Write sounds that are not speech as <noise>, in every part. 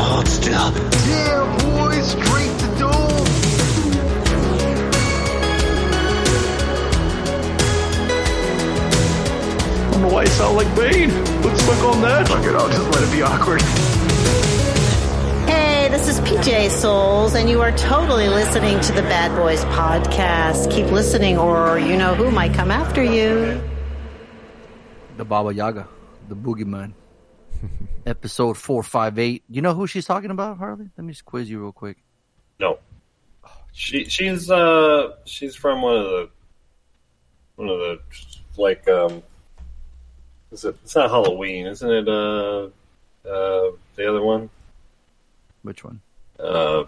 Hold still. Yeah, boys, straight to dome. I don't know why I sound like Bane. Let's click on that. Fuck it, I'll just let it be awkward. Hey, this is PJ Soles, and you are totally listening to the Bad Boys podcast. Keep listening, or you know who might come after you. The Baba Yaga, the Boogeyman. Episode 458. You know who she's talking about, Harley? Let me just quiz you real quick. No. She she's uh she's from one of the one of the like um is it it's not Halloween, isn't it uh uh the other one? Which one? Uh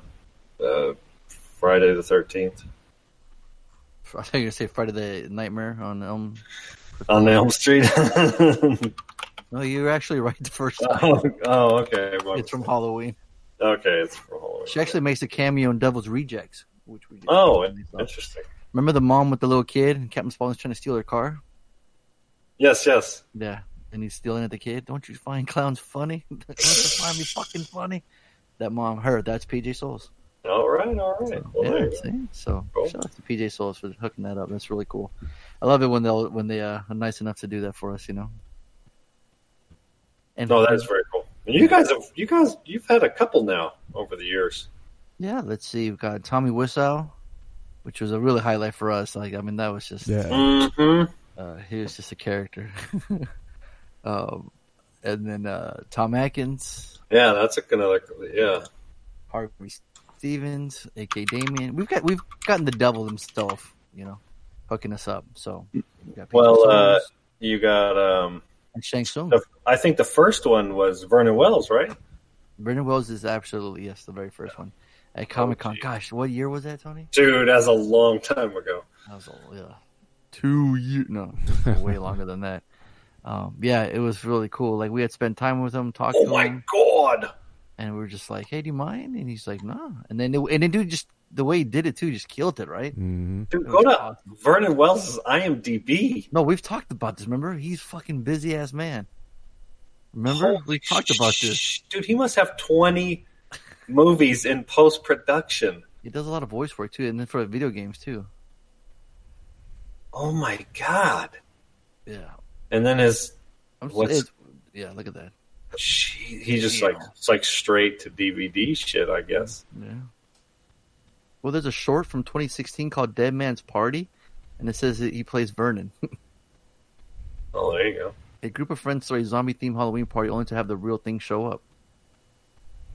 uh Friday the thirteenth. <laughs> I think you were going to say Friday the Nightmare on Elm. On Elm Street. <laughs> No, you're actually right the first <laughs> time. oh, oh, okay. Well, It's from Halloween. Okay, it's from Halloween. She actually makes a cameo in Devil's Rejects, which we did. Oh, interesting. Remember the mom with the little kid and Captain Spaulding's trying to steal her car? Yes, yes. Yeah. And he's stealing at the kid. Don't you find clowns funny? <laughs> Don't you find me fucking funny? That mom, her, that's PJ Soles. All right, all right. Well, yeah, there you go. see? So Cool. shout out to PJ Soles for hooking that up. That's really cool. I love it when they'll when they uh, are nice enough to do that for us, you know. And No, that's very cool. And you guys have you guys you've had a couple now over the years. Yeah, let's see. We've got Tommy Wiseau, which was a really highlight for us. Like, I mean, that was just Yeah. Mm-hmm. uh, he was just a character. <laughs> um, and then uh, Tom Atkins, Yeah, that's a, another yeah. Harvey Stevens, aka Damien. We've got we've gotten the devil himself, you know, hooking us up. So, we got Well, uh, you got um and Shang Tsung. the, I think the first one was Vernon Wells, right? Vernon Wells is absolutely yes, the very first one at Comic Con. geez. Gosh, what year was that, Tony? Dude, that's a long time ago. That was a, yeah, two years. No, <laughs> way longer than that. Um, yeah, it was really cool. Like we had spent time with him, talking. Oh my him, god. and we were just like, "Hey, do you mind?" And he's like, "No." And then, it, and then, dude, just the way he did it too, just killed it, right? Mm-hmm. Dude, It go to awesome. Vernon Wells' IMDb. No, we've talked about this. Remember, he's fucking busy ass man. Remember, we Holy talked about this. Dude, he must have 20 movies in post production. He does a lot of voice work too, and then for video games too. Oh my god. Yeah, And then his I'm s- What's- it- yeah. Look at that. she, he just like it's like straight to DVD shit, I guess. Yeah. Well, there's a short from 2016 called Dead Man's Party, and it says that he plays Vernon. <laughs> Oh, there you go. a group of friends throw a zombie themed Halloween party only to have the real thing show up.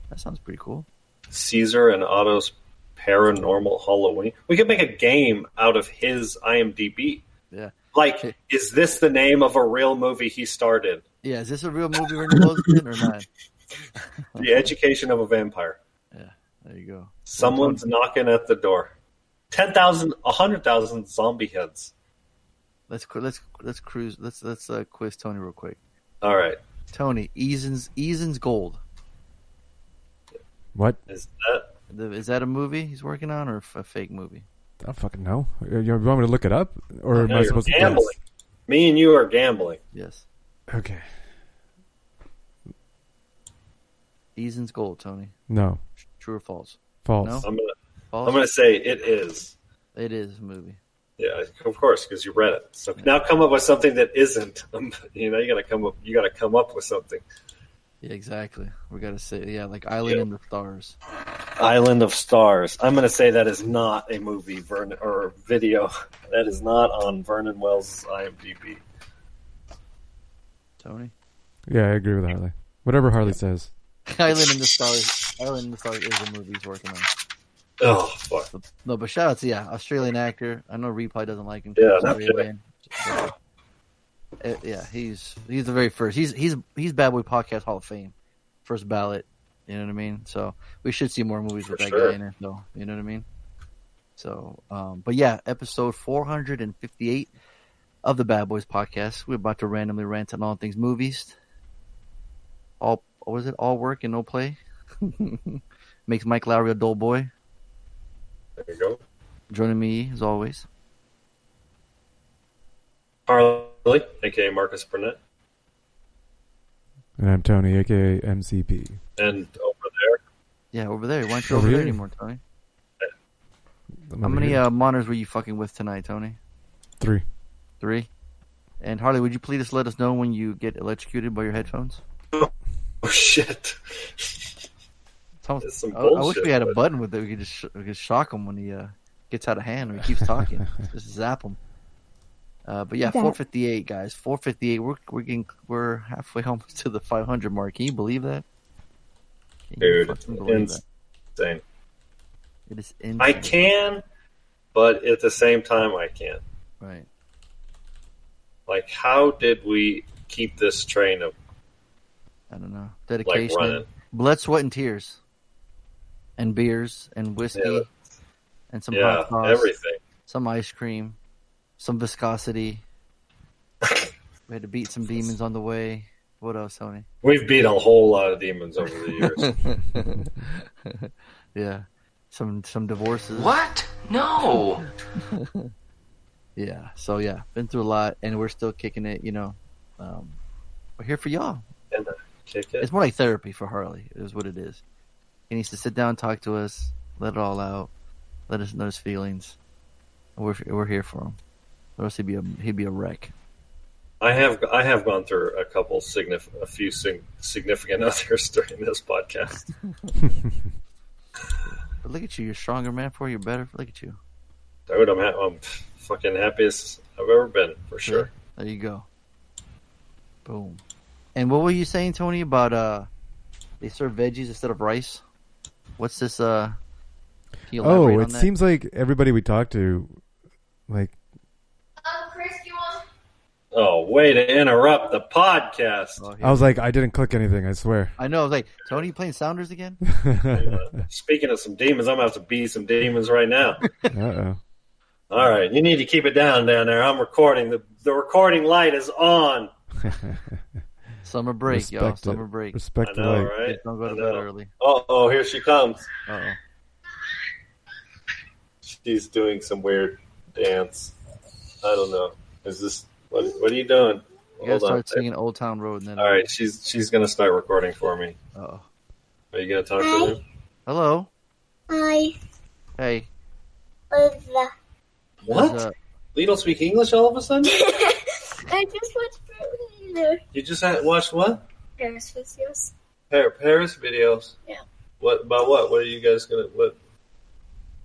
That sounds pretty cool. Caesar and Otto's Paranormal Halloween. We could make a game out of his IMDb. Yeah. Like, is this the name of a real movie he started? Yeah, is this a real movie Vernon Wells in or not? <laughs> The Education of a Vampire. Yeah, there you go. Someone's knocking at the door. 10,000, 100,000 zombie heads. Let's let's let's cruise. Let's let's uh, quiz Tony real quick. All right. Tony, Eason's Eason's Gold. What? Is that The- Is that a movie he's working on or a fake movie? I don't fucking know. You you want me to look it up, or am I you're supposed to gambling. Me and you are gambling. Yes. Okay. Eason's Gold, Tony. No. True or false? False. No? I'm gonna, False. I'm gonna say it is. It is a movie. Yeah, of course, because you read it. So now come up with something that isn't. <laughs> You know, you gotta come up. You gotta come up with something. Yeah, exactly. We gotta say yeah, like Island Yeah. in the Stars. Island of Stars. I'm gonna say that is not a movie, Vernon or video. <laughs> That is not on Vernon Wells' IMDb. Tony. Yeah, I agree with Harley. Whatever Harley says. <laughs> Island in the Stars. The Stars is a movie he's working on. Oh fuck! No, but shout out to yeah, Australian actor. I know Reed doesn't like him. Yeah, no. Uh, yeah, he's he's the very first. He's he's he's Bad Boy Podcast Hall of Fame, first ballot. You know what I mean? So we should see more movies with For that sure. guy in it, though. You know what I mean? So, um, but yeah, episode 458 of the Bad Boys podcast. We're about to randomly rant on all things movies. All, what was it? All work and no play. <laughs> Makes Mike Lowrey a dull boy. There you go. Joining me as always. Harley, aka Marcus Burnett, And I'm Tony, aka MCP. and over there, Yeah, over there. Why aren't you Over over there here. anymore, Tony? I'm How many uh, monitors were you fucking with tonight, Tony? Three. Three. And Harley, would you please let us know when you get electrocuted by your headphones? <laughs> oh shit, It's <laughs> almost- That's some I, I wish we had a button with it. We could just sh- we could shock him when he uh, gets out of hand or he keeps talking. <laughs> just zap him. Uh, but yeah, 458 guys, 458. We're we're getting we're halfway home <laughs> to the 500 mark. Can you believe that? Can dude, fucking believe that? insane. It is insane. I can, but at the same time, I can't. Right. Like, how did we keep this train of I don't know. Dedication, running? blood, sweat, and tears, and beers, and whiskey, Yeah, and some yeah, hot sauce, everything. some ice cream, some viscosity. <laughs> we had to beat some demons on the way. What else, Tony? We've beat a whole lot of demons over the years. <laughs> yeah, some some divorces. What? No. <laughs> Yeah. So yeah, been through a lot, and we're still kicking it. You know, um, we're here for y'all. and uh, kick it. It's more like therapy for Harley. Is what it is. He needs to sit down, talk to us, let it all out, let us know his feelings. We're we're here for him. Or else he'd be a he'd be a wreck. I have I have gone through a couple signif- a few sig- significant <laughs> others during this podcast. <laughs> But look at you, you're stronger, man. For you're better. Look at you. Dude, I'm ha- I'm fucking happiest I've ever been for sure. There you go. Boom. And what were you saying, Tony, about uh they serve veggies instead of rice? What's this uh Oh, it that? seems like everybody we talk to, like, Oh, way to interrupt the podcast. Oh, I was like, I didn't click anything, I swear. I know, I was like, Tony, you playing Sounders again? <laughs> Speaking of some demons, I'm gonna have to beat some demons right now. <laughs> Uh-oh. All right, you need to keep it down down there. I'm recording. The the recording light is on. <laughs> Summer break, y'all. Respect Summer break. Respect I the know, right? Just don't go to bed early. Oh, oh, here she comes. Uh oh. She's doing some weird dance. I don't know. Is this what? What are you doing? You gotta Hold on. start singing Old Town Road and then. All right, she's she's gonna start recording for me. Oh. Are you gonna talk to him? Hello. Hi, Hey. what's that? What? There's, uh, don't speak English all of a sudden? <laughs> I just watched You just had watched what? Paris videos. Par- Paris videos. Yeah. What about what? What are you guys gonna what?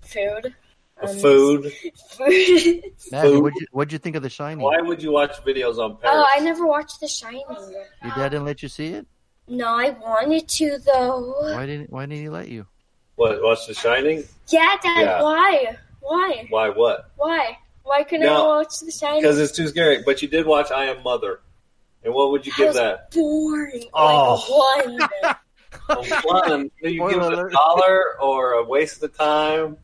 Food. Um, food? <laughs> Food. Maggie, Food? what'd you what'd you think of The Shining? Why would you watch videos on Paris? oh, I never watched The Shining. Your dad didn't let you see it? No, I wanted to though. Why didn't Why didn't he let you? What? Watch The Shining? Yeah, Dad. Yeah. Why? Why? Why? What? Why? Why couldn't No, I watch The Shining? Because it's too scary. But you did watch I Am Mother, and what would you give that? boring. Oh. Like one. <laughs> A one. Do you Spoiler give it a alert. dollar or a waste of time?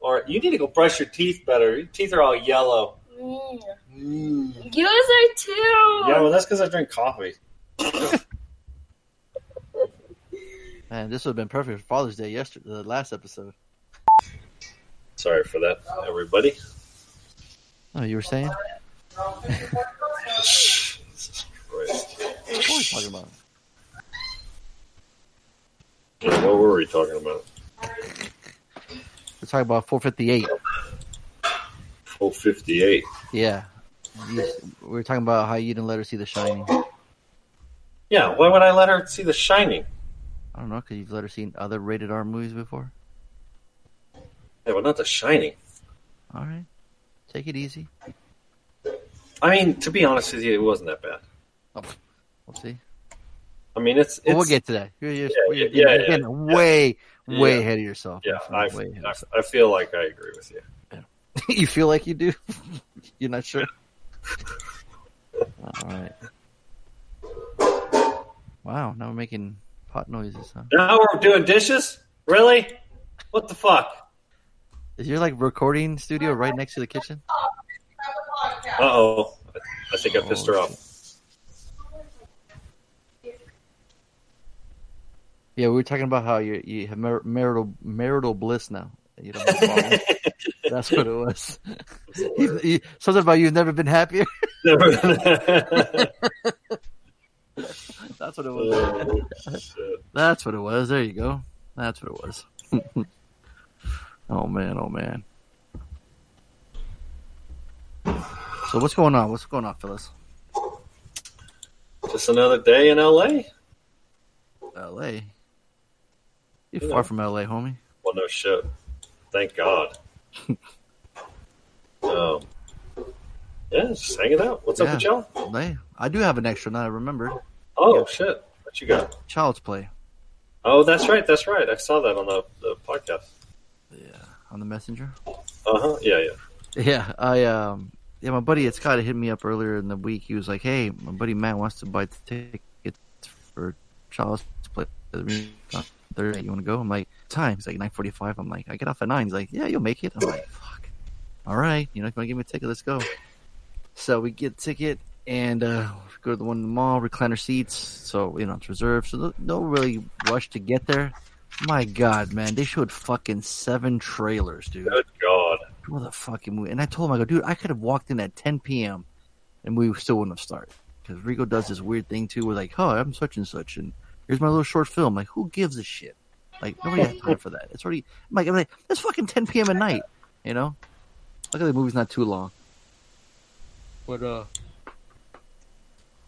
Or you need to go brush your teeth better. Your teeth are all yellow. Mm. Mm. Yours are too. Yeah, well, that's because I drink coffee. <laughs> Man, this would have been perfect for Father's Day yesterday, the last episode. Sorry for that, everybody. Oh, you were saying? <laughs> What were we talking about? What were we talking about? We're talking about 458. 458. Yeah. You- we were talking about how you didn't let her see The Shining. Yeah, why would I let her see The Shining? I don't know, because you've let her see other rated R movies before. Yeah, but not The Shining. All right. Take it easy. I mean, to be honest with you, it wasn't that bad. Oh, we'll see. I mean, it's, it's Well, get to that. You're, you're, Yeah, you're, yeah, yeah, you're getting yeah. way, way ahead of yourself. yeah. I, friend. way ahead of I, yourself. I feel like I agree with you. <laughs> you feel like you do? <laughs> You're not sure? <laughs> All right. Wow, now we're making Pot noises, huh? Now we're doing dishes? Really? What the fuck? Is your like recording studio right next to the kitchen? Uh oh. I think I pissed her Oh, off. Yeah, we were talking about how you you have mar- marital marital bliss now. You don't. <laughs> That's what it was. <laughs> Something about you've never been happier. <laughs> That's what it oh, was. Oh. That's what it was. There you go. That's what it was. oh man, oh man. So what's going on? What's going on, Phyllis? Just another day in LA? L.A. You're Yeah. far from L.A., homie. Well, no shit. Thank God. <laughs> um, yeah, just hanging out. What's up with y'all? Hey, I do have an extra. Now I remembered. Oh, shit. What you got? Child's Play. Oh, that's right. That's right. I saw that on the, the podcast. Yeah, on the messenger. Uh huh. Yeah, yeah. Yeah, I um, yeah, my buddy Scott hit me up earlier in the week. He was like, "Hey, my buddy Matt wants to buy the tickets for Child's Play You want to go?" I'm like, "Time?" He's like, 9:45. I'm like, "I get off at 9. He's like, "Yeah, you'll make it." I'm like, "Fuck, all right." You know, if you want to give me a ticket, let's go. So we get a ticket and uh, go to the one in the mall, recliner seats. So you know it's reserved. So no, no really rush to get there. My God, man, they showed fucking seven trailers, dude Good God. what the fucking movie? And I told him, I go, dude, I could have walked in at 10 p.m. and we still wouldn't have started. Because Rico does this weird thing too, where like, oh, I'm such and such, and here's my little short film. Like, who gives a shit? Like, nobody has time for that. It's already, I'm like, I'm like, it's fucking 10 p.m. at night, you know? Luckily, the movie's not too long. But, uh,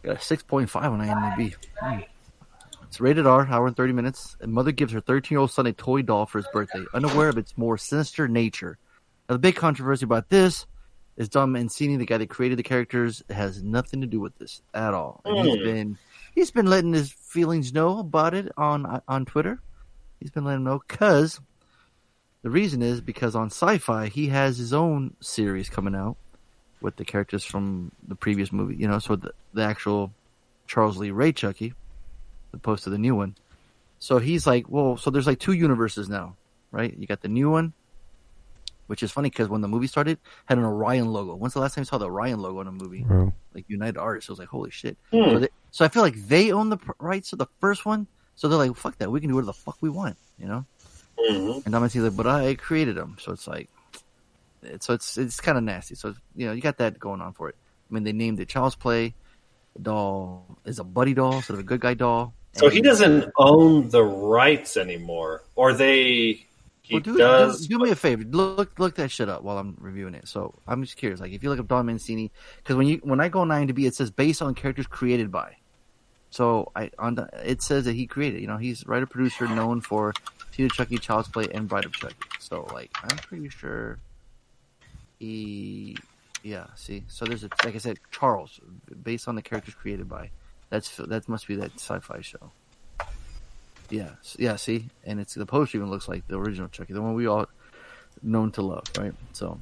got a 6.5 on IMDb. Hmm. It's rated R, hour and 30 minutes. And mother gives her 13 year old son a toy doll for his birthday, unaware of its more sinister nature. Now, the big controversy about this is Don Mancini, the guy that created the characters, has nothing to do with this at all. And he's Hmm. been he's been letting his feelings know about it on on Twitter. He's been letting know because the reason is because on Syfy he has his own series coming out with the characters from the previous movie. You know, so the the actual Charles Lee Ray Chucky, opposed to the new one. So he's like, well, so there's like two universes now, right? You got the new one, which is funny because when the movie started, had an Orion logo. When's the last time you saw the Orion logo in a movie? Bro. Like United Artists. It was like, holy shit. Hmm. So, they, so I feel like they own the pr- rights to the first one. So they're like, fuck that. We can do whatever the fuck we want, you know? hmm And I'm like, but I created them. So it's like, it's, so it's, it's kind of nasty. So, you know, you got that going on for it. I mean, they named it Child's Play. The doll is a buddy doll sort of a good guy doll. So he doesn't own the rights anymore, or they he Well, do, does. do, do me a favor. Look look that shit up while I'm reviewing it. So I'm just curious. Like if you look up Don Mancini, because when you when I go on IMDb, it says based on characters created by. So I on the, it says that he created. You know, he's writer producer known for Peter Chucky, Child's Play, and Bride of Chucky. So like I'm pretty sure he. Yeah, see, so there's a like I said, Charles, based on the characters created by. That's that must be that sci-fi show. Yeah, yeah. See, and it's the poster even looks like the original Chucky, the one we all known to love, right? So,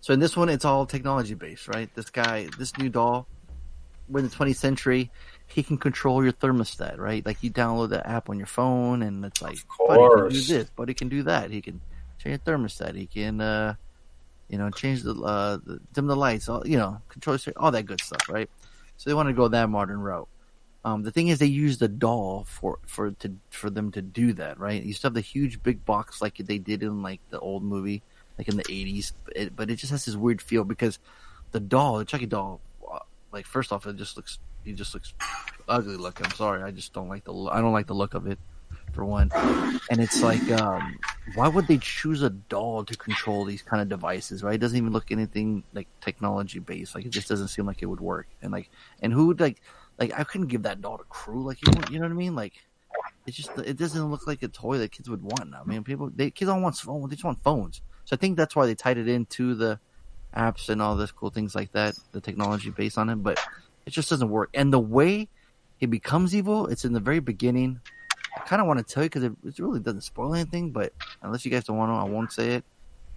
so in this one, it's all technology based, right? This guy, this new doll, we're in the 20th century. He can control your thermostat, right? Like you download the app on your phone, and it's like, buddy can do this, buddy can do that. He can change the thermostat. He can, uh, you know, change the, uh, the dim the lights, all you know, control all that good stuff, right? So they want to go that modern route. Um, the thing is, they use the doll for for to for them to do that, right? You still have the huge big box like they did in like the old movie, like in the eighties, it, but it just has this weird feel because the doll, the Chucky doll, uh, like first off, it just looks he just looks ugly looking. I'm sorry, I just don't like the I don't like the look of it for one, and it's like um, why would they choose a doll to control these kind of devices, right? It doesn't even look anything like technology based. Like it just doesn't seem like it would work. And like, and who would like, like I couldn't give that doll to crew. Like you, know, you know what I mean? Like it just it doesn't look like a toy that kids would want. I mean, people they kids don't want phones. They just want phones. So I think that's why they tied it into the apps and all this cool things like that, the technology based on it. But it just doesn't work. And the way he becomes evil, it's in the very beginning. I kind of want to tell you because it, it really doesn't spoil anything, but unless you guys don't want to, I won't say it.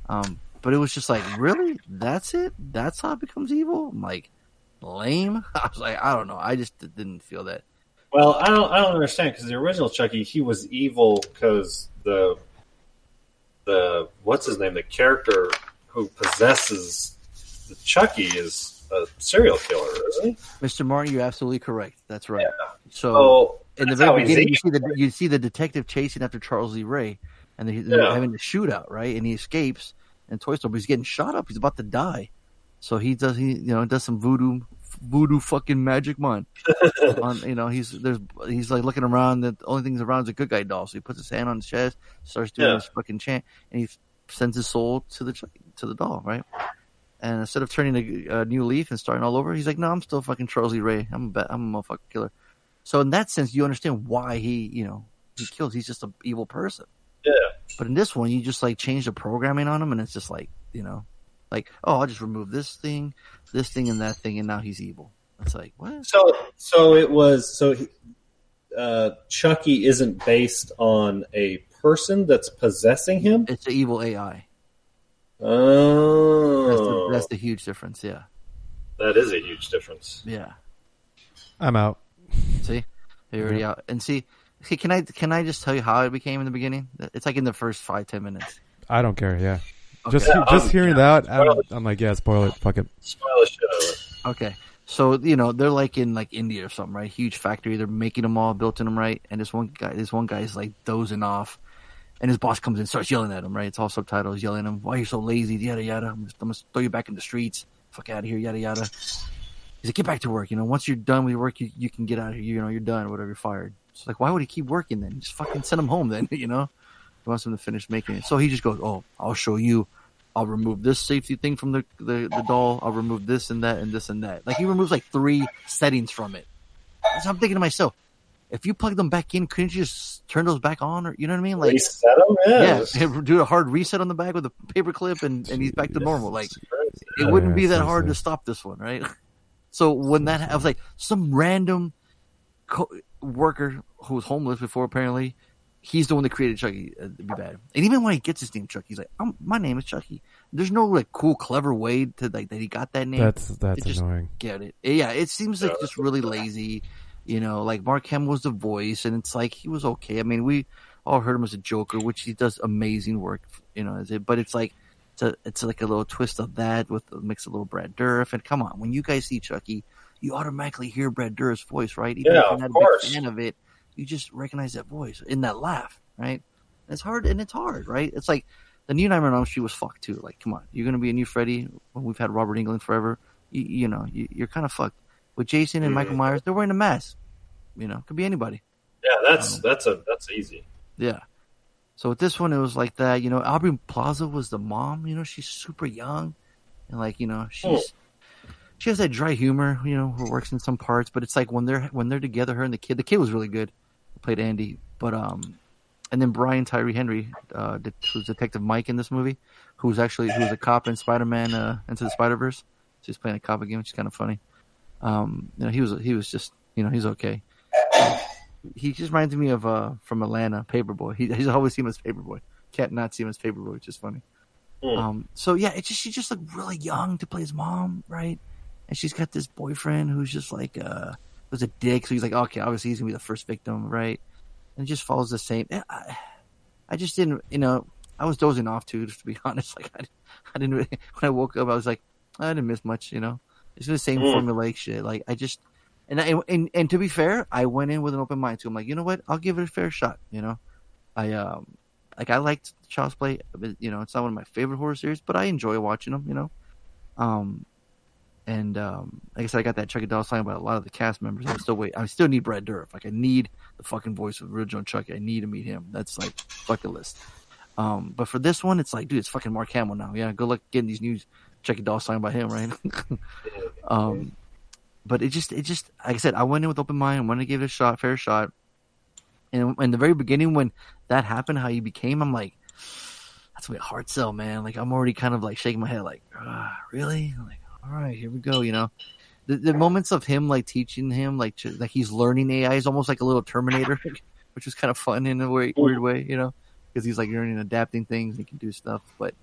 Um, but it was just like, really? That's it? That's how it becomes evil? I'm like, lame? <laughs> I was like, I don't know. I just didn't feel that. Well, I don't. I don't understand because the original Chucky, he was evil because the the what's his name, the character who possesses the Chucky is a serial killer, isn't he? Mr. Martin, you're absolutely correct. That's right. So Oh, in the very beginning, you see the you see the detective chasing after Charles Lee Ray, and they're, they're Yeah. having a shootout, right? And he escapes, and Toy Story, but he's getting shot up. He's about to die. So he does he you know does some voodoo voodoo fucking magic mind. <laughs> on you know he's there's he's like looking around. The only thing around is a good guy doll. So he puts his hand on his chest, starts doing Yeah. his fucking chant, and he sends his soul to the to the doll, right? And instead of turning a, a uh, new leaf and starting all over, he's like, "No, I'm still fucking Charles Lee Ray. I'm a ba- I'm a motherfucking killer." So in that sense, you understand why he, you know, he kills. He's just an evil person. Yeah. But in this one, you just like change the programming on him, and it's just like, you know, like, oh, I'll just remove this thing, this thing, and that thing, and now he's evil. It's like what? So, so it was. So, he- uh, Chucky isn't based on a person that's possessing him. It's an evil AI. Oh, That's the, that's the huge difference. Yeah, that is a huge difference. yeah. I'm out. See, you're already out. And see, see, can I can I just tell you how it became in the beginning? It's like in the first five ten minutes. I don't care. Yeah. Okay. Just Yeah, just I'm- hearing yeah, that, I'm. I'm like, yeah, spoil it. Fuck it. Spoil the shit out of it. Okay. So, you know, they're like in like India or something, right? Huge factory. They're making them all, built in them, right? And this one guy, this one guy's like dozing off and his boss comes in, starts yelling at him, right? It's all subtitles, yelling at him, why are you so lazy? Yada, yada. I'm, just, I'm gonna throw you back in the streets. Fuck out of here, yada, yada. He's like, get back to work. You know, once you're done with your work, you, you can get out of here. You know, you're done whatever, you're fired. It's like, why would he keep working then? Just fucking send him home then, <laughs> you know? He wants him to finish making it. So he just goes, oh, I'll show you. I'll remove this safety thing from the, the, the doll. I'll remove this and that and this and that. Like he removes like three settings from it. So I'm thinking to myself, if you plug them back in, couldn't you just turn those back on? Or you know what I mean? Like, Reset them, yeah. yeah, <laughs> do a hard reset on the back with a paper clip, and, and he's back to normal. Like it wouldn't be that hard to stop this one, right? <laughs> So when that I was like some random co- worker who was homeless before, apparently, he's the one that created Chucky. Uh, to be bad, and even when he gets his name Chucky, he's like, I'm, "My name is Chucky." There's no like cool, clever way to like that he got that name. That's that's It just- annoying. get it. Yeah, it seems like just really lazy. You know, like Mark Hamill was the voice, and it's like he was okay. I mean, we all heard him as a Joker, which he does amazing work. You know, as it, but it's like it's a, it's like a little twist of that with a mix of little Brad Dourif. And come on, when you guys see Chucky, you automatically hear Brad Dourif's voice, right? Even Yeah, if you're of not a big fan of it, you just recognize that voice in that laugh, right? It's hard, and it's hard, right? It's like the new Nightmare on Elm Street was fucked too. Like, come on, you're gonna be a new Freddy when we've had Robert Englund forever. You, you know, you, you're kind of fucked. With Jason and Michael Mhm. Myers, they're wearing a mask. You know, could be anybody. Yeah, that's that's a that's easy. Yeah. So with this one, it was like that. You know, Aubrey Plaza was the mom. You know, she's super young, and like you know, she's she has that dry humor. You know, who works in some parts, but it's like when they're when they're together, her and the kid. The kid was really good. Played Andy, but um, and then Brian Tyree Henry, uh, det- who's Detective Mike in this movie, who's actually who's a cop in Spider Man uh, Into the Spider Verse. So he's playing a cop again, which is kind of funny. Um, you know, he was he was just you know he's okay. He just reminds me of uh from Atlanta, Paper Boi. He, he's always seen him as Paper Boi. Can't not see him as Paper Boi, which is funny. Hmm. Um, so yeah, it just she just looked really young to play his mom, right? And she's got this boyfriend who's just like uh was a dick. So he's like, okay, obviously he's gonna be the first victim, right? And it just follows the same. I, I just didn't, you know, I was dozing off too, just <laughs> to be honest. Like I, I didn't really, <laughs> when I woke up, I was like, I didn't miss much, you know. It's the same Mm. formulaic shit. Like I just, and I, and and to be fair, I went in with an open mind too. I'm like, you know what? I'll give it a fair shot. You know, I um, like I liked Child's Play. but, You know, it's not one of my favorite horror series, but I enjoy watching them. You know, um, and um, like I said, I got that Chucky Doll sign about a lot of the cast members. I still wait. I still need Brad Dourif. Like I need the fucking voice of original Chucky. I need to meet him. That's like bucket list. Um, but for this one, it's like, dude, it's fucking Mark Hamill now. Yeah, good luck getting these new Chucky Doll signed by him, right? <laughs> um, but it just, it just, like I said, I went in with open mind. I wanted to give it a shot, fair shot. And in the very beginning, when that happened, how he became, I'm like, that's a hard sell, man. Like I'm already kind of like shaking my head, like, ah, really? Like, all right, here we go. You know, the, the moments of him like teaching him, like, to, like he's learning AI is almost like a little Terminator, <laughs> which was kind of fun in a way, weird way, you know, because he's like learning, adapting things, and he can do stuff. But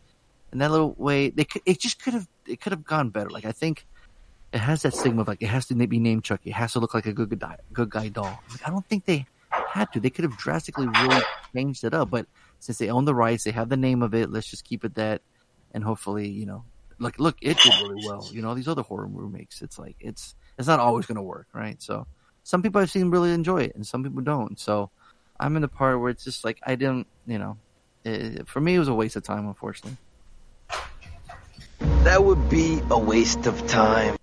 in that little way, they could, it just could have, it could have gone better. Like I think it has that stigma of like it has to be named Chucky. It has to look like a good guy, good guy doll. Like, I don't think they had to. They could have drastically really changed it up, but since they own the rights, they have the name of it. Let's just keep it that, and hopefully, you know, like look, it did really well. You know, these other horror remakes, it's like it's it's not always going to work, right? So some people I've seen really enjoy it, and some people don't. So I'm in the part where it's just like I didn't, you know, it, for me it was a waste of time, unfortunately. That would be a waste of time.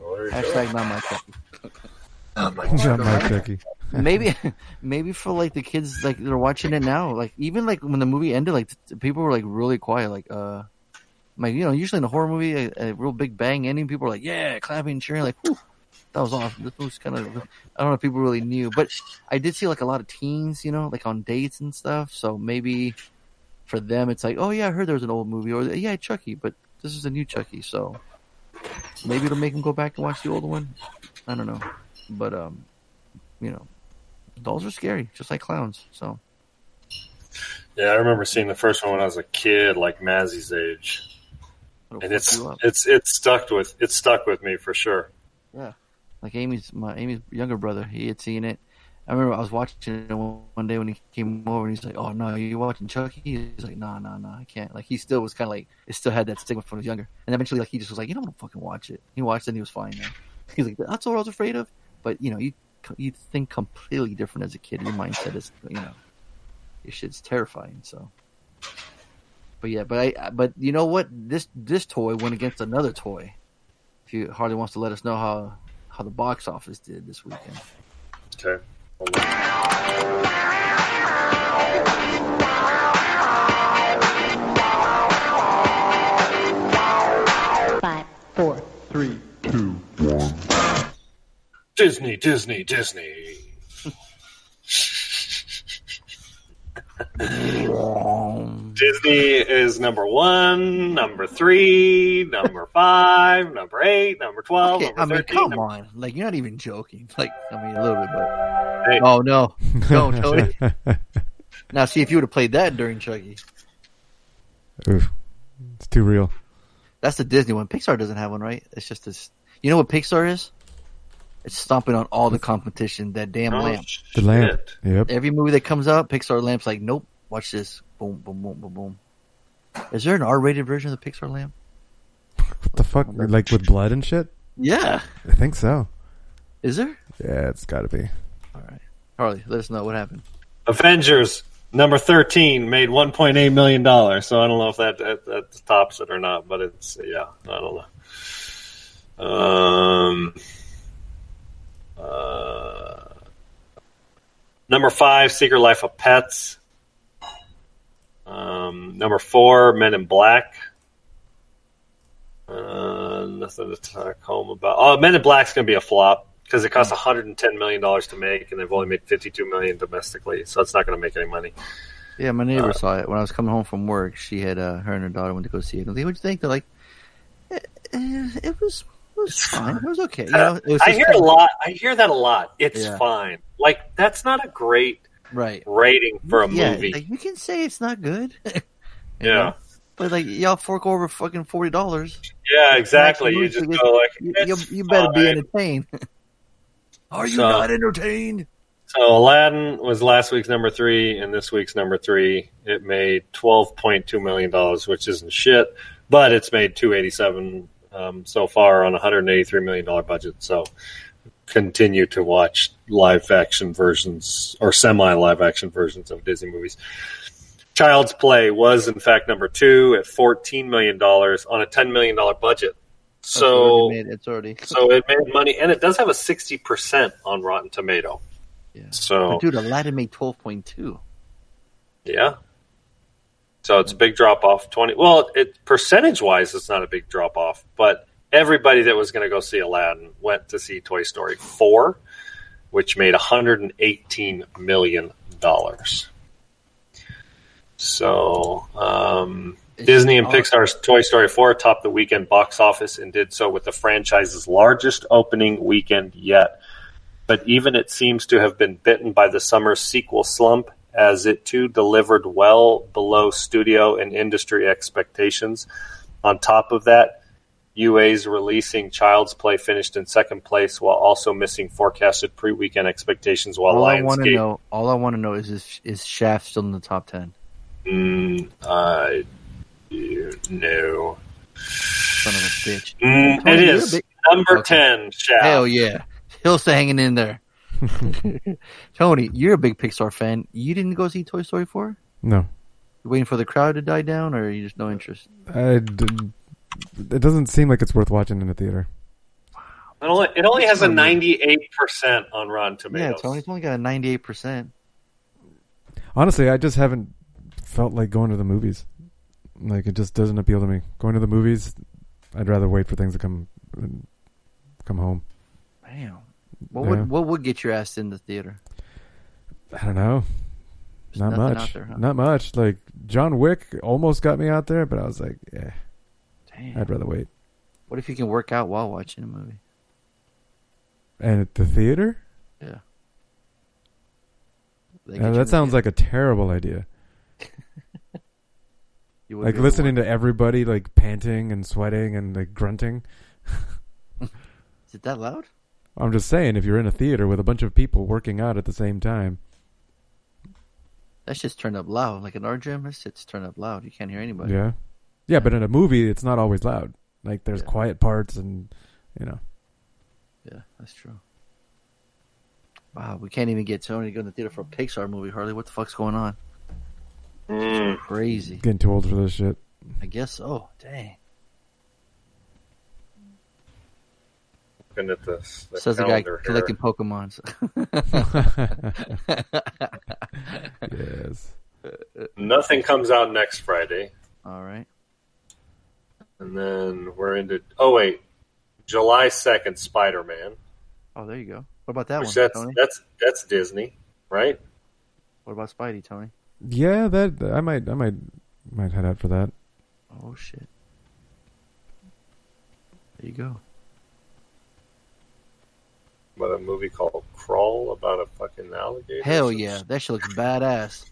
Well, there you go. Hashtag not my cookie. Not my Chucky. Maybe <laughs> <laughs> maybe for like the kids like they're watching it now. Like even like when the movie ended like t- people were like really quiet. Like uh like you know usually in a horror movie a, a real big bang ending people are like yeah clapping cheering like Whew, that was awesome. This was kind of i don't know if people really knew but i did see like a lot of teens you know like on dates and stuff. So maybe for them it's like oh yeah i heard there was an old movie or yeah chucky but this is a new chucky so maybe it'll make them go back and watch the old one. I don't know. But um you know dolls are scary, just like clowns. So Yeah, I remember seeing the first one when I was a kid, like Mazzy's age, it'll and it's it's it's stuck with it's stuck with me for sure. yeah, like Amy's my Amy's younger brother. He had seen it. I remember I was watching it one one day when he came over and he's like, "Oh no, you watching Chucky?" He's like, "No, no, no, I can't." Like he still was kind of like it still had that stigma from when he was younger. And eventually, like he just was like, "You don't want to fucking watch it." He watched it and he was fine. Now. He's like, "That's what I was afraid of." But you know, you you think completely different as a kid. Your mindset is, you know, your shit's terrifying. So, but yeah, but I, but you know what? This this toy went against another toy. If you Harley wants to let us know how how the box office did this weekend. Okay. Hold on. Five, four, Three. Disney, Disney, Disney. Disney is number one, number three, number five, number eight, number twelve, Okay, number I mean, thirteen. come number- on, like you're not even joking. Like, I mean, a little bit, but Hey. oh no, no, <laughs> Tony. now, see if you would have played that during Chucky. Oof. It's too real. That's the Disney one. Pixar doesn't have one, right? It's just this. You know what Pixar is? It's stomping on all the competition. That damn Oh, lamp. The lamp. Yep. Every movie that comes out, Pixar lamp's like, nope. Watch this. Boom, boom, boom, boom, boom. Is there an R-rated version of the Pixar lamp? <laughs> What the fuck? Like with blood and shit? Yeah. I think so. Is there? Yeah, it's got to be. All right. Harley, let us know what happened. Avengers number thirteen made one point eight million dollars. So I don't know if that, that that tops it or not, but it's yeah, I don't know. Um, uh, number five, Secret Life of Pets. Um, number four, Men in Black. Uh, nothing to talk home about. Oh, Men in Black's going to be a flop because it cost 110 million dollars to make, and they've only made 52 million domestically, so it's not going to make any money. Yeah, my neighbor Uh, saw it when I was coming home from work. She had uh, her and her daughter went to go see it. I was like, "What'd you think?" They're like, eh, eh, "It was, it was fine. It was okay." You uh, know, it was I just hear a lot. I hear that a lot. It's Yeah. fine. Like that's not a great right? rating for a yeah, movie. like, you can say it's not good. <laughs> Yeah, know? but like y'all fork over fucking forty dollars. yeah, exactly. You just go like, you, you, you better be entertained. <laughs> Are you So- not entertained? So Aladdin was last week's number three, and this week's number three. It made twelve point two million dollars, which isn't shit, but it's made two eighty seven um, so far on a hundred eighty three million dollar budget. So continue to watch live action versions or semi live action versions of Disney movies. Child's Play was in fact number two at fourteen million dollars on a ten million dollar budget. So already made- it's already. so it made money, and it does have a sixty percent on Rotten Tomato. Yeah. So But dude, Aladdin made twelve point two. yeah. So it's a big drop off. Twenty. Well, it percentage wise, it's not a big drop off, but everybody that was going to go see Aladdin went to see Toy Story four, which made one hundred and eighteen million dollars. So um, Disney and. Pixar's Toy Story four topped the weekend box office and did so with the franchise's largest opening weekend yet. But even it seems to have been bitten by the summer sequel slump, as it too delivered well below studio and industry expectations. On top of that, UA's releasing Child's Play finished in second place while also missing forecasted pre-weekend expectations. While all I want to know, all I want to know is is, is Shaft still in the top ten? mm, I know, Son of a bitch. Mm, it is big- number Okay. ten. Shaft. Hell yeah, Hill's hanging in there. <laughs> Tony, you're a big Pixar fan. You didn't go see Toy Story four? No, You waiting for the crowd to die down, or you just no interest? I d- it doesn't seem like it's worth watching in the theater. It only, it only has a ninety-eight percent on Rotten Yeah, Tomatoes. Tony, it's only got a ninety-eight percent. Honestly, I just haven't felt like going to the movies. Like it just doesn't appeal to me. Going to the movies, I'd rather wait for things to come come home. Damn. What would what would get your ass in the theater? I don't know. There's Not much. there, huh? Not much. Like John Wick almost got me out there, but I was like, yeah, Damn. I'd rather wait. What if you can work out while watching a movie? And at the theater? Yeah. They Yeah, get you that sounds like a terrible idea. <laughs> You Like listening to everybody like panting and sweating and like grunting. <laughs> Is it that loud? I'm just saying, if you're in a theater with a bunch of people working out at the same time, That shit's turned up loud. Like in our gym, that shit's turned up loud. You can't hear anybody. yeah, yeah. But in a movie, it's not always loud. Like there's Yeah. quiet parts, and you know, Yeah, that's true. Wow, we can't even get Tony to go in the theater for a Pixar movie, Harley. What the fuck's going on? Mm. Crazy. getting too old for this shit. I guess so. Dang. Looking at this, the Says the guy here. collecting Pokemons. <laughs> yes. Nothing comes out next Friday, All right. and then we're into. Oh wait, July second, Spider Man. Oh, there you go. What about that Which one, that's Tony? that's that's Disney, right? What about Spidey, Tony? Yeah, that I might, I might, might head out for that. Oh shit. There you go. What a movie called Crawl about a fucking alligator. Hell or yeah, that shit looks badass,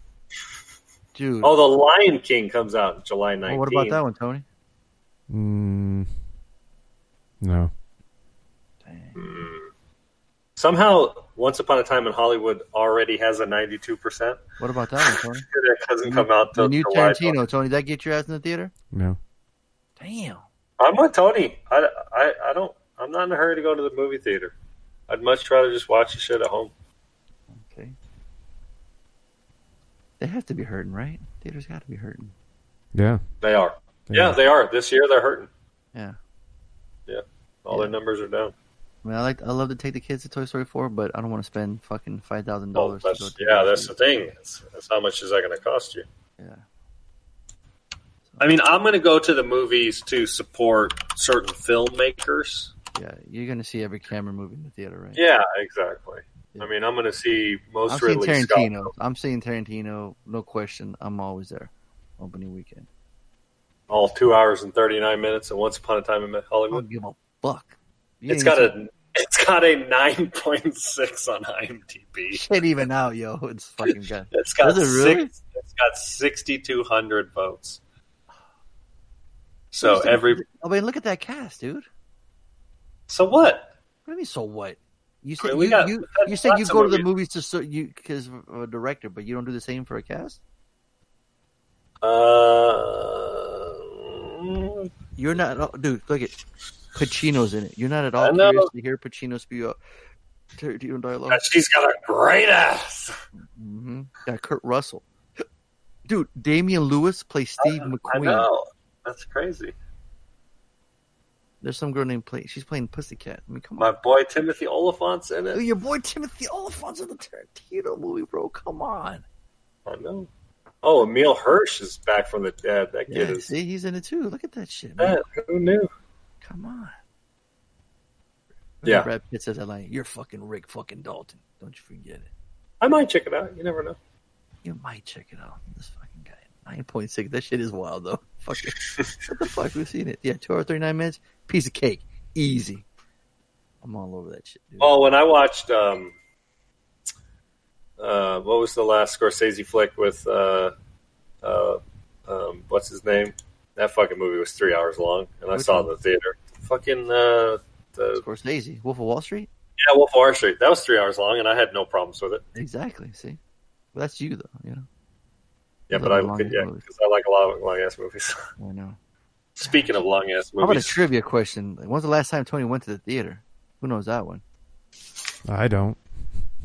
dude. Oh, The Lion King comes out July Oh, nineteenth. what about that one, Tony? Mm, no. Somehow, Once Upon a Time in Hollywood already has a ninety-two percent. What about that one, Tony? <laughs> That hasn't come out The new July. Tarantino, Tony. That get your ass in the theater? No. Damn. I'm with Tony. I, I, I don't. I'm not in a hurry to go to the movie theater. I'd much rather just watch the shit at home. Okay. They have to be hurting, right? Theaters got to be hurting. Yeah. They are. Yeah, they are. This year they're hurting. Yeah. Yeah, all their numbers are down. I mean, I like, I love to take the kids to Toy Story 4, but I don't want to spend fucking five thousand Oh, dollars. that's yeah. That's the thing. That's, that's how much is that going to cost you? Yeah. I mean, I'm going to go to the movies to support certain filmmakers. Yeah, you're gonna see every camera movie in the theater, right? Yeah, exactly. I mean, I'm going to see most I'm seeing Ridley Scott. Tarantino. I'm seeing Tarantino, no question. I'm always there. Opening weekend. all two hours and 39 minutes, and Once Upon a Time in I don't Hollywood. give a fuck. You It's got a it's got a 9.6 on IMDb. shit even out, yo. It's fucking good. <laughs> It's got it really? six, it's got 6,200 votes. So every I mean, look at that cast, dude. So what? What do you mean? So what? You said mean, you, got- you, you said you go to the movies. to so you because of a director, but you don't do the same for a cast. Uh, You're not, dude. Look at Pacino's in it. You're not at I all curious to hear Pacino spew out Tarantino dialogue. she's got a great ass. hmm Got Kurt Russell, dude. Damian Lewis plays Steve I McQueen. That's crazy. There's some girl named play. She's playing Pussycat. I mean, come My on. boy Timothy Olyphant's in it. your boy Timothy Olyphant's in the Tarantino movie, bro. Come on. I know. Oh, Emile Hirsch is back from the dead. That Yeah, kid is. see, he's in it too. Look at that shit, man. Yeah, who knew? Come on. Yeah. Brad Pitt says that line. You're fucking Rick fucking Dalton. Don't you forget it. I might check it out. You never know. You might check it out. This fucking. Nine point six. That shit is wild though. Fuck it. what the fuck? We've seen it. Yeah, two hours thirty nine minutes. Piece of cake. Easy. I'm all over that shit, dude. Oh, when I watched, um, uh, what was the last Scorsese flick with, uh, uh, um, what's his name? That fucking movie was three hours long, and I Which saw it in the theater. fucking uh, the Scorsese, Wolf of Wall Street. yeah Wolf of Wall Street. That was three hours long, and I had no problems with it. Exactly. See, well, that's you though. You know. Yeah, but love I long yeah, because I like a lot of long ass movies. <laughs> I know. Speaking of long ass movies, How about a trivia question? When's the last time Tony went to the theater? Who knows that one? I don't.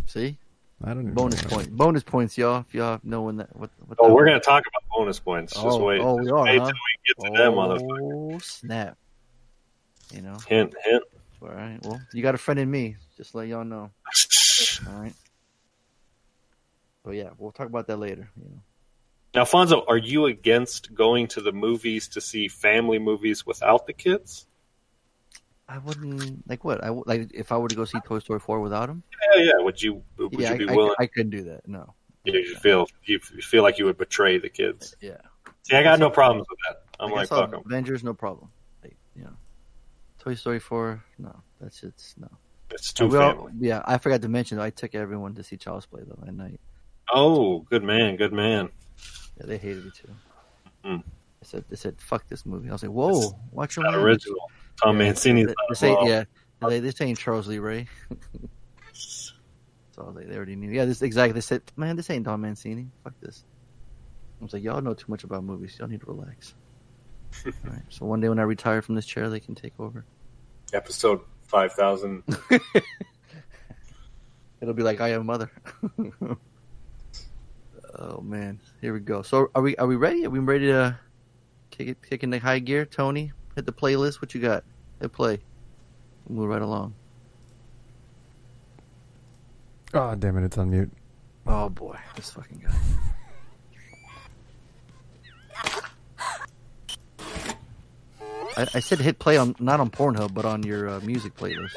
See, I don't. Even bonus know. point. Bonus points, y'all. If y'all know when that. What? what oh, that we're was. gonna talk about bonus points. Just Oh, wait. oh, we Just are, wait huh? till we get to them, motherfucker. Oh snap! You know. Hint, hint. All right. Well, you got a friend in me. Just let y'all know. <laughs> All right. But yeah, we'll talk about that later. You know. Now, Fonzo, are you against going to the movies to see family movies without the kids? I wouldn't like what I like if I were to go see Toy Story four without him. Yeah, yeah. Would you? Would yeah, you be I, willing? I, I couldn't do that. No. you feel you feel like you would betray the kids. Uh, yeah. See, I got no problems with that. I'm like, fuck them. Avengers, no problem. Like, you know, Toy Story four, no, that's it's no. It's too all- family. yeah, I forgot to mention I took everyone to see Child's Play though at night. Oh, good man, good man. Yeah, they hated it too. Hmm. They said they said fuck this movie. I was like, whoa, watch your original. Tom Yeah, Mancini's They, not they say, involved. yeah, they they saying Charles Lee Ray. <laughs> so I was like, they already knew. Yeah, this exactly. They said, man, this ain't Tom Mancini. Fuck this. I was like, y'all know too much about movies. Y'all need to relax. <laughs> All right. So one day when I retire from this chair, they can take over. Episode five thousand. <laughs> It'll be like I am mother. Oh man, here we go. So are we are we ready? Are we ready to kick it kick in the high gear? Tony, hit the playlist. What you got? Hit play. Move right along. Oh damn it! It's on mute. Oh boy, this fucking guy. I, I said hit play on not on Pornhub, but on your uh, music playlist.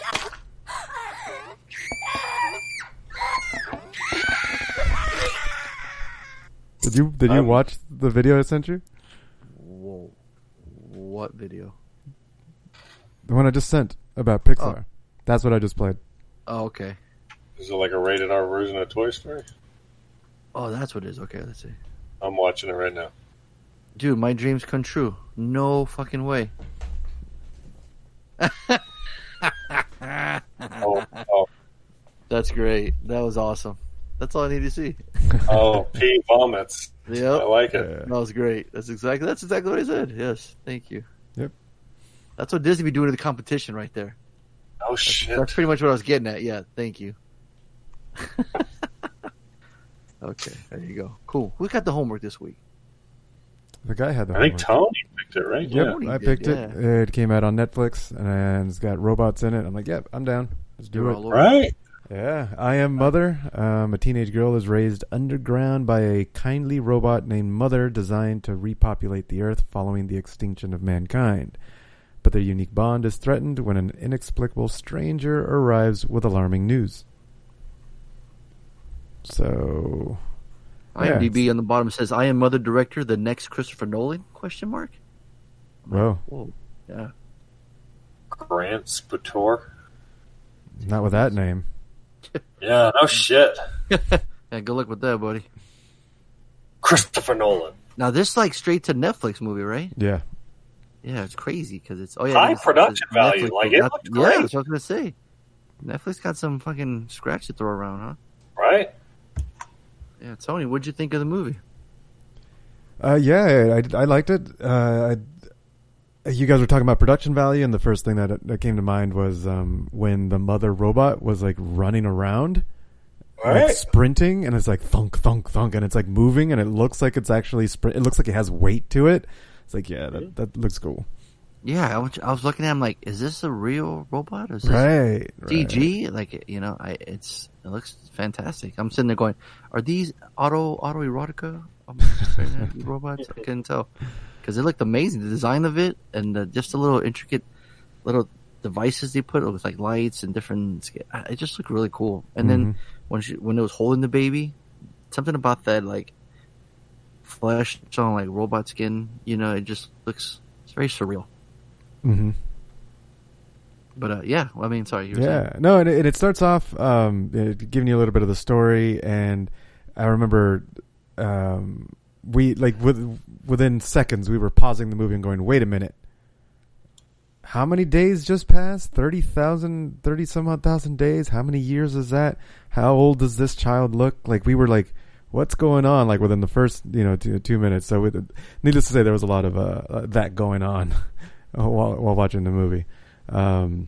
Did you did you Um, watch the video I sent you? Whoa, what video? The one I just sent about Pixar. That's what I just played. Oh, okay. Is it like a rated R version of Toy Story? Oh, that's what it is. Okay, let's see. I'm watching it right now. Dude, my dreams come true. No fucking way. Oh, oh, That's great. That was awesome. That's all I need to see. <laughs> oh, P vomits. Yeah, I like it. Yeah. That was great. That's exactly that's exactly what I said. Yes, thank you. Yep. That's what Disney be doing to the competition right there. Oh shit. That's pretty much what I was getting at. Yeah, thank you. <laughs> okay, there you go. Cool. Who got the homework this week? The guy had the. I think homework. Tony picked it, right? Yep, Tony I did, picked yeah. it. It came out on Netflix and it's got robots in it. I'm like, yep, I'm down. Let's do You're it. all Yeah. Right. Yeah, I am Mother. Um, a teenage girl is raised underground by a kindly robot named Mother, designed to repopulate the Earth following the extinction of mankind. But their unique bond is threatened when an inexplicable stranger arrives with alarming news. So, Yeah, IMDb on the bottom says, "I am Mother Director, the next Christopher Nolan?" Question mark. whoa, Whoa. Yeah. Grant Sputore. not with that name. Yeah, no shit. <laughs> Yeah. Good luck with that, buddy. Christopher Nolan. Now this like straight to Netflix movie, right? Yeah, Yeah, it's crazy because it's oh yeah, High it's- production it's value, Netflix- like, it not- looked Yeah, great. that's what I was gonna say. Netflix got some fucking scratch to throw around, huh? Right? Yeah, Tony, what'd you think of the movie? uh, yeah, I, I liked it. Uh, I, you guys were talking about production value, and the first thing that that came to mind was um, when the mother robot was like running around. like Right. sprinting and it's like thunk thunk thunk and it's like moving and it looks like it's actually sprint it looks like it has weight to it it's like yeah that, that looks cool Yeah, I was, I was looking at him like, is this a real robot? Or is this right, right. CG? Like, you know, I it's it looks fantastic. I'm sitting there going, are these auto auto erotica um, <laughs> robots? I couldn't tell because it looked amazing. The design of it and the, just the little intricate little devices they put with like lights and different. It just looked really cool. And then when she when it was holding the baby, something about that like flesh on like robot skin. You know, it just looks it's very surreal. Mm-hmm. But uh, yeah, well, I mean, sorry, yeah no and it, it starts off um giving you a little bit of the story and i remember um we like with, within seconds we were pausing the movie and going wait a minute how many days just passed? 30,000, 30 some odd thousand days. How many years is that? How old does this child look? Like we were like, what's going on? Like within the first, you know, two, two minutes. So with, needless to say, there was a lot of, uh, uh, that going on <laughs> while, while watching the movie. Um,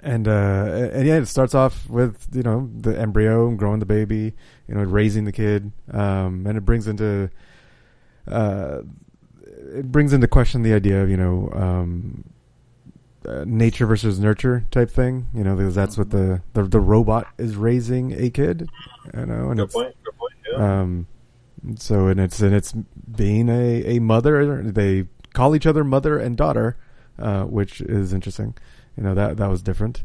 and, uh, and yeah, it starts off with, you know, the embryo and growing the baby, you know, raising the kid. Um, and it brings into, uh, it brings into question the idea of, you know, um, uh, nature versus nurture type thing, you know, because that's what the, the the robot is raising a kid, you know, and Good it's point. Good point. Yeah. um, so and it's and it's being a a mother. They call each other mother and daughter, uh, which is interesting. You know that that was different.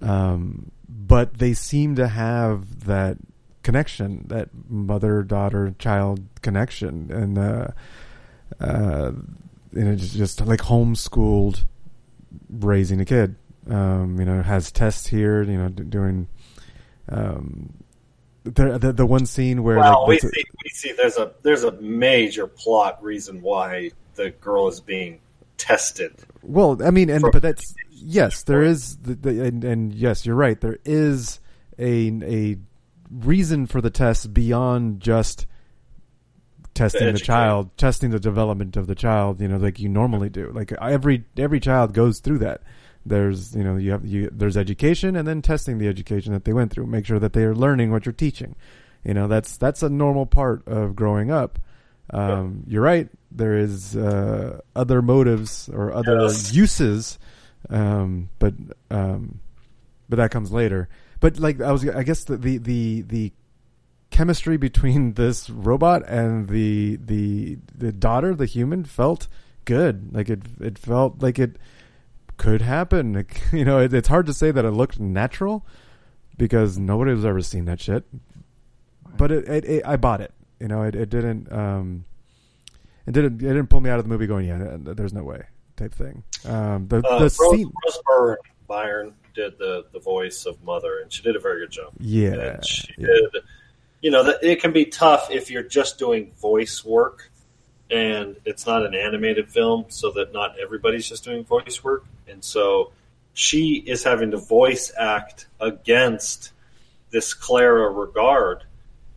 Um, but they seem to have that connection, that mother daughter child connection, and uh, uh, and it's just like homeschooled raising a kid. Um, you know, has tests here. You know, d- doing um, the, the the one scene where well, we like, see, we see there's a there's a major plot reason why the girl is being tested. Well, I mean, and but that's yes, there is, the, the, and, and yes, you're right. There is a a reason for the test beyond just testing the, educate. child, testing the development of the child. You know, like you normally do. Like every every child goes through that. There's you know you have you there's education and then testing the education that they went through. Make sure that they are learning what you're teaching. You know, that's that's a normal part of growing up. Um, You're right. There is uh, other motives or other Yes. uses, um, but um, but that comes later. But like I was, I guess the the the, the chemistry between <laughs> this robot and the the the daughter, the human, felt good. Like it it felt like it could happen. <laughs> You know, it, it's hard to say that it looked natural because nobody has ever seen that shit. But it, it, it I bought it. You know, it, it didn't um it didn't it didn't pull me out of the movie going, yeah, there's no way type thing. Um the Uh, the Rose, scene Rose Byrne, Byron did the the voice of Mother, and she did a very good job. Yeah, and she yeah. did. You know, that it can be tough if you're just doing voice work, and it's not an animated film, so that not everybody's just doing voice work, and so she is having to voice act against this Clara Rugaard,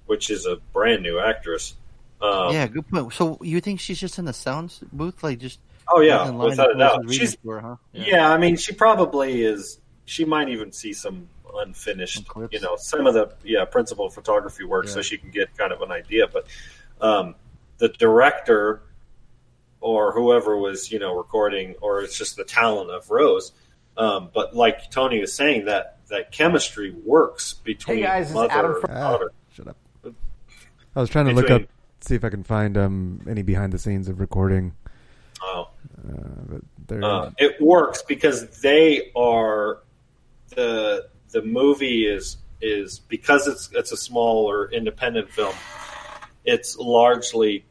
which is a brand new actress. Um, yeah, good point. So you think she's just in the sound booth, like just Oh yeah, without a doubt. She's her, huh? yeah. I mean, she probably is. She might even see some unfinished, Some you know, some of the yeah principal photography work, so she can get kind of an idea. But um, the director or whoever was you know recording, or it's just the talent of Rose. Um, but like Tony was saying, that that chemistry works between Hey, guys, it's mother Adam and from- Ah, shut up. I was trying to look up see if I can find um any behind the scenes of recording. Oh. Uh, but Uh, it works because they are the the movie is is because it's it's a smaller independent film. It's largely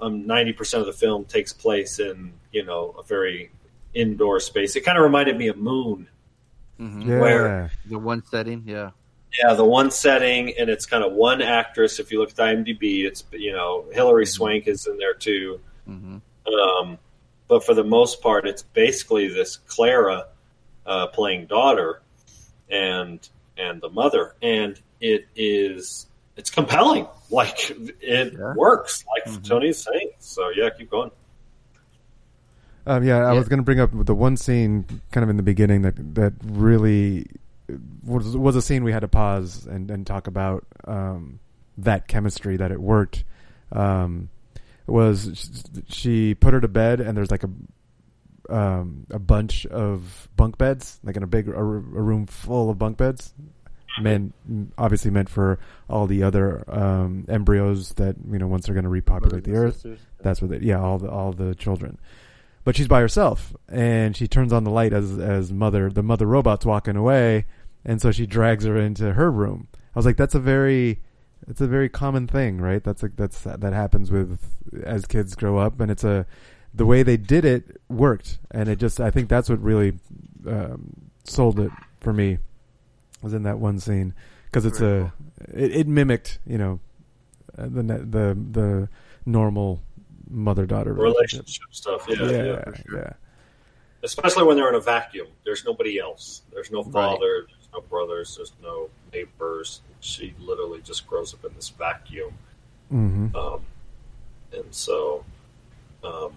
um, ninety percent of the film takes place in you know a very indoor space. It kind of reminded me of Moon. hmm yeah. where- The one setting, yeah. Yeah, the one setting, and it's kind of one actress. If you look at the IMDb, it's you know Hilary Swank is in there too. hmm Um, but for the most part, it's basically this Clara uh, playing daughter and and the mother, and it is it's compelling. <laughs> Like it Yeah. works, like Mhm. Tony's saying. So yeah, keep going. Um, yeah, I Yeah. was going to bring up the one scene kind of in the beginning that that really was was a scene we had to pause and, and talk about um, that chemistry that it worked. Um, was she put her to bed and there's like a um, a bunch of bunk beds, like in a big a, a room full of bunk beds, meant obviously meant for all the other um, embryos that you know once they're going to repopulate the earth. That's what they, yeah, all the all the children. But she's by herself, and she turns on the light as as mother the mother robot's walking away, and so she drags her into her room. I was like, that's a very it's a very common thing, right? That's like that's that happens with as kids grow up, and it's a the way they did it worked, and it just I think that's what really um, sold it for me was in that one scene because it's Very a it, it mimicked you know uh, the the the normal mother daughter Relationship stuff. Yeah, yeah. yeah, for sure. yeah. especially when they're in a vacuum. There's nobody else. There's no Right. father. There's no brothers. There's no neighbors. She literally just grows up in this vacuum. hmm Um, and so, um,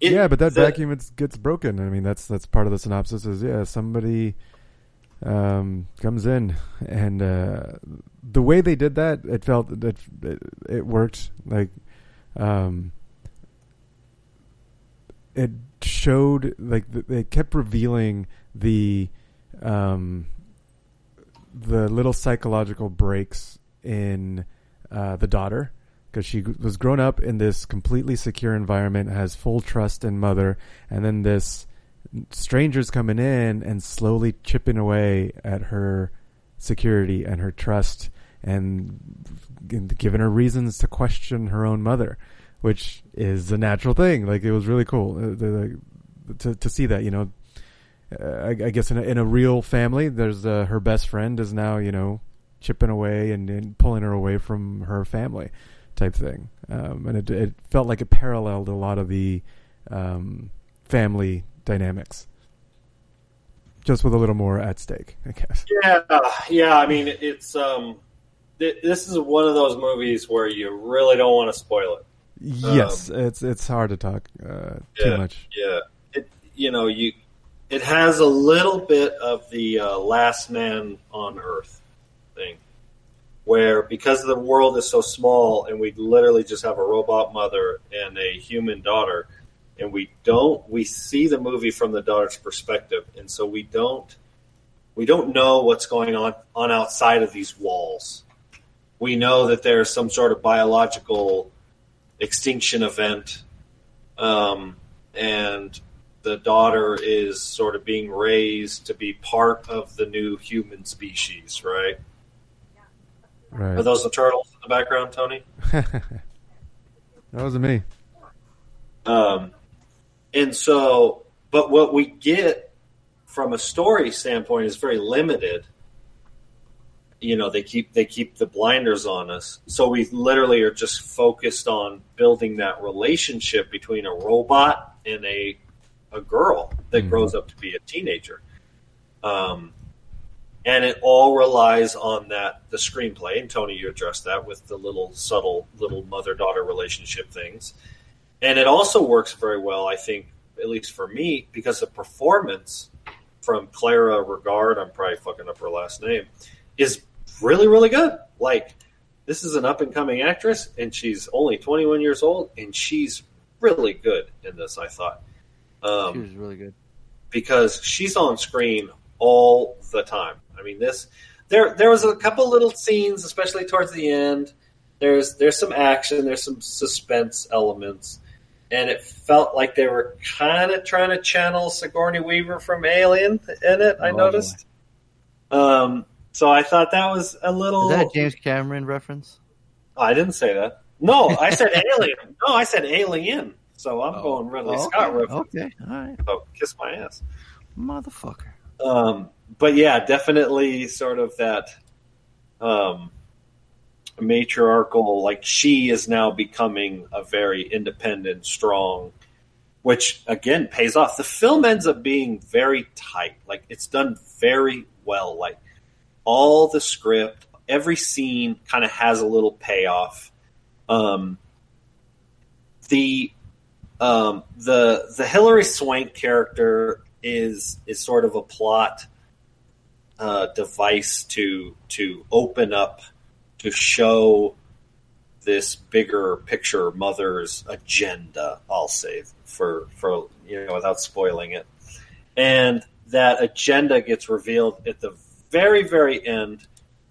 it- yeah, but that the- vacuum it's, gets broken. I mean, that's that's part of the synopsis. Is yeah, somebody um, comes in, and uh, the way they did that, it felt that it, it worked. Like, um, it showed like they kept revealing the um, the little psychological breaks in uh, the daughter because she was grown up in this completely secure environment, has full trust in mother, and then this strangers coming in and slowly chipping away at her security and her trust and giving her reasons to question her own mother, which is a natural thing. Like it was really cool uh, to to see that. You know, uh, I, I guess in a, in a real family, there's uh, her best friend is now you know chipping away and, and pulling her away from her family type thing. Um, and it, it felt like it paralleled a lot of the um, family dynamics, just with a little more at stake, I guess. Yeah, yeah. I mean, it's um, th- this is one of those movies where you really don't want to spoil it. Yes, it's it's hard to talk uh, too much. Yeah, it you know you it has a little bit of the uh, Last Man on Earth thing, where because the world is so small and we literally just have a robot mother and a human daughter, and we don't we see the movie from the daughter's perspective, and so we don't we don't know what's going on on outside of these walls. We know that there's some sort of biological extinction event, um, and the daughter is sort of being raised to be part of the new human species, right? Are Right. those the turtles in the background, Tony? <laughs> that wasn't me. Um, and so, but what we get from a story standpoint is very limited. You know, they keep they keep the blinders on us, so we literally are just focused on building that relationship between a robot and a a girl that Mhm. grows up to be a teenager. Um, and it all relies on that the screenplay. And Tony, you addressed that with the little subtle little mother daughter relationship things and it also works very well, I think, at least for me, because the performance from Clara Rugaard, I'm probably fucking up her last name, is really, really good. Like, this is an up and coming actress, and she's only 21 years old, and she's really good in this, I thought. She Um, was really good. because she's on screen all the time. I mean, this there there was a couple little scenes, especially towards the end. There's there's some action, there's some suspense elements, and it felt like they were kind of trying to channel Sigourney Weaver from Alien in it. I Oh, noticed. Um, so I thought that was a Is little. that a James Cameron reference? I didn't say that. No, I said Alien. <laughs> No, I said Alien. So I'm going Ridley Oh, Scott okay. reference. Okay, all right, So kiss my ass. motherfucker. Um, but yeah, definitely sort of that um, matriarchal, like she is now becoming a very independent, strong, which again pays off. The film ends up being very tight. Like it's done very well. Like all the script, every scene kind of has a little payoff. Um, the um, the the Hilary Swank character is is sort of a plot uh, device to to open up to show this bigger picture mother's agenda. I'll say for for you know without spoiling it, and that agenda gets revealed at the very very end.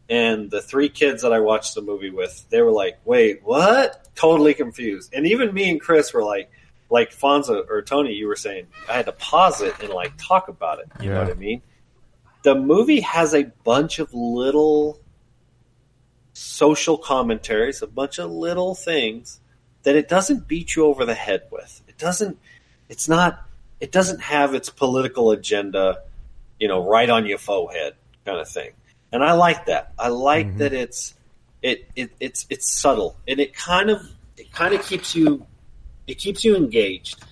And the three kids that I watched the movie with, they were like, "Wait, what?" Totally confused. And even me and Chris were like, like Fonza or Tony, you were saying, I had to pause it and like talk about it. You know what I mean? The movie has a bunch of little social commentaries, a bunch of little things that it doesn't beat you over the head with. It doesn't. It's not. It doesn't have its political agenda, you know, right on your forehead kind of thing. And I like that. I like Mhm. that it's it, it it's it's subtle and it kind of it kind of keeps you it keeps you engaged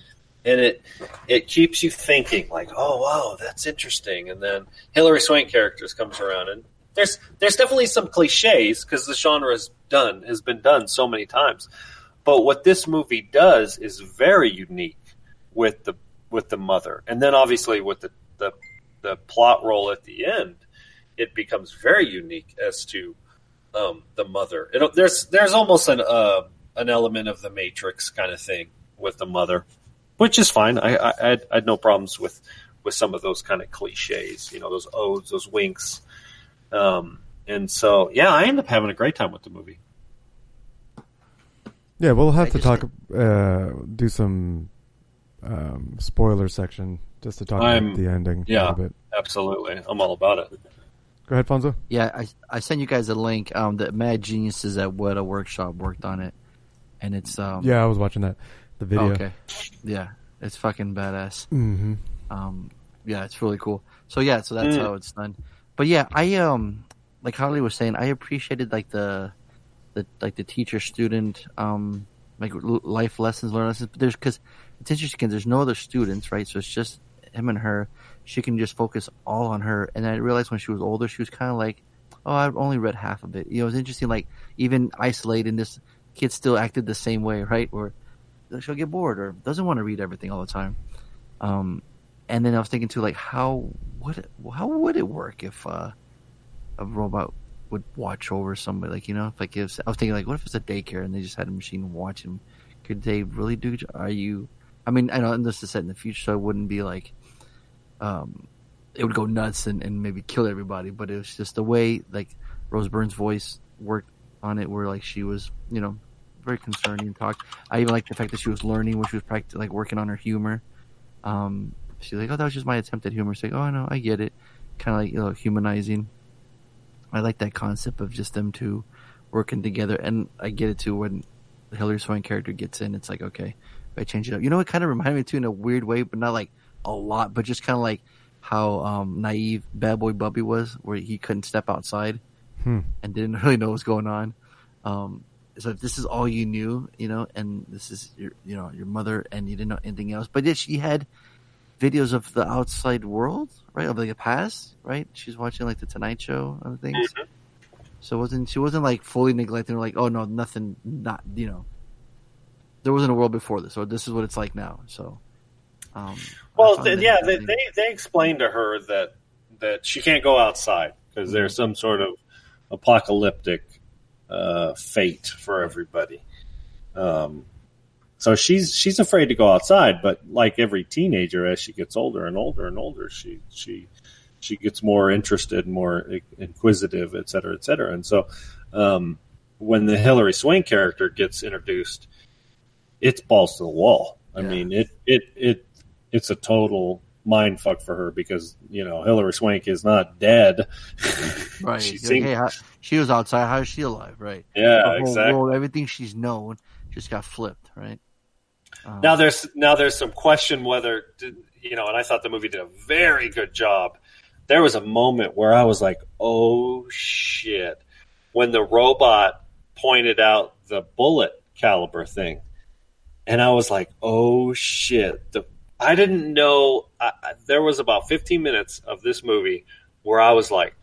and it it keeps you thinking like, oh wow, that's interesting. And then Hilary Swank characters comes around, and there's there's definitely some cliches because the genre is done has been done so many times. But what this movie does is very unique with the with the mother, and then obviously with the the, the plot role at the end, it becomes very unique as to um, the mother. It, there's there's almost an uh, an element of the Matrix kind of thing with the mother, which is fine. I, I, I, had, I had no problems with with some of those kind of cliches, you know, those odes, those winks. Um, and so, yeah, I ended up having a great time with the movie. Yeah, we'll have I to talk, uh, do some um, spoiler section just to talk I'm- about the ending Yeah, little bit. absolutely. I'm all about it. Go ahead, Fonzo. Yeah, I I sent you guys a link. Um, the Mad Geniuses at Weta Workshop worked on it, and it's um. Yeah, I was watching that, the video. Okay. Yeah, it's fucking badass. hmm Um, yeah, it's really cool. So yeah, so that's Mm. how it's done. But yeah, I um, like Harley was saying, I appreciated like the, the like the teacher student um like life lessons, learn lessons. But there's because it's interesting because there's no other students, right? So it's just him and her. She can just focus all on her. And I realized when she was older, she was kind of like, oh, I've only read half of it. You know, it's interesting. Like even isolated, this kid still acted the same way, right? Or she'll get bored or doesn't want to read everything all the time. Um, and then I was thinking too, like how would it, how would it work if uh, a robot would watch over somebody? Like you know, if like if I was thinking like, what if it's a daycare and they just had a machine watch him? Could they really do? Are you? I mean, I know this is set in the future, so it wouldn't be like, um, it would go nuts and, and maybe kill everybody. But it was just the way like Rose Byrne's voice worked on it, where like she was, you know, very concerning talk. I even like the fact that she was learning, where she was practicing, like working on her humor. Um, she's like, "Oh, that was just my attempt at humor." She's like, "Oh, no, I get it." Kind of like you know, humanizing. I like that concept of just them two working together, and I get it too when the Hilary Swank character gets in. It's like, okay, I change it up. You know, it kind of reminded me too in a weird way, but not like a lot, but just kind of like how um, naive Bad Boy Bubby was, where he couldn't step outside Hmm. and didn't <laughs> really know what was going on. Um, so if this is all you knew, you know, and this is your, you know, your mother, and you didn't know anything else, but yet she had videos of the outside world, right, of like the past, right? She's watching like the Tonight Show and things. So it wasn't she wasn't like fully neglecting, like, oh no, nothing, not you know, there wasn't a world before this, or this is what it's like now. So, um, Well, th- yeah, they, they they explained to her that that she can't go outside because there's Mm-hmm. some sort of apocalyptic uh, fate for everybody. Um, so she's she's afraid to go outside, but like every teenager, as she gets older and older and older, she she she gets more interested, more inquisitive, et cetera, et cetera. And so, um, when the Hilary Swank character gets introduced, it's balls to the wall. I Yeah. mean, it it it it's a total mind fuck for her because you know Hilary Swank is not dead. <laughs> Right. she seems, hey, how, she was outside. How is she alive? Right. yeah, whole exactly. everything she's known just got flipped. Right. Um, Now there's now there's some question whether you know, and I thought the movie did a very good job. There was a moment where I was like, "Oh shit!" when the robot pointed out the bullet caliber thing, and I was like, "Oh shit!" The I didn't know. I, I- there was about 15 minutes of this movie where I was like,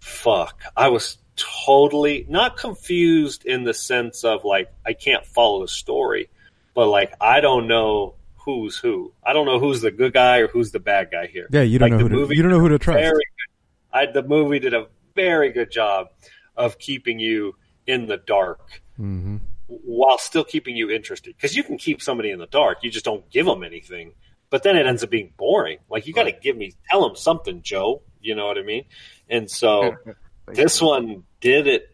"Fuck!" I was totally not confused in the sense of like I can't follow the story but like I don't know who's who. I don't know who's the good guy or who's the bad guy here. Yeah, you don't Like, know who to, you don't know who to trust. Very good. I, the movie did a very good job of keeping you in the dark hmm while still keeping you interested. Because you can keep somebody in the dark, you just don't give them anything. But then it ends up being boring. Like you got to give me, tell him something, Joe. You know what I mean? And so <laughs> this one did it.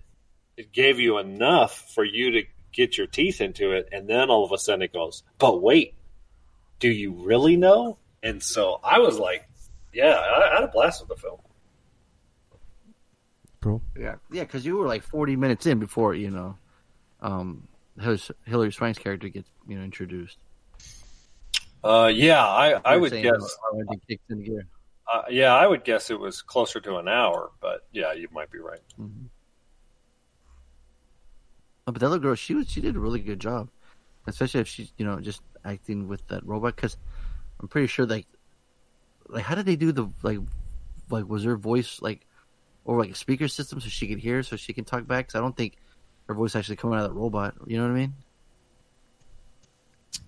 It gave you enough for you to get your teeth into it, and then all of a sudden it goes. But wait, do you really know? And so I was like, yeah, I, I had a blast with the film. Cool. Yeah, yeah, because you were like 40 minutes in before you know, um, Hilary, Hilary Swank's character gets you know introduced. Uh, yeah, I, I would guess. how everything kicks gear. Uh, yeah, I would guess it was closer to an hour, but yeah, you might be right. Oh, but the other girl, she was she did a really good job. especially if she's you know just acting with that robot. Because I'm pretty sure like like how did they do the like like was her voice like or like a speaker system so she could hear so she can talk back? Because I don't think her voice actually coming out of that robot. You know what I mean?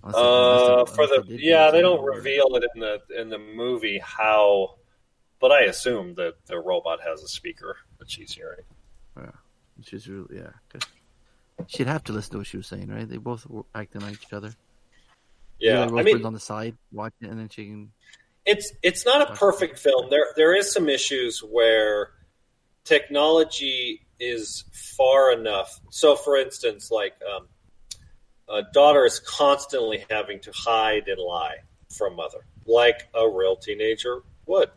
Unless they- unless they- Uh, for the yeah, they don't reveal it in the in the movie how, but I assume that the robot has a speaker that she's hearing. Yeah, she's really yeah. She'd have to listen to what she was saying, right? They both were acting like each other. Yeah, I mean, on the side watching, it, and then she can. it's it's not a perfect film. There there is some issues where technology is far enough. So, for instance, like um, a daughter is constantly having to hide and lie from mother, like a real teenager would.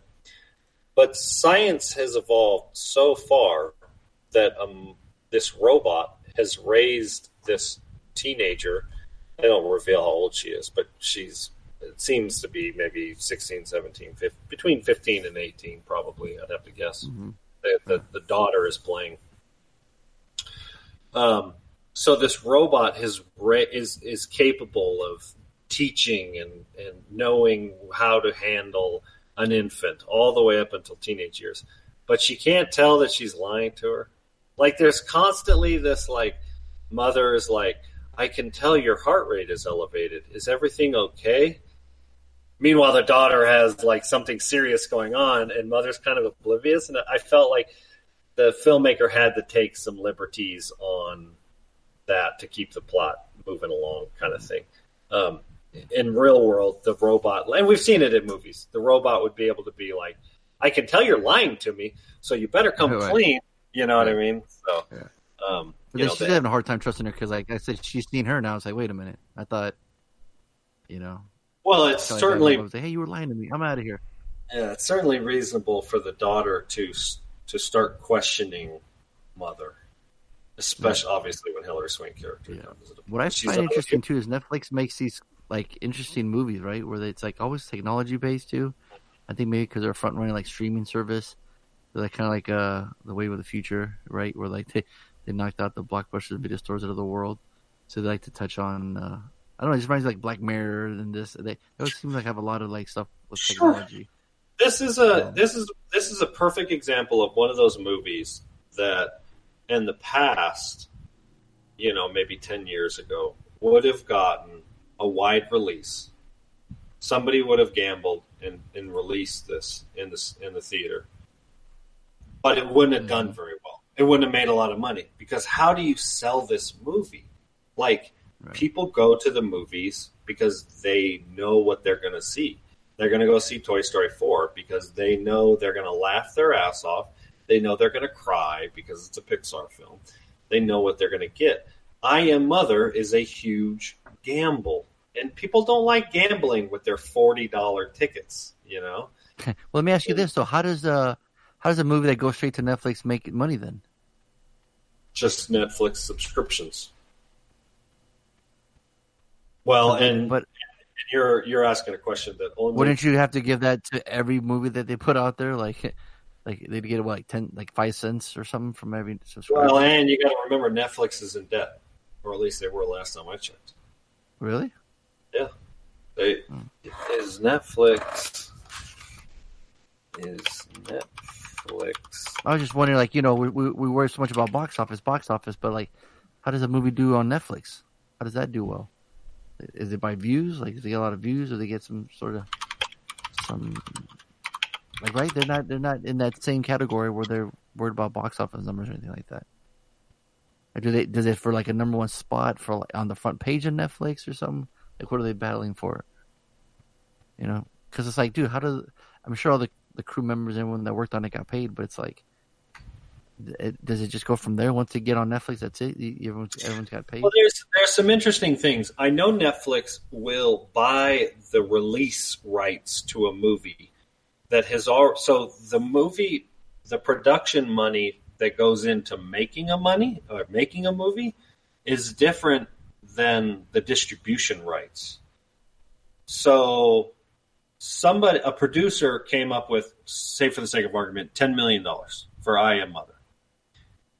But science has evolved so far that um, this robot has raised this teenager. I don't reveal how old she is, but she's it seems to be maybe 16, 17, 15, between 15 and 18, probably, I'd have to guess. The, the, the daughter is playing. Um, so this robot ra- is is capable of teaching and, and knowing how to handle an infant all the way up until teenage years. But she can't tell that she's lying to her. Like there's constantly this like mother is like, I can tell your heart rate is elevated. Is everything okay? Meanwhile, the daughter has like something serious going on, and mother's kind of oblivious. And I felt like the filmmaker had to take some liberties on that to keep the plot moving along, kind of thing. Um, in real world, the robot, and we've seen it in movies, the robot would be able to be like, "I can tell you're lying to me, so you better come Right. clean." You know what I mean? So, um, But you know, she's having a hard time trusting her because, like I said, she's seen her now. It's like, wait a minute, I thought, you know. well, it's So I certainly was like, hey, you were lying to me. I'm out of here. Yeah, it's certainly reasonable for the daughter to to start questioning mother, especially obviously when Hilary Swank character comes. into What I She's find interesting too is Netflix makes these like interesting movies, right? Where it's like always technology based too. I think maybe because they're front running like streaming service, they're like kind of like uh the way of the future, right? Where like <laughs> they they knocked out the blockbuster video stores out of the world, so they like to touch on. uh I don't know. It just reminds me like Black Mirror and this. They, they always seem like have a lot of like stuff with technology. This is a this is this is a perfect example of one of those movies that in the past, you know, maybe ten years ago, would have gotten a wide release. Somebody would have gambled and, and released this in the in the theater, but it wouldn't have done mm-hmm. very well. It wouldn't have made a lot of money because how do you sell this movie? Like people go to the movies because they know what they're going to see. They're going to go see Toy Story 4 because they know they're going to laugh their ass off. They know they're going to cry because it's a Pixar film. They know what they're going to get. I Am Mother is a huge gamble, and people don't like gambling with their $40 tickets, you know? <laughs> well, let me ask you this though: How does uh how does a movie that goes straight to Netflix make money then? Just Netflix subscriptions. Well, and but you're you're asking a question that only Wouldn't you have to give that to every movie that they put out there? Like, <laughs> like they'd get what, like ten, like five cents or something from every subscriber. Well, and you got to remember Netflix is in debt, or at least they were last time I checked. really? Yeah, they is Netflix is Netflix. I was just wondering, like, you know, we, we we worry so much about box office, box office, but like, how does a movie do on Netflix? How does that do well? Is it by views? Like, do they get a lot of views, or they get some sort of some like right? They're not they're not in that same category where they're worried about box office numbers or anything like that. Or do they does it for like a number one spot for like on the front page of Netflix or something? Like, what are they battling for? You know, because it's like, dude, how does I'm sure all the the crew members, everyone that worked on it, got paid, but it's like, it, does it just go from there once they get on Netflix? That's it. Everyone's everyone's got paid. Well, there's there's some interesting things. I know Netflix will buy the release rights to a movie that has all. So the movie, the production money that goes into making a money or making a movie is different than the distribution rights. So somebody, a producer, came up with, say for the sake of argument, ten million dollars for I Am Mother,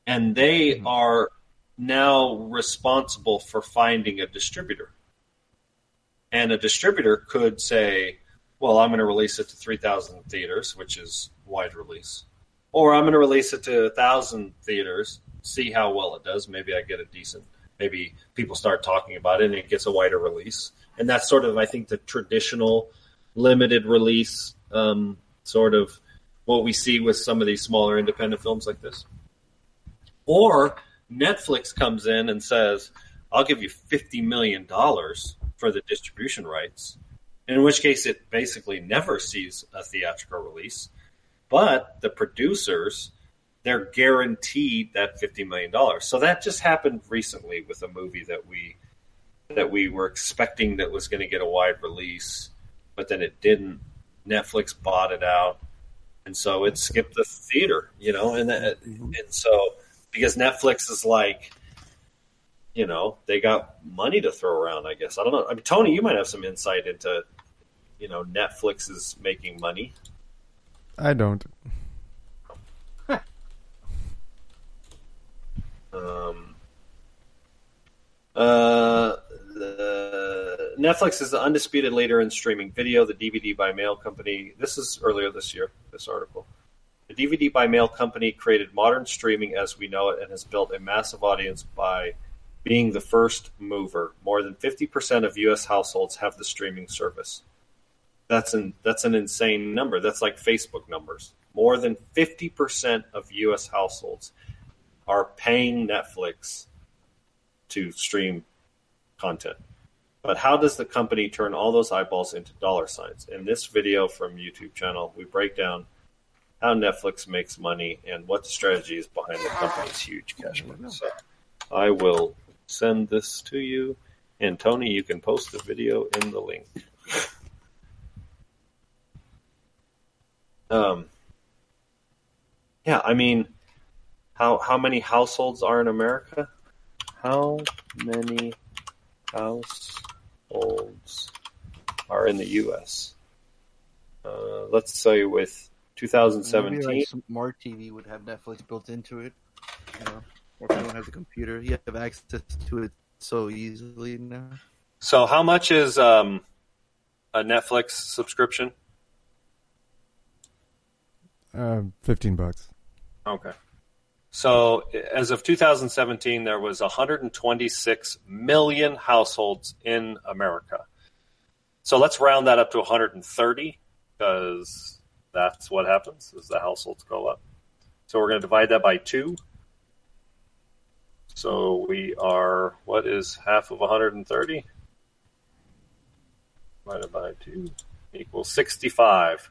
and they mm-hmm. are now responsible for finding a distributor. And a distributor could say, well, I'm going to release it to 3,000 theaters, which is wide release. Or I'm going to release it to 1,000 theaters, see how well it does. Maybe I get a decent, maybe people start talking about it and it gets a wider release. And that's sort of, I think, the traditional limited release um, sort of what we see with some of these smaller independent films like this. Or Netflix comes in and says, I'll give you $50 million for the distribution rights, in which case it basically never sees a theatrical release. But the producers, they're guaranteed that $50 million. So that just happened recently with a movie that we that we were expecting that was going to get a wide release, but then it didn't. Netflix bought it out, and so it skipped the theater, you know, and that, and so because Netflix is like, you know, they got money to throw around. I guess I don't know. I mean, Tony, you might have some insight into, you know, Netflix is making money. I don't. Um, uh, the, Netflix is the undisputed leader in streaming video. The DVD by mail company. This is earlier this year. This article. The DVD by mail company created modern streaming as we know it and has built a massive audience by being the first mover. More than 50% of U.S. households have the streaming service. That's an that's an insane number. That's like Facebook numbers. More than 50% of U.S. households are paying Netflix to stream content. But how does the company turn all those eyeballs into dollar signs? In this video from YouTube channel, we break down how Netflix makes money and what the strategy is behind the company's huge cash flow. So I will send this to you, and Tony, you can post the video in the link. Um, yeah, I mean, how how many households are in America? How many households are in the U.S.? Uh, let's say with Maybe 2017. like Smart TV would have Netflix built into it. You know, or if you don't have the computer, you have access to it so easily now. So, how much is um, a Netflix subscription? Uh, Fifteen bucks. Okay. So, as of 2017, there was 126 million households in America. So let's round that up to 130 because that's what happens as the households go up. So we're going to divide that by two. So we are what is half of 130 divided by two equals 65.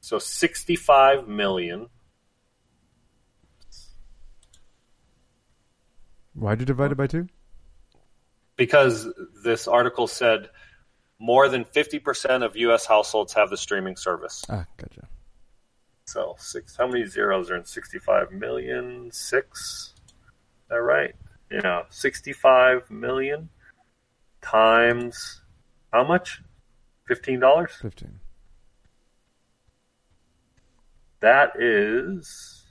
So 65 million Why'd you divide it by two? because this article said more than 50% of U.S. households have the streaming service. Ah, gotcha. So six. How many zeros are in 65 million? Six. Is that right? Yeah, 65 million times how much? Fifteen dollars. Fifteen. That is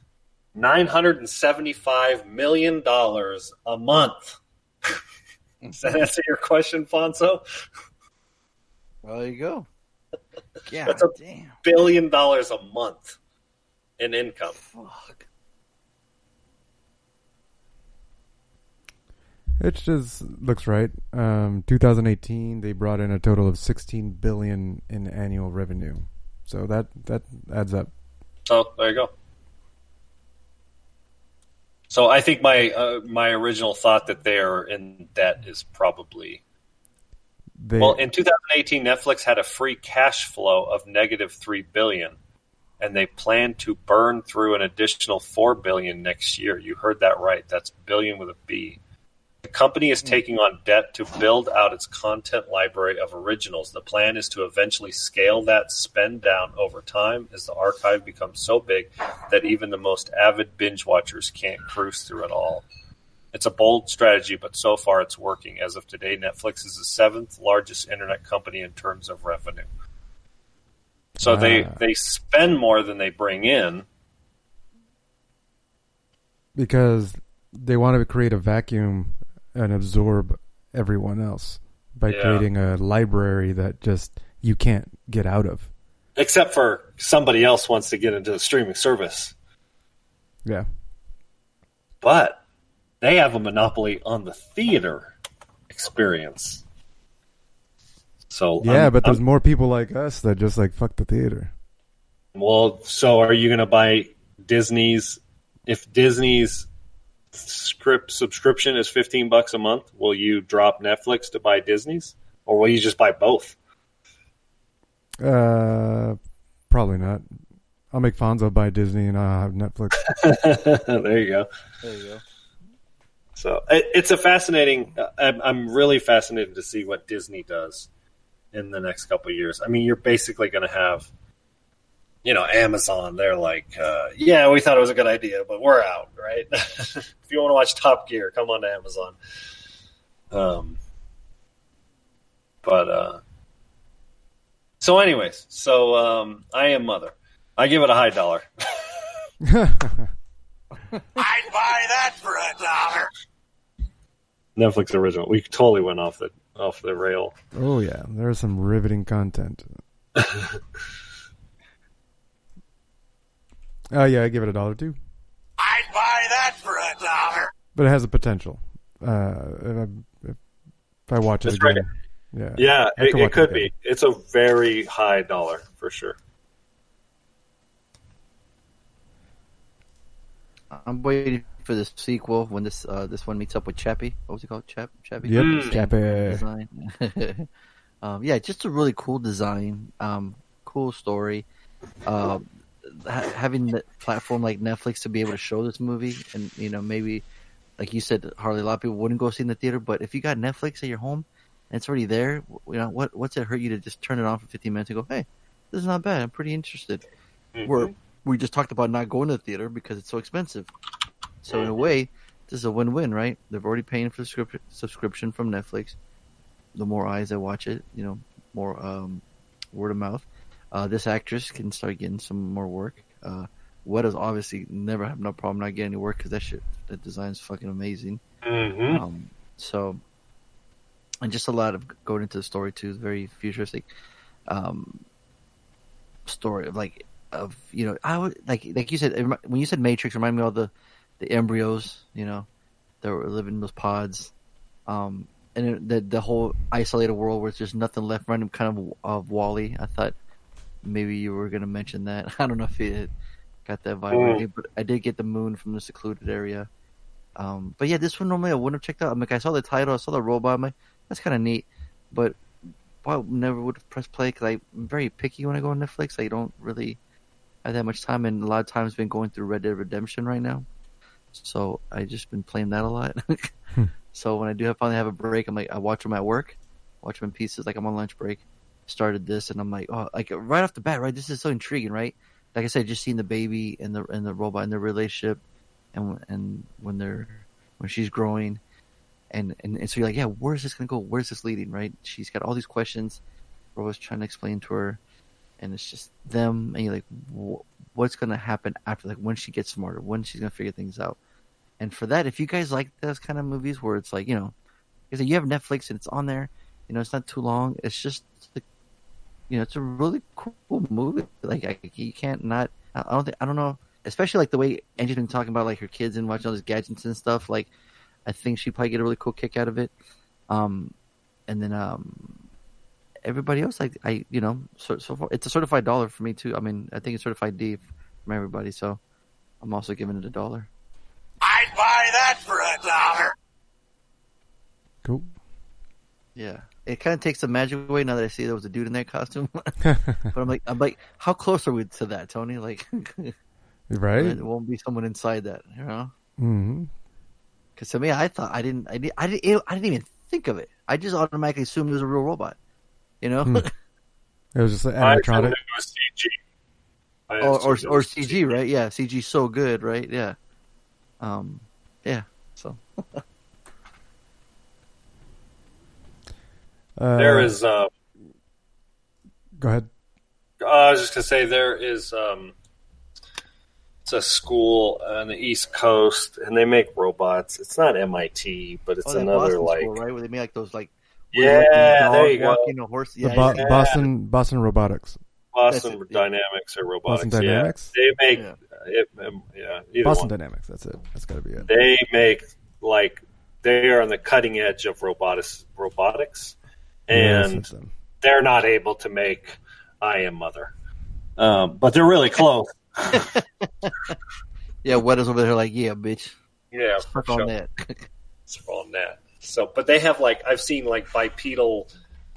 nine hundred and seventy-five million dollars a month. <laughs> Does that answer your question, Fonso? Well, there you go. Yeah, <laughs> That's a damn. billion dollars a month in income. Fuck. It just looks right. Um, 2018, they brought in a total of 16 billion in annual revenue. So that that adds up. Oh, there you go. So I think my uh, my original thought that they are in debt is probably They well. In 2018, Netflix had a free cash flow of negative three billion, and they plan to burn through an additional four billion next year. You heard that right. That's billion with a B. The company is taking on debt to build out its content library of originals. The plan is to eventually scale that spend down over time as the archive becomes so big that even the most avid binge watchers can't cruise through it all. It's a bold strategy, but so far it's working. As of today, Netflix is the seventh largest internet company in terms of revenue. So they, Ah. they spend more than they bring in. because they want to create a vacuum and absorb everyone else by Yeah. creating a library that just you can't get out of. Except for somebody else wants to get into the streaming service, Yeah. but they have a monopoly on the theater experience. So Yeah, I'm- but there's I'm- more people like us that just like fuck the theater. well, so are you going to buy Disney's? If Disney's script subscription is fifteen bucks a month, will you drop Netflix to buy Disney's, or will you just buy both? Uh, probably not. I'll make Fonzo buy Disney and I'll have Netflix. <laughs> there you go. There you go. So it, it's a fascinating. I'm, I'm really fascinated to see what Disney does in the next couple of years. I mean, you're basically going to have, you know, Amazon. They're like, uh, yeah, we thought it was a good idea, but we're out, right? <laughs> if you want to watch Top Gear, come on to Amazon. Um, but uh, so, anyways, so um, I am Mother. I give it a high dollar. <laughs> I'd buy that for a dollar. Netflix original. We totally went off the off the rail. oh yeah, there's some riveting content. <laughs> Oh yeah, I give it a dollar too. I'd buy that for a dollar. But it has a potential. Uh, if I, if I watch it That's right. again, yeah, Yeah, it, it could again. be. It's a very high dollar for sure. I'm waiting for the sequel when this uh, this one meets up with Chappie. What was it called? Chap Chappie. Yep, Mm. Chappie. Design. <laughs> um, yeah, just a really cool design. Um, cool story. Uh, ha- having the platform like Netflix to be able to show this movie, and you know maybe, like you said, Harley, a lot of people wouldn't go see in the theater. But if you got Netflix at your home and it's already there, you know what? What's it hurt you to just turn it on for 15 minutes and go, hey, this is not bad. I'm pretty interested. We're we just talked about not going to the theater because it's so expensive. So in a way, this is a win-win, right? They're already paying for the script- subscription from Netflix. The more eyes that watch it, you know, more um, word of mouth. Uh, this actress can start getting some more work. Uh, Weta's obviously never have no problem not getting any work because that shit, that design's fucking amazing. Mm-hmm. Um, so, and just a lot of going into the story too. Very futuristic um, story of like of you know I would like like you said when you said Matrix, it reminded me of all the the embryos you know that were living in those pods, um, and the the whole isolated world where there's just nothing left, random kind of of WALL-E. I thought maybe you were gonna mention that. <laughs> I don't know if it got that vibe, Mm. already, but I did get the moon from the secluded area. Um, but yeah, this one normally I wouldn't have checked out. I'm like, I saw the title, I saw the robot. I'm like, that's kind of neat, but I never would have pressed play because I'm very picky when I go on Netflix. I don't really have that much time, and a lot of times been going through Red Dead Redemption right now. So I just been playing that a lot. <laughs> so when I do have finally have a break, I'm like, I watch them at work, watch them in pieces. Like I'm on lunch break, started this, and I'm like, oh, like right off the bat, right? This is so intriguing, right? Like I said, just seeing the baby and the and the robot and their relationship, and and when they're when she's growing, and, and and so you're like, yeah, where's this gonna go? Where's this leading? Right? She's got all these questions. Robo's trying to explain to her, and it's just them, and you're like, wh- what's gonna happen after? Like when she gets smarter, when she's gonna figure things out. And for that, if you guys like those kind of movies where it's like, you know, you have Netflix and it's on there, you know, it's not too long. It's just, you know, it's a really cool movie. Like I, you can't not. I I don't think I don't know, especially like the way Angie's been talking about like her kids and watching all these gadgets and stuff. Like, I think she'd probably get a really cool kick out of it. Um, and then um, everybody else, like I, you know, so so far it's a certified dollar for me too. I mean, I think it's certified D from everybody, so I'm also giving it a dollar. I'd buy that for a dollar. Cool. Yeah, it kind of takes the magic away now that I see there was a dude in that costume. <laughs> <laughs> but I'm like, I'm like, how close are we to that, Tony? Like, <laughs> Right? It won't be someone inside that, you know? Because to me, I thought I didn't, I didn't, I didn't, I didn't even think of it. I just automatically assumed it was a real robot. You know, Hmm. It was just an I animatronic. it was CG. I or or, or was CG, right? Yeah, CG so good, right? Yeah. Um, yeah. So Uh, There is. Uh, Go ahead. I was just gonna say there is. Um, it's a school on the East Coast, and they make robots. It's not MIT, but it's Oh, another Boston like school, right? Where they make like those like Yeah, dog there you go. walking a horse. The Yeah, Bo- yeah. Boston Boston Robotics. Boston That's it, yeah. Dynamics or robotics. Boston Dynamics? Yeah, they make Yeah. it, um, yeah Boston one. Dynamics. That's it. That's got to be it. They make like they are on the cutting edge of robotics. Robotics, Yes, and it's them. they're not able to make I Am Mother, um, but they're really close. <laughs> yeah, what is over there like, yeah, bitch, yeah, for fuck on sure. that. It's on that. So, but they have like I've seen like bipedal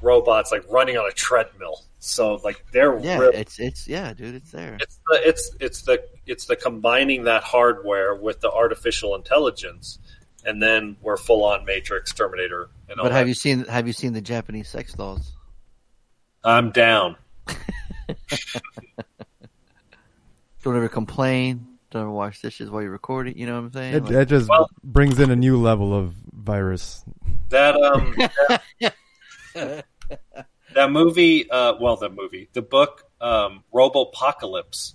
robots like running on a treadmill. So like they're yeah, really, it's it's yeah, dude, it's there. it's the it's it's the it's the combining that hardware with the artificial intelligence, and then we're full on Matrix, Terminator, and all But that. have you seen have you seen the Japanese sex dolls? I'm down. <laughs> <laughs> Don't ever complain. Don't ever wash dishes while you're recording. You know what I'm saying? It, Like- it just Well- brings in a new level of virus. That um that, <laughs> that movie uh well the movie the book um Robopocalypse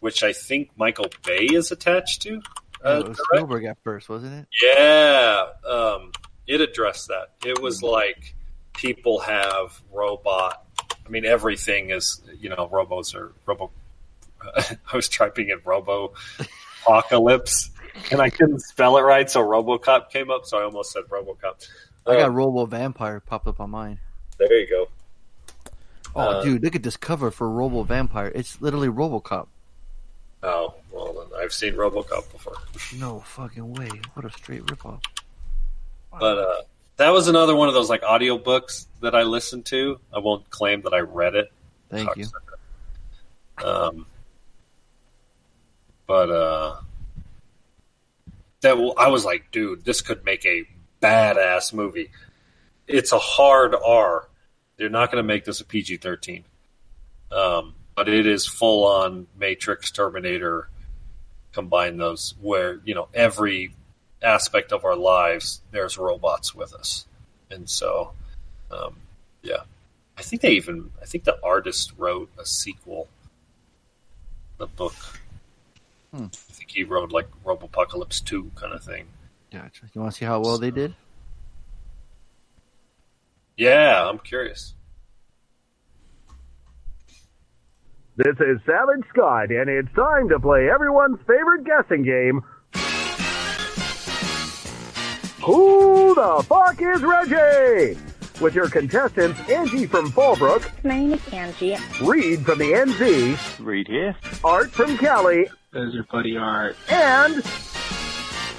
which I think Michael Bay is attached to Yeah, uh, it was direct- Spielberg at first, wasn't it? Yeah, um, it addressed that. It was like people have robot. I mean, everything is you know, robos are robo. <laughs> I was typing in robo apocalypse, and I couldn't spell it right, so RoboCop came up. So I almost said RoboCop. I got Um, Robo Vampire popped up on mine. there you go. Oh, Uh, dude, look at this cover for Robo Vampire. It's literally RoboCop. Oh well, then I've seen RoboCop before, No fucking way. What a straight ripoff. But uh, that was another one of those like audiobooks that I listened to. I won't claim that I read it. Thank you. Um, but uh, that I was like, dude, this could make a badass movie. It's a hard R. They're not going to make this a PG thirteen, um, but it is full on Matrix, Terminator. Combine those where you know every aspect of our lives there's robots with us, and so um, yeah, I think they even I think the artist wrote a sequel the book. Hmm. I think he wrote like Robopocalypse 2 kind of thing. Gotcha. You want to see how well they did? Yeah, I'm curious. This is Savage Scott, and it's time to play everyone's favorite guessing game. Who the fuck is Reggie? With your contestants Angie from Fallbrook, My name is Angie. Reed from the NZ, Reed here. Art from Cali, This is your buddy Art. and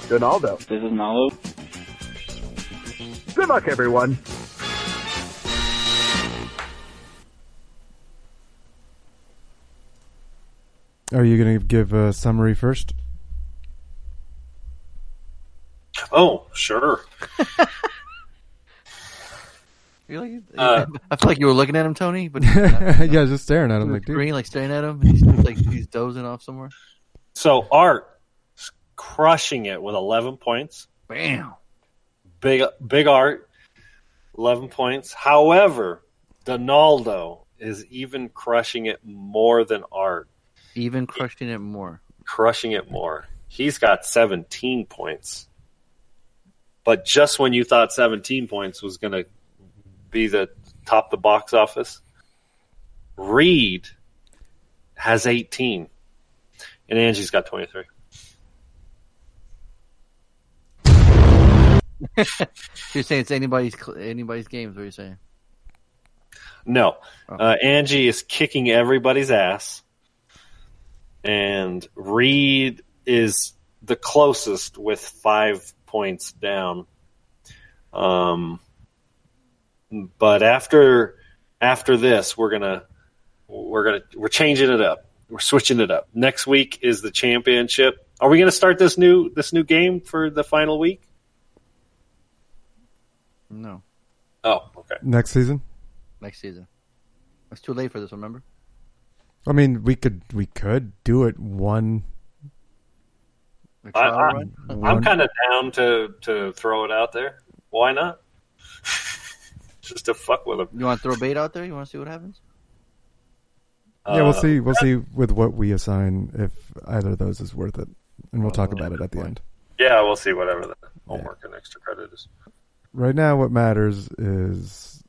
Donaldo. This is Nalo. Good luck, everyone. Are you going to give a summary first? Oh, sure. <laughs> You're Uh, I feel like you were looking at him, Tony, but <laughs> yeah, just staring at him like, green, like staring at him. And he's like he's dozing off somewhere. So Art is crushing it with 11 points. Bam. Big big Art 11 points. However, Donaldo is even crushing it more than Art. Even crushing it more. Crushing it more. He's got 17 points. But just when you thought 17 points was going to be the top the box office, Reed has 18 and Angie's got 23. <laughs> You're saying it's anybody's anybody's games? What are you saying? No, uh, Angie is kicking everybody's ass, and Reed is the closest with five points down. Um, but after after this, we're gonna we're gonna we're changing it up. We're switching it up. Next week is the championship. Are we gonna start this new this new game for the final week? No, Oh, okay. Next season? next season. It's too late for this. Remember? I mean, we could we could do it one. The I, trial I, run? I'm kind of down to to throw it out there. Why not? <laughs> Just to fuck with them. You want to throw bait out there? You want to see what happens? yeah, we'll Uh, see. We'll see with what we assign if either of those is worth it, and we'll talk about it at the end. Yeah, we'll see whatever the homework and extra credit is. Right now, what matters is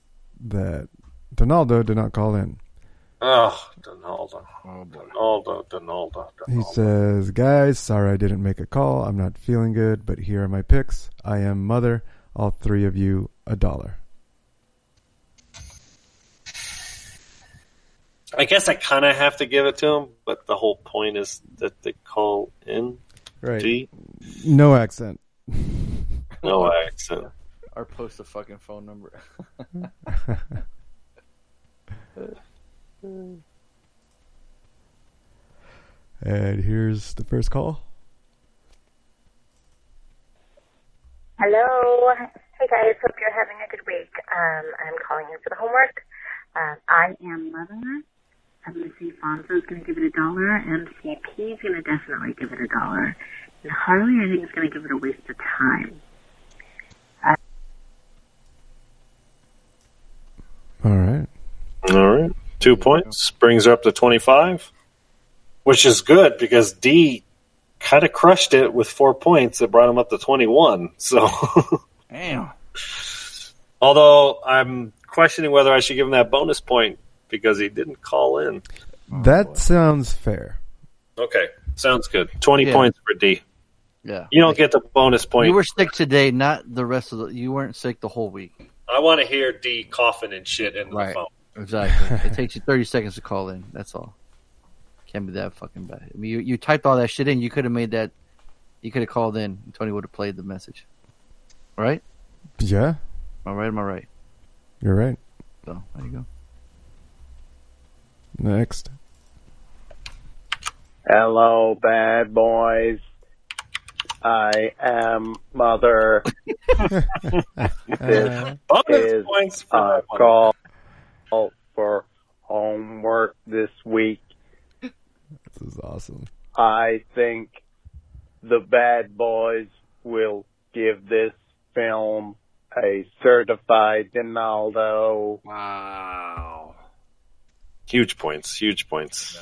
that Donaldo did not call in. Oh, Donaldo. Donaldo, Donaldo, He says, "Guys, sorry I didn't make a call. I'm not feeling good, but here are my picks. I am mother. All three of you, a dollar." I guess I kind of have to give it to him, but the whole point is that they call in. Right. D. No accent. <laughs> No accent. Or post a fucking phone number. <laughs> <laughs> And here's the first call. Hello. Hey guys, hope you're having a good week. Um, I'm calling in for the homework. Um, I am mother. I'm going to say Fonzo's going to give it a dollar. MCP's going to definitely give it a dollar. And Harley, I think, is going to give it a waste of time. All right. All right. Two points brings her up to 25, which is good because D kind of crushed it with four points that brought him up to 21. So, Damn. <laughs> although I'm questioning whether I should give him that bonus point because he didn't call in. that sounds fair. Okay. Sounds good. 20 Yeah. points for D. Yeah. You don't get the bonus point. You were sick today, not the rest of the. You weren't sick the whole week. I want to hear D coughing and shit into the phone. Exactly. it takes you 30 seconds to call in. That's all. Can't be that fucking bad. I mean, you, you typed all that shit in. You could have made that. You could have called in. and Tony would have played the message. Right? Yeah, Am I right? Am I right? you're right. So there you go. Next. Hello, bad boys. I am mother. <laughs> this Bonus is points for a that one. for homework this week. This is awesome. I think the bad boys will give this film a certified Donaldo. Wow. Huge points. Huge points.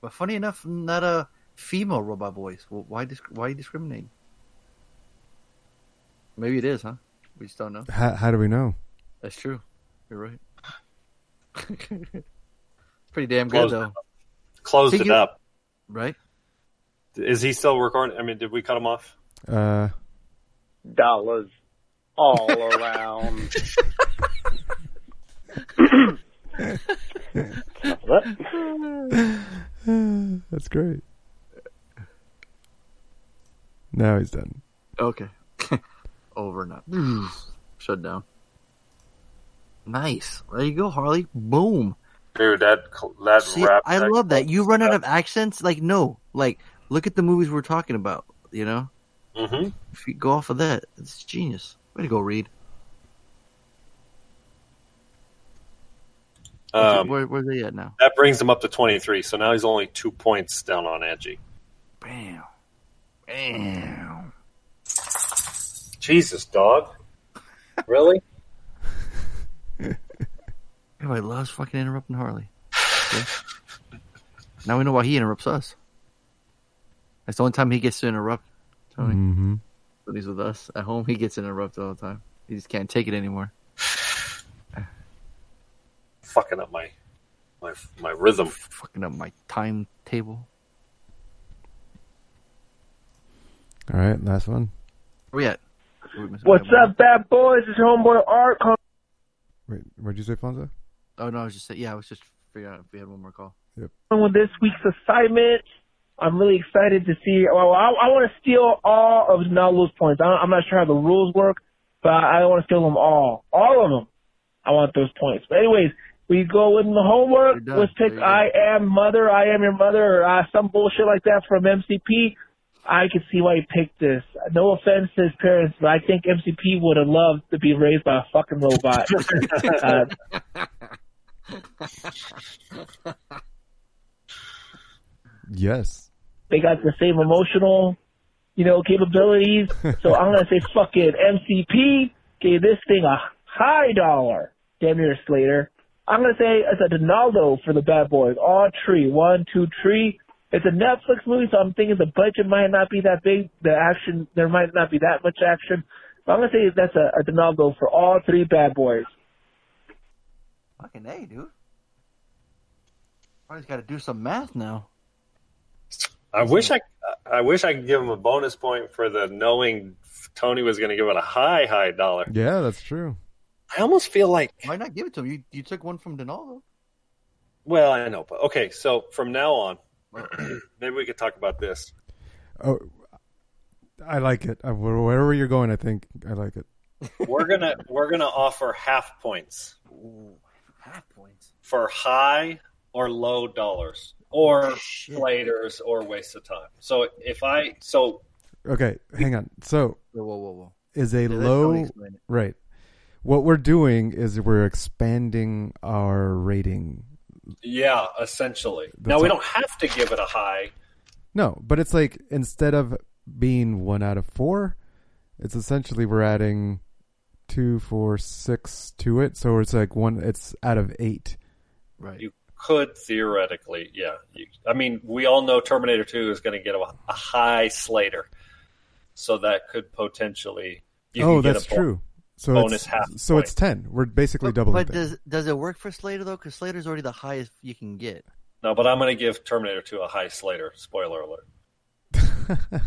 But funny enough, not a female robot voice. Well, why disc- why discriminate? Maybe it is, huh? We just don't know. How, how do we know? That's true. You're right. <laughs> Pretty damn good Closed, though, closed See, it you- up. right? Is he still recording? I mean, did we cut him off? Uh, Dollars all around. <laughs> <sighs> that's great. Now he's done. Okay. <laughs> Over now. <sighs> Shut down. Nice. There you go, Harley. Boom. Dude, that that See, rap. I love that. You run out of accents? Like, no. Like, look at the movies we're talking about, you know? hmm If you go off of that, it's genius. Way to go, Reed. Um, Where, where's they at now? that brings him up to 23. So now he's only two points down on Angie. Bam. Bam. Jesus, dog. Really? Everybody loves fucking interrupting Harley. Okay? now we know why he interrupts us. That's the only time he gets to interrupt. Tony. Mm-hmm. When he's with us at home, he gets interrupted all the time. He just can't take it anymore. Fucking up my my my rhythm. Fucking up my timetable. All right, last one. Where we at? What's up, bad boys? It's homeboy Art. calling- Wait, what'd you say, Fonzo? Oh no, I was just saying. Yeah, I was just figuring out if we had one more call. Yep. with this week's assignment. I'm really excited to see. Well, I, I want to steal all of Nalu's points. I, I'm not sure how the rules work, but I, I want to steal them all. All of them. I want those points. But anyways, we go with the homework. Let's pick There go. I am mother, I am your mother, or uh, some bullshit like that from MCP. I can see why he picked this. No offense to his parents, but I think MCP would have loved to be raised by a fucking robot. <laughs> <laughs> uh, Yes. They got the same emotional, you know, capabilities. so I'm gonna say fucking MCP gave this thing a high dollar. Damn near Slater. I'm gonna say it's a Donaldo for the Bad Boys. All tree, one, two, tree. It's a Netflix movie, so I'm thinking the budget might not be that big. The action, there might not be that much action. But I'm gonna say that's a, a Donaldo for all three Bad Boys. Fucking A, dude. Harley's got to do some math now. I wish I, I wish I could give him a bonus point for the knowing Tony was going to give it a high, high dollar. Yeah, that's true. I almost feel like, Why not give it to him? You you took one from Donaldo. well, I know, but okay. So from now on, <clears throat> maybe we could talk about this. Oh, I like it. Uh, Wherever you're going, I think I like it. We're gonna we're gonna offer half points Half points. for high or low dollars, or slaters, or waste of time. So if I so Okay, hang on. So Whoa, whoa, whoa, whoa. is a Yeah, low how we explain it. right? What we're doing is we're expanding our rating. yeah, essentially. The now we top- don't have to give it a high. No, but it's like instead of being one out of four, it's essentially we're adding two, four, six to it. So it's like one. It's out of eight. Right. You could theoretically, yeah. You, I mean, we all know Terminator Two is going to get a, a high Slater, so that could potentially. You oh, could get that's a bo- true. So bonus it's half so point. it's ten. We're basically doubling. But things. does does it work for Slater though? Because Slater's already the highest you can get. No, but I'm going to give Terminator 2 a high Slater. Spoiler alert. <laughs>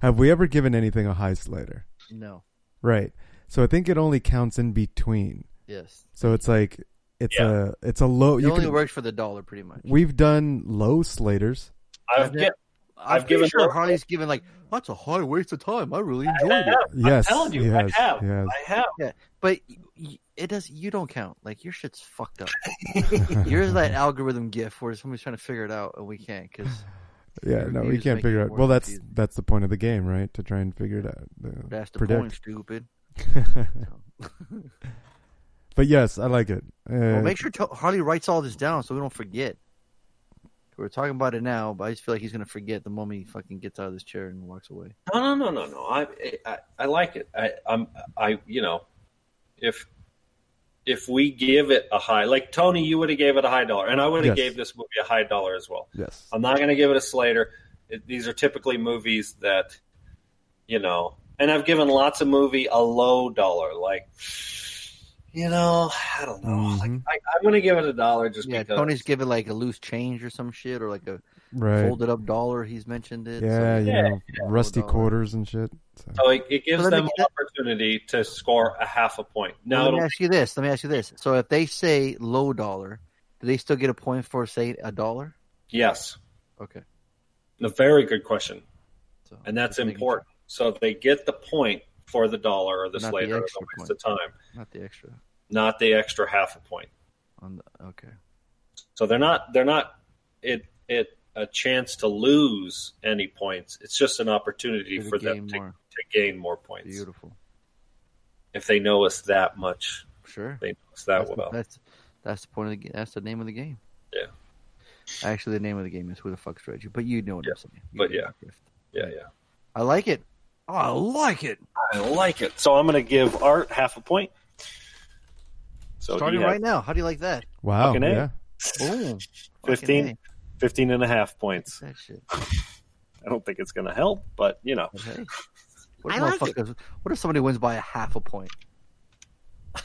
Have we ever given anything a high Slater? No. Right. So I think it only counts in between. Yes. So it's like it's Yeah. a it's a low. It You only can, works for the dollar, pretty much. we've done low Slaters. I've, Yeah. get, I'm I've given sure Harley's given like that's a high waste of time. I really enjoyed it. Yes, I'm telling you, he I have. he. I have. Yeah, but y- y- it does. You don't count. Like your shit's fucked up. <laughs> Yours that algorithm gif where somebody's trying to figure it out and we can't because <laughs> Yeah, no, we can't figure it out. more Well, that's confusing. that's the point of the game, right? To try and figure it out. the- that's the predict. point, stupid. <laughs> but yes, I like it. Uh, well, make sure to- Harley writes all this down so we don't forget. We're talking about it now, but I just feel like he's gonna forget the moment he fucking gets out of this chair and walks away. No, no, no, no, no. I, I, I like it. I, I'm, I, you know, if, if we give it a high, like Tony, you would have gave it a high dollar, and I would have Yes. gave this movie a high dollar as well. Yes. I'm not going to give it a Slater. It, these are typically movies that, you know, and I've given lots of movie a low dollar. Like, you know, I don't know. Like, Mhm. I, I'm going to give it a dollar just Yeah, because. Tony's giving like a loose change or some shit or like a Right. folded up dollar. He's mentioned it. Yeah, so- you Yeah, know, rusty dollar. quarters and shit. So. So it, it gives So them an opportunity to score a half a point. Now, Now, let me ask you this. Let me ask you this. So if they say low dollar, do they still get a point for say a dollar? yes, Okay. a very good question, So and that's important. So they get the point for the dollar or the Not the Slater or the extra waste point. of time. Not the extra. not the extra half a point. On the, okay. So they're not they're not it it a chance to lose any points. It's just an opportunity for them to, to gain more points. Beautiful. If they know us that much, Sure. they know us that that's, well. that's that's the point of the. That's the name of the game. Yeah. Actually, the name of the game is Who the Fuck's Reggie, but you know what I'm saying. You but yeah. Yeah, yeah. I like it. Oh, I like it. I like it. So I'm going to give Art half a point. So Starting he right now. How do you like that? Wow. Fucking A. Yeah. Boom. 15, Fucking 15 and a half points. That shit. <laughs> I don't think it's going to help, but you know. But hey, what if, I like it. what if somebody wins by a half a point? <laughs>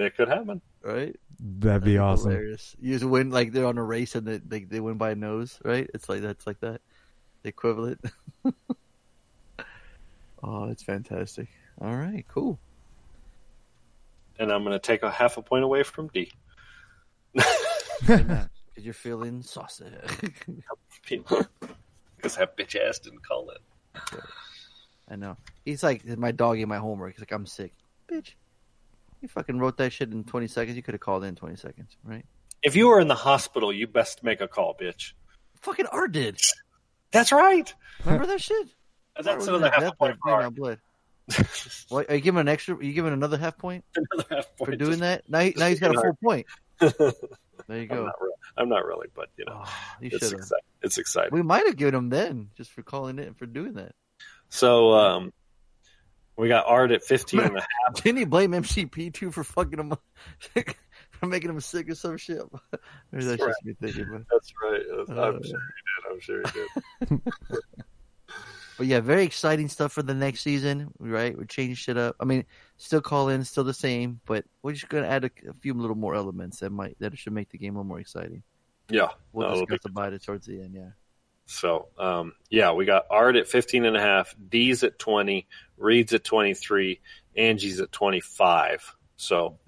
It could happen. Right? That'd be awesome. Hilarious. You just win like they're on a race and they they, they win by a nose, right? It's like that's like that. The equivalent. <laughs> oh, that's fantastic. All right, cool. And I'm going to take a half a point away from D. Because <laughs> you're feeling saucy. Because that bitch ass didn't call it. I know. He's like my dog ate my homework. He's like, I'm sick. Bitch. You fucking wrote that shit in 20 seconds. You could have called in 20 seconds, right? If you were in the hospital, you best make a call, bitch. Fucking Art did. That's right. Remember that shit? That's another half a point by for Art. blood. What, are you giving an extra? You giving another half point <laughs> Another half for doing just- that? Now, now he's got a full point. <laughs> There you I'm go. not, re- I'm not really, but you know, Oh, you it's, exci- it's exciting. We might have given him then just for calling it and for doing that. So um, we got Art at 15 and a <laughs> half. Didn't he blame MCP too for fucking him? For making him sick or some shit. Maybe that's That's just me thinking, but That's right. I'm Uh, sure he did. I'm sure he did. But yeah, very exciting stuff for the next season, right? We changed shit up. I mean, still call in, still the same, but we're just gonna add a, a few little more elements that might that should make the game a little more exciting. Yeah. We'll no, it'll be discuss about it towards the end. Yeah. So, um, yeah, we got Art at 15 and a half, D's at 20, Reed's at 23, Angie's at 25. So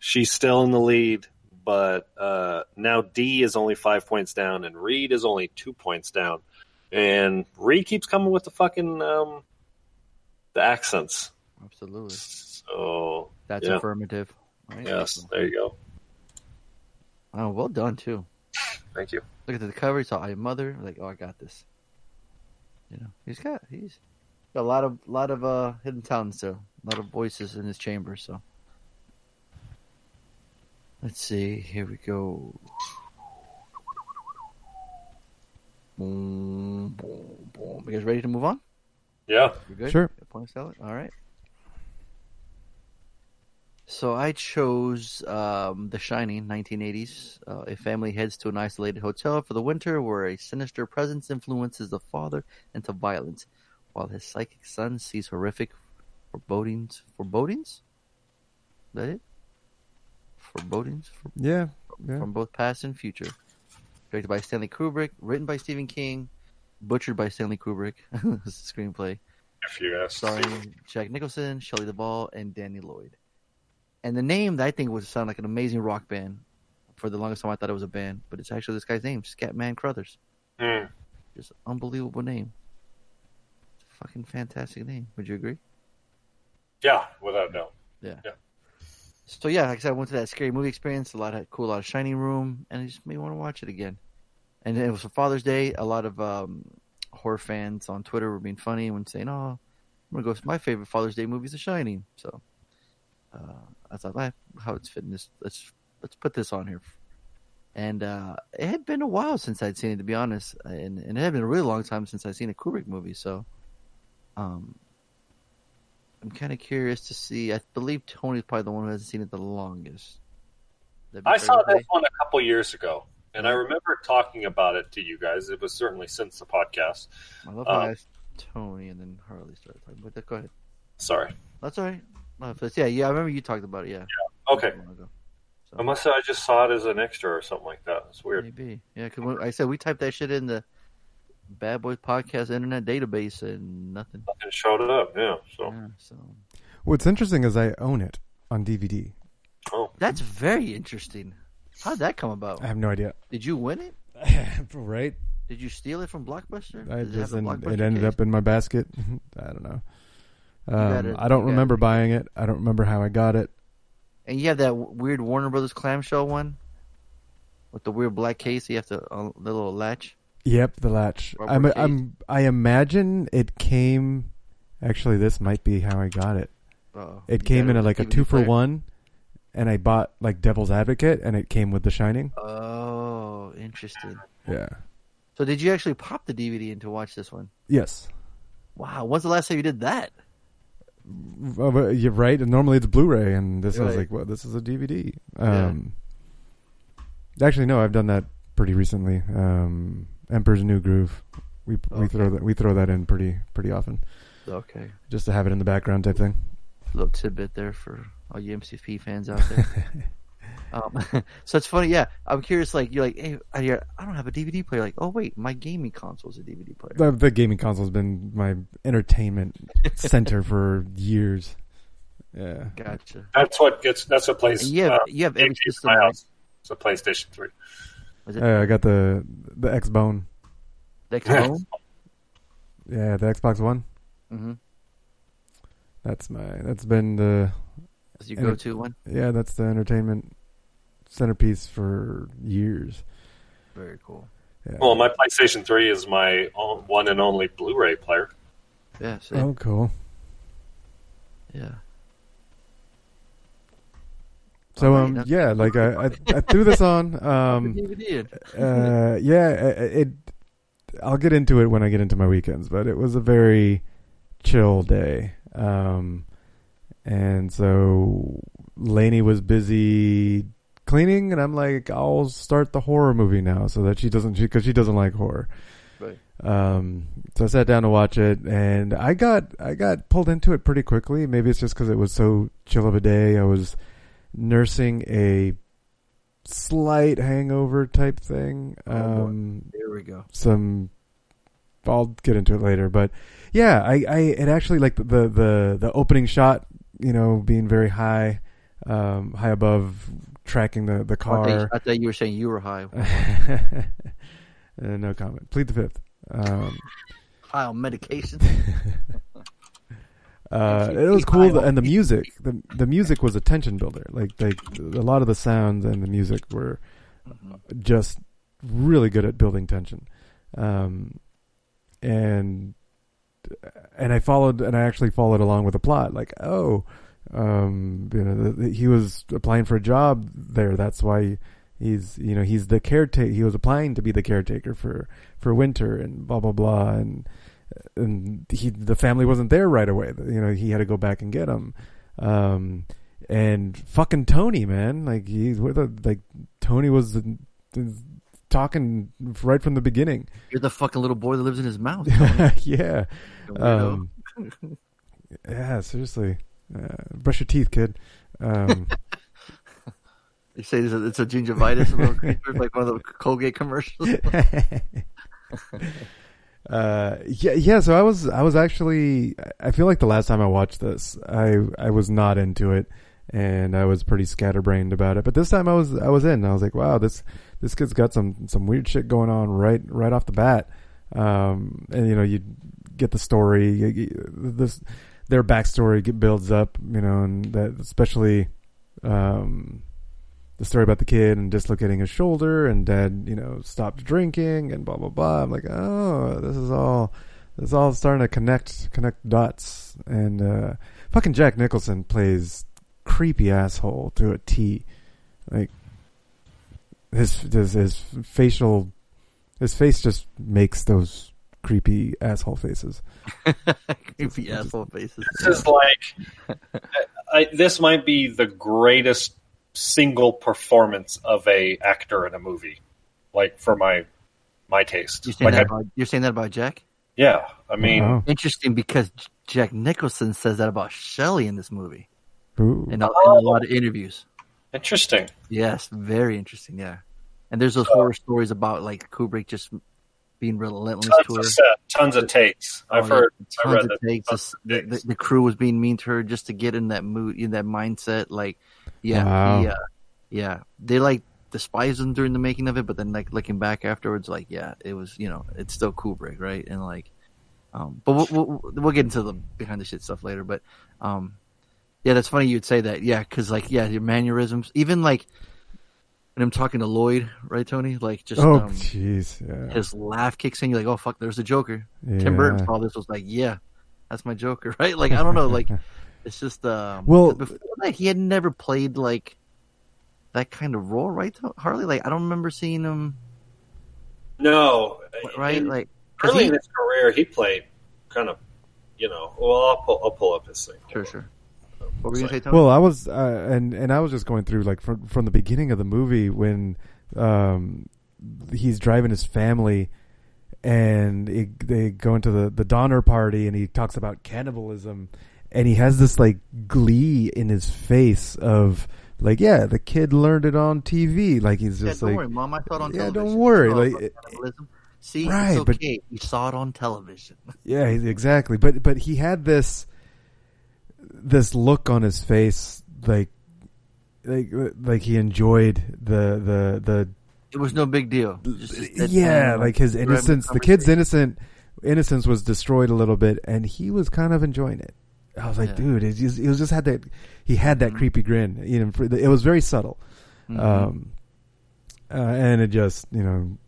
she's still in the lead, but uh, now D is only five points down and Reed is only two points down. And Reed keeps coming with the fucking um, the accents. Absolutely. So That's yeah. affirmative. Right? Yes, there you go. Oh, well done too. Thank you. Look at the cover. He saw I mother. Like, oh, I got this. You know, he's got he's got a lot of lot of uh hidden talents there. A lot of voices in his chamber. So let's see. Here we go. Boom, boom, boom. You guys ready to move on? Yeah. You good? Sure. Got Point salad. All right. So I chose um, The Shining, 1980s. Uh, a family heads to an isolated hotel for the winter where a sinister presence influences the father into violence, while his psychic son sees horrific forebodings. Forebodings? Is that it? Forebodings? For- Yeah. Yeah. from both past and future. Directed by Stanley Kubrick, written by Stephen King, butchered by Stanley Kubrick. <laughs> This screenplay. If you ask. Starring Jack Nicholson, Shelley Duvall, and Danny Lloyd. And the name that I think would sound like an amazing rock band. For the longest time, I thought it was a band, but it's actually this guy's name, Scatman Crothers. Mm. Just unbelievable name. It's a fucking fantastic name. Would you agree? Yeah, without a doubt. Yeah. Yeah. So yeah, like I said, I went to that scary movie experience. A lot of cool, a lot of Shining Room, and it just made me want to watch it again. And it was for Father's Day. A lot of um, horror fans on Twitter were being funny and saying, "Oh, I'm gonna go. To my favorite Father's Day movie The Shining." So uh, I thought, "Ah, how it's fitting this. Let's let's put this on here. And uh, it had been a while since I'd seen it, to be honest, and, and it had been a really long time since I'd seen a Kubrick movie. So, um, I'm kind of curious to see. I believe Tony's probably the one who hasn't seen it the longest. I saw this one a couple years ago, and I remember talking about it to you guys. It was certainly since the podcast. I love how Um, I asked Tony and then Harley started talking. But go ahead. Sorry. That's all right. No, yeah, yeah. I remember you talked about it. Yeah. Okay. Unless I just saw it as an extra or something like that. It's weird. Maybe. Yeah, because I said we typed that shit in the Bad Boys Podcast Internet database and nothing. It showed it up. Yeah. So. Yeah, so What's interesting is I own it on DVD. Oh, that's very interesting. How'd that come about? I have no idea. Did you win it? <laughs> right? Did you steal it from Blockbuster? I Does it have just the en- Blockbuster it ended case? up in my basket. <laughs> I don't know. Um, it. I don't remember it. buying it. I don't remember how I got it. And you have that w- weird Warner Brothers clamshell one with the weird black case. You have to uh, the little latch. Yep, the latch. I'm. I'm, I imagine it came. Actually, this might be how I got it. Uh-oh. It You came in a, like a two for player? one, and I bought like Devil's Advocate, and it came with The Shining. Oh, interesting. Yeah. So did you actually pop the DVD in to watch this one? Yes. Wow. When's the last time you did that? Well, you're right. and Normally it's Blu-ray, and this was like, well, this is a DVD. Yeah. Um, Actually, no, I've done that pretty recently. Um, Emperor's New Groove. We we throw that we throw that in pretty pretty often, Okay. just to have it in the background type thing. little tidbit there for all you MCP fans out there. <laughs> um, <laughs> so it's funny, yeah. I'm curious, like you're like, hey, I, don't have a DVD player. Like, oh wait, my gaming console is a DVD player. The, the gaming console's been my entertainment center for years. Yeah. Gotcha. That's what gets. That's what plays. Yeah, you have uh, you have every games in system. my house. It's a PlayStation Three. Was it Uh, I got the the X Bone. the Xbone? Yeah, the Xbox One. mm-hmm. That's my. That's been the. That's your enter- go-to one. Yeah, that's the entertainment centerpiece for years. Very cool. Yeah. Well, my PlayStation Three is my one and only Blu-ray player. Yeah. See? Oh, cool. Yeah. So um yeah, like I, I I threw this on <laughs> um uh yeah it, it I'll get into it when I get into my weekends, but it was a very chill day. Um and so Laney was busy cleaning, and I'm like, I'll start the horror movie now, so that she doesn't, because she, doesn't like horror. Right. Um, so I sat down to watch it, and I got I got pulled into it pretty quickly. Maybe it's just because it was so chill of a day. I was nursing a slight hangover type thing. Um, There we go. some I'll get into it later, but yeah, I, I it actually like the, the the opening shot, you know, being very high, um, high above, tracking the the I thought, car. I thought you were saying you were high. <laughs> Uh, no comment. Plead the fifth. Um, <laughs> high on medication. <laughs> uh, it was cool, and the music, the the music was a tension builder. Like like a lot of the sounds and the music were just really good at building tension. Um, and and I followed, and I actually followed along with the plot. Like, oh, um, you know, the, the, he was applying for a job there. That's why he's, you know, he's the caretaker. He was applying to be the caretaker for for winter and blah blah blah. And and he, the family wasn't there right away. You know, he had to go back and get him. Um, and fucking Tony, man, like he's the like Tony was. Talking right from the beginning. You're the fucking little boy that lives in his mouth. <laughs> yeah. Um, yeah, seriously. Uh, brush your teeth, kid. Um, <laughs> you say it's a, it's a gingivitis, a little creature, <laughs> like one of the Colgate commercials. Uh, yeah, yeah. So I was, I was actually, I feel like the last time I watched this, I, I was not into it, and I was pretty scatterbrained about it. But this time I was, I was in. I was like, wow, this, this kid's got some, some weird shit going on right, right off the bat. Um, and you know, you get the story, you, you, this, their backstory get, builds up, you know, and that especially, um, the story about the kid and dislocating his shoulder and dad, you know, stopped drinking and blah blah blah. I'm like, oh, this is all, this is all starting to connect connect dots. And uh, fucking Jack Nicholson plays creepy asshole to a T. Like his his his facial, his face just makes those creepy asshole faces. <laughs> creepy asshole faces. This is like, I, this might be the greatest single performance of a actor in a movie, like for my my taste. You're saying, Like that, I- about, you're saying that about Jack? yeah, I mean, oh. Interesting because Jack Nicholson says that about Shelley in this movie. Ooh. In a, in a oh. lot of interviews. interesting. Yes, very interesting. Yeah, and there's those horror stories about like Kubrick just being relentless Tons to her. of set, tons of takes. I've Oh, yeah, heard. I tons read of that. takes. tons The, the, the crew was being mean to her just to get in that mood, in that mindset. Like, yeah, Wow. he, uh, yeah, they like despised him during the making of it, but then like looking back afterwards, like, yeah, it was, you know, it's still Kubrick, right? And like, um, but we'll, we'll we'll get into the behind the shit stuff later. But, um, yeah, that's funny you'd say that, yeah, because like, yeah, your mannerisms, even like when I'm talking to Lloyd, right, Tony? Like, just oh, um, jeez, yeah. his laugh kicks in. You're like, oh fuck, there's the Joker. Tim Burton Yeah. saw this was like, yeah, that's my Joker, <laughs> right? Like I don't know, like <laughs> it's just um. Well- before that he had never played like that kind of role, right? Harley, like I don't remember seeing him, No, right? in- Like 'cause early he- in his career, he played kind of, you know. Well, I'll pull, I'll pull up his thing. Sure, sure. What were you gonna say, Tony? Well, I was, uh, and and I was just going through like from from the beginning of the movie when um, he's driving his family, and it, they go into the the Donner party, and he talks about cannibalism, and he has this like glee in his face of like, yeah, the kid learned it on TV, like he's yeah, just don't like, worry, mom. I saw it on yeah, television. don't worry, like, cannibalism. See, Right, it's but- okay. You saw it on television. <laughs> Yeah, exactly. But but he had this this look on his face, like like like he enjoyed the the the It was no big deal. Just, just yeah, deadpan, like his we're having a innocence. The kid's innocent innocence was destroyed a little bit, and he was kind of enjoying it. I was like, Yeah. Mm-hmm. dude, it just, it was just had that he had that creepy grin. You know, it was very subtle, Mhm. um, uh, and it just you know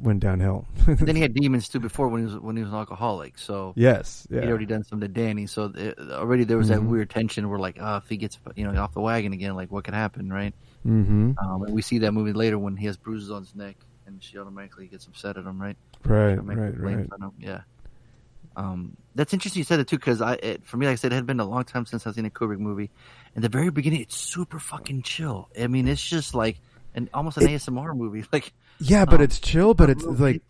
went downhill. then he had <laughs> demons too before when he was when he was an alcoholic. So Yes, yeah. he'd already done some to Danny. So it, already there was that Mhm. weird tension where like, oh, if he gets you know off the wagon again, like what could happen, right? Mhm. Um, and we see that movie later when he has bruises on his neck, and she automatically gets upset at him, right? Right, right, right. Yeah. Um, that's interesting you said it too, because I, it, for me, like I said, it had been a long time since I've seen a Kubrick movie. In the very beginning, it's super fucking chill. I mean, it's just like an almost an ASMR movie. <laughs> Like, Yeah, but um, it's chill, but it's like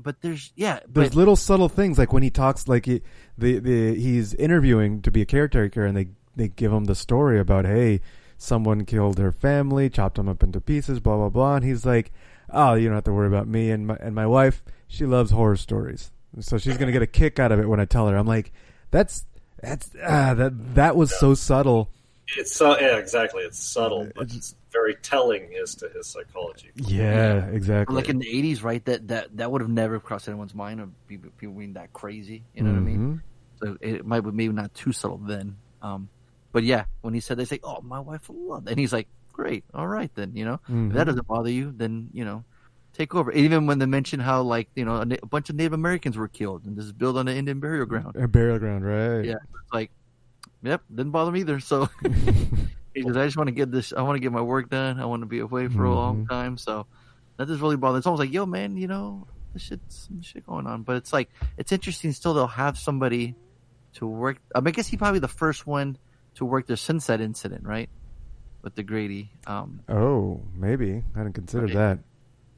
but there's yeah, there's but little subtle things like when he talks like he the, the he's interviewing to be a caretaker and they they give him the story about hey someone killed her family chopped them up into pieces blah blah blah and he's like oh you don't have to worry about me and my and my wife. She loves horror stories. So she's gonna get a kick out of it when I tell her. I'm like that's that's ah that that was so subtle It's so yeah, exactly. It's subtle, but it's very telling as to his psychology. yeah exactly like in the '80s, right? That that that would have never crossed anyone's mind of people, people being that crazy. You know what I mean? Mhm. So it might be maybe not too subtle then. Um, but yeah, when he said they say, "Oh, my wife will love," and he's like, "Great, all right then." You know, if that Mhm. doesn't bother you, then you know, take over. Even when they mention how like you know a, na- a bunch of Native Americans were killed and this is built on an Indian burial ground. a burial ground right Yeah, it's like, yep, didn't bother me either. So <laughs> he says, I just want to get this. I want to get my work done. I want to be away for a long Mhm. time. So that doesn't really bother. It's almost like, yo, man, you know, this shit's some shit going on. But it's like, it's interesting. Still, they'll have somebody to work. I, mean, I guess he probably the first one to work the Sunset incident, right? With the Grady. Um, oh maybe I didn't consider Okay. that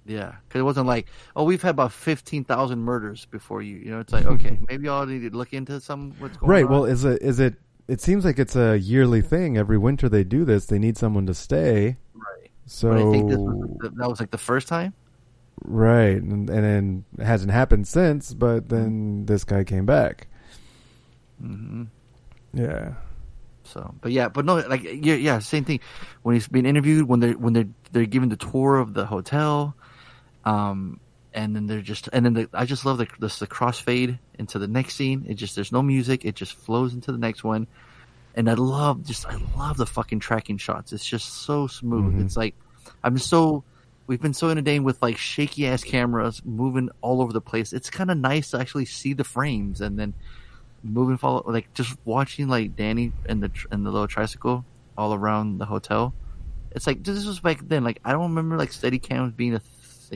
yeah, because it wasn't like, oh, we've had about fifteen thousand murders before you. You know, it's like, okay, <laughs> maybe y'all need to look into some what's going right on. Right. Well is it is it it seems like it's a yearly thing every winter they do this they need someone to stay Right. so But I think this was, that was like the first time. right and, and then it hasn't happened since but then this guy came back Mm-hmm. yeah So, but yeah, but no, like yeah, yeah, same thing. When he's being interviewed, when they're when they're they're giving the tour of the hotel, um, and then they're just and then the, I just love the the, the crossfade into the next scene. It just there's no music. It just flows into the next one, and I love just I love the fucking tracking shots. It's just so smooth. Mhm. It's like I'm so we've been so inundated with like shaky ass cameras moving all over the place. It's kind of nice to actually see the frames and then moving follow like just watching like Danny and the and the little tricycle all around the hotel. It's like this was back then. Like I don't remember like steady cams being a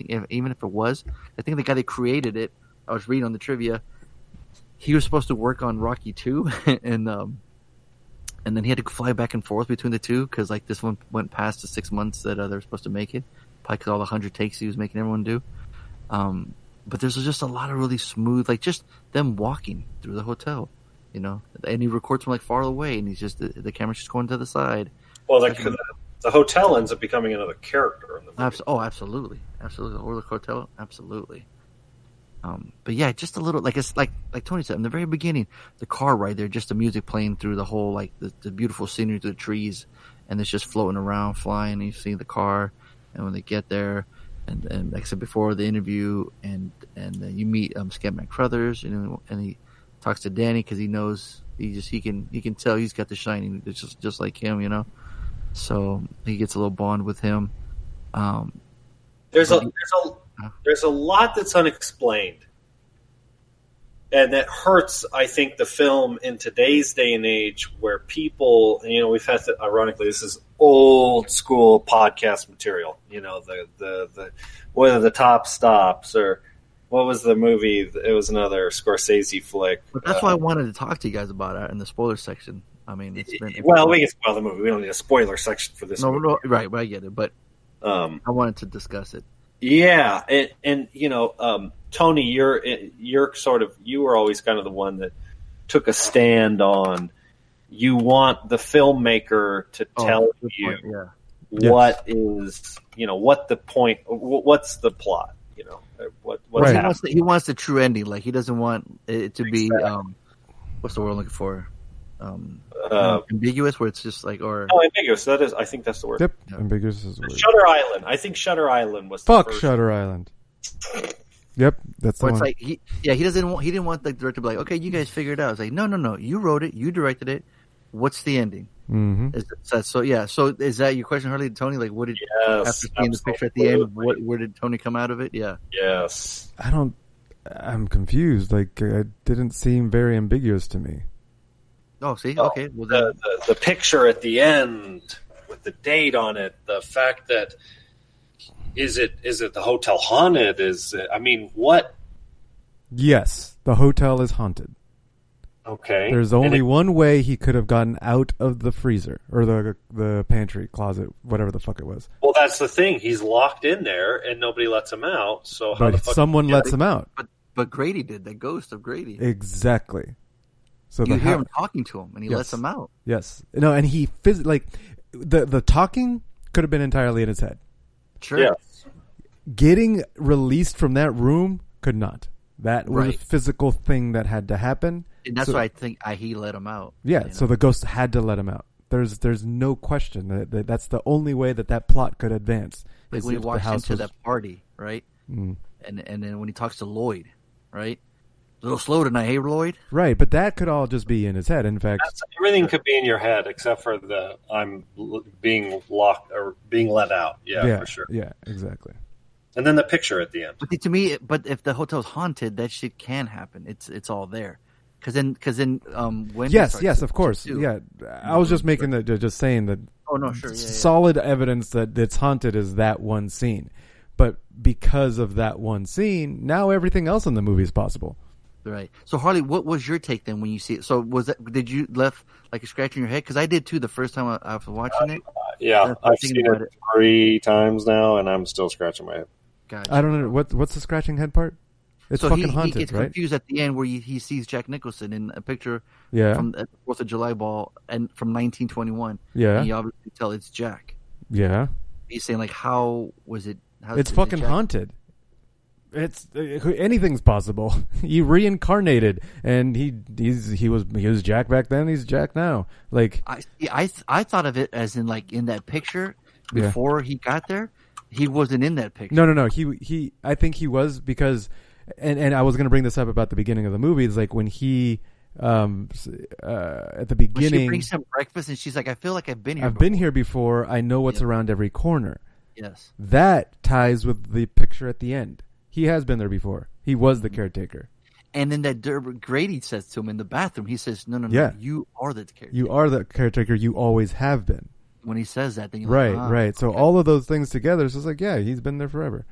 if, even if it was. I think the guy that created it, I was reading on the trivia. He was supposed to work on Rocky two, <laughs> and um, and then he had to fly back and forth between the two because like this one went past the six months that uh, they're supposed to make it. Probably because all the hundred takes he was making everyone do. Um, but there's just a lot of really smooth, like just them walking through the hotel, you know. And he records from like far away, and he's just the, the camera's just going to the side. Well, the, the, the hotel ends up becoming another character in the movie. Oh, absolutely, absolutely. Or the hotel, absolutely. Um, but yeah, just a little like it's like like Tony said in the very beginning, the car ride there, just the music playing through the whole like the, the beautiful scenery through the trees, and it's just floating around, flying. And you see the car, and when they get there, and and like I said before, the interview, and and then you meet um Scatman Crothers, know, and he talks to Danny because he knows he just he can he can tell he's got the shining, it's just just like him, you know. So he gets a little bond with him. Um, There's a there's a there's a lot that's unexplained, and that hurts. I think the film in today's day and age, where people, you know, we've had to, ironically, this is old school podcast material. You know, the the the whether the top stops or what was the movie? It was another Scorsese flick. But that's Uh, why I wanted to talk to you guys about it in the spoiler section. I mean, it's been well, we can spoil the movie. We don't need a spoiler section for this. no, movie. no, right, but I get it. But Um, I wanted to discuss it. Yeah, and, and you know, um, Tony, you're you're sort of you were always kind of the one that took a stand on. You want the filmmaker to Oh, tell good you point, yeah. what is you know what the point, what's the plot, you know, uh, what what's he happening. wants the, he wants the true ending. Like he doesn't want it to be um, what's the word I'm looking for? Um, Uh, ambiguous, where it's just like or Oh, ambiguous. That is, I think that's the word. Yep, ambiguous is the word. Shutter Island. I think Shutter Island was the Fuck first- Shutter Island. <laughs> Yep, that's the Or it's one. like he, yeah, he doesn't want he didn't want the director to be like, okay, you guys figure it out. It's like, no, no, no, you wrote it, you directed it. What's the ending? Mhm. Is that, so yeah. So is that your question, Harley? Tony, like, what did Yes, after seeing the picture at the end? What where did Tony come out of it? Yeah. Yes. I don't. I'm confused. Like it didn't seem very ambiguous to me. Oh, see, okay. Well, the, the the picture at the end with the date on it, the fact that is it is it the hotel haunted? Is it, I mean, what? Yes, the hotel is haunted. Okay. There's only it- one way he could have gotten out of the freezer or the the pantry closet, whatever the fuck it was. Well, that's the thing. He's locked in there, and nobody lets him out. So how the But fuck someone lets him out. But but Grady did the ghost of Grady. Exactly. So you the hear ha- him talking to him, and he Yes. lets him out. Yes. No, and he phys- like the the talking could have been entirely in his head. Sure. Yes. Getting released from that room could not. That was Right. a physical thing that had to happen. And that's So- why I think I, he let him out. Yeah, you so the ghost had to let him out. There's there's no question that, that that's the only way that that plot could advance. like is when he the walks into was- that party, right? Mm. And and then when he talks to Lloyd, right? A little slow tonight, hey Lloyd. Right, but that could all just be in his head. In fact, That's, everything could be in your head except for the I'm being locked or being let out. Yeah, yeah, for sure. yeah, exactly. And then the picture at the end. But to me, but if the hotel's haunted, that shit can happen. It's it's all there. Because then, because then, um, Wendy yes, yes, of course. too. Yeah, I was just making the just saying that. Oh, no, sure, yeah, yeah. Solid evidence that it's haunted is that one scene, but because of that one scene, now everything else in the movie is possible. Right. So Harley, what was your take then when you see it? So was that did you left like a scratch in your head? Because I did too the first time I, I was watching it. Uh, yeah, I'm I've seen about it three times now, and I'm still scratching my head. Gotcha. I don't know what what's the scratching head part. It's so fucking he, haunted, he gets right? confused at the end where he, he sees Jack Nicholson in a picture Yeah. from the Fourth of July ball and from 1921. Yeah. and you obviously tell it's Jack. Yeah, He's saying like, how was it? How, it's is it fucking haunted. It's anything's possible. <laughs> he reincarnated, and he he's he was he was Jack back then. He's Jack now. Like I I I thought of it as in like in that picture Yeah. before he got there. He wasn't in that picture. No, no, no. He he. I think he was because, and and I was going to bring this up about the beginning of the movie. It's like when he, um, uh, at the beginning When she brings him breakfast and she's like, I feel like I've been here. I've been here before. I know what's Yeah. around every corner. Yes. That ties with the picture at the end. He has been there before. He was the caretaker. And then that Derber Grady says to him in the bathroom, he says, "No, no, no, Yeah. you are the caretaker." You are the caretaker. You always have been. When he says that, then you're Right, like, ah, right. So okay. all of those things together, it's just like, yeah, he's been there forever.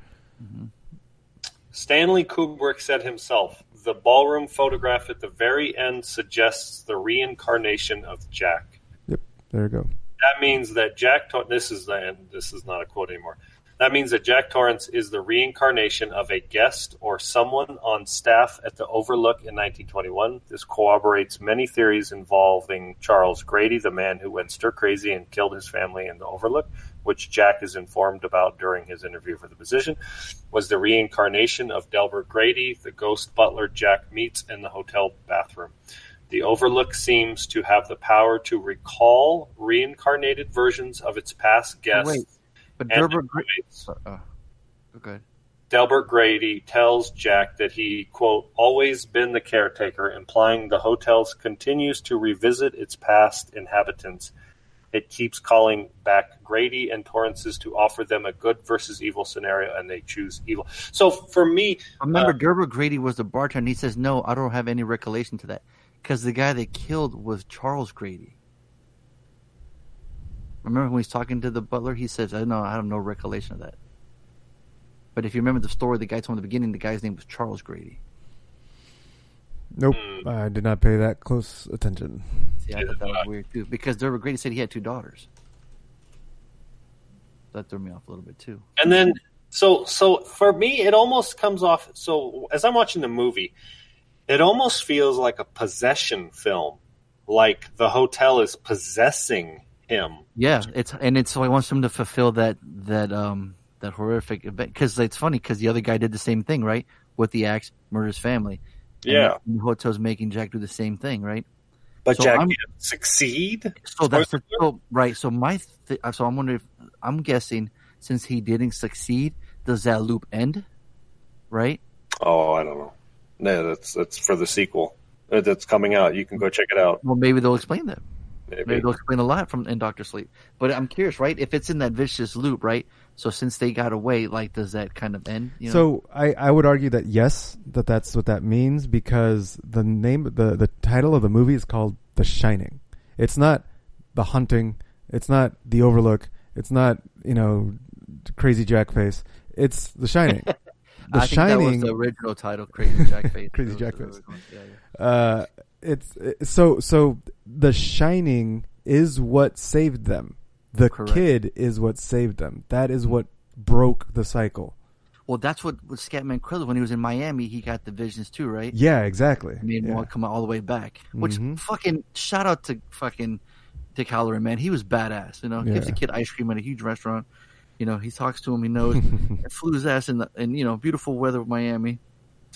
Stanley Kubrick said himself, "The ballroom photograph at the very end suggests the reincarnation of Jack." Yep, there you go. That means that Jack. Tor- this is the and this is not a quote anymore. That means that Jack Torrance is the reincarnation of a guest or someone on staff at the Overlook in 1921. This corroborates many theories involving Charles Grady, the man who went stir crazy and killed his family in the Overlook, which Jack is informed about during his interview for the position, was the reincarnation of Delbert Grady, the ghost butler Jack meets in the hotel bathroom. The Overlook seems to have the power to recall reincarnated versions of its past guests. Wait, but Derber Grady. Uh. Delbert Grady tells Jack that he, quote, always been the caretaker, implying the hotel continues to revisit its past inhabitants. It keeps calling back Grady and Torrances to offer them a good versus evil scenario, and they choose evil. So for me, Remember, uh, Derber Grady was the bartender. and He says, "No, I don't have any recollection to that," because the guy they killed was Charles Grady. Remember when he's talking to the butler? He says, "I know, I have no recollection of that." But if you remember the story, the guy told him in the beginning, the guy's name was Charles Grady. Nope. I did not pay that close attention. See, I thought that was weird too, because Derber Grady said he had two daughters. That threw me off a little bit too. And then so so for me it almost comes off so as I'm watching the movie, it almost feels like a possession film. Like the hotel is possessing him. Yeah, it's and it's so he wants him to fulfill that that um that horrific event because it's funny because the other guy did the same thing right with the axe murders family. And Yeah. the hotel's making Jack do the same thing, right? But So Jack I'm- can't succeed. So that's the, so right. So my th- so I'm wondering. If, I'm guessing since he didn't succeed, does that loop end? Right. Oh, I don't know. No, that's that's for the sequel. That's coming out. You can go check it out. Well, maybe they'll explain that. Maybe. Maybe they'll explain a lot from in Doctor Sleep. But I'm curious, right? If it's in that vicious loop, right? So since they got away, like, does that kind of end? You know? So I, I would argue that yes, that that's what that means because the name, the the title of the movie is called The Shining. It's not The Hunting. It's not The Overlook. It's not you know Crazy Jack Face. It's The Shining. <laughs> The I think that was Shining. the original title, Crazy Jack Face. <laughs> Crazy It was Jack Face. yeah, yeah. Uh, it's it's- so so. The Shining is what saved them. The Correct. kid is what saved them. That is what broke the cycle. Well, that's what with Scatman Crothers when he was in Miami, he got the visions too, right? Yeah, exactly. I mean, Yeah. come all the way back. Which Mhm. fucking shout out to fucking Dick Hallorann, man. He was badass. You know, gives Yeah. the kid ice cream at a huge restaurant. You know, he talks to him. He knows. <laughs> and flew his ass in the in you know beautiful weather of Miami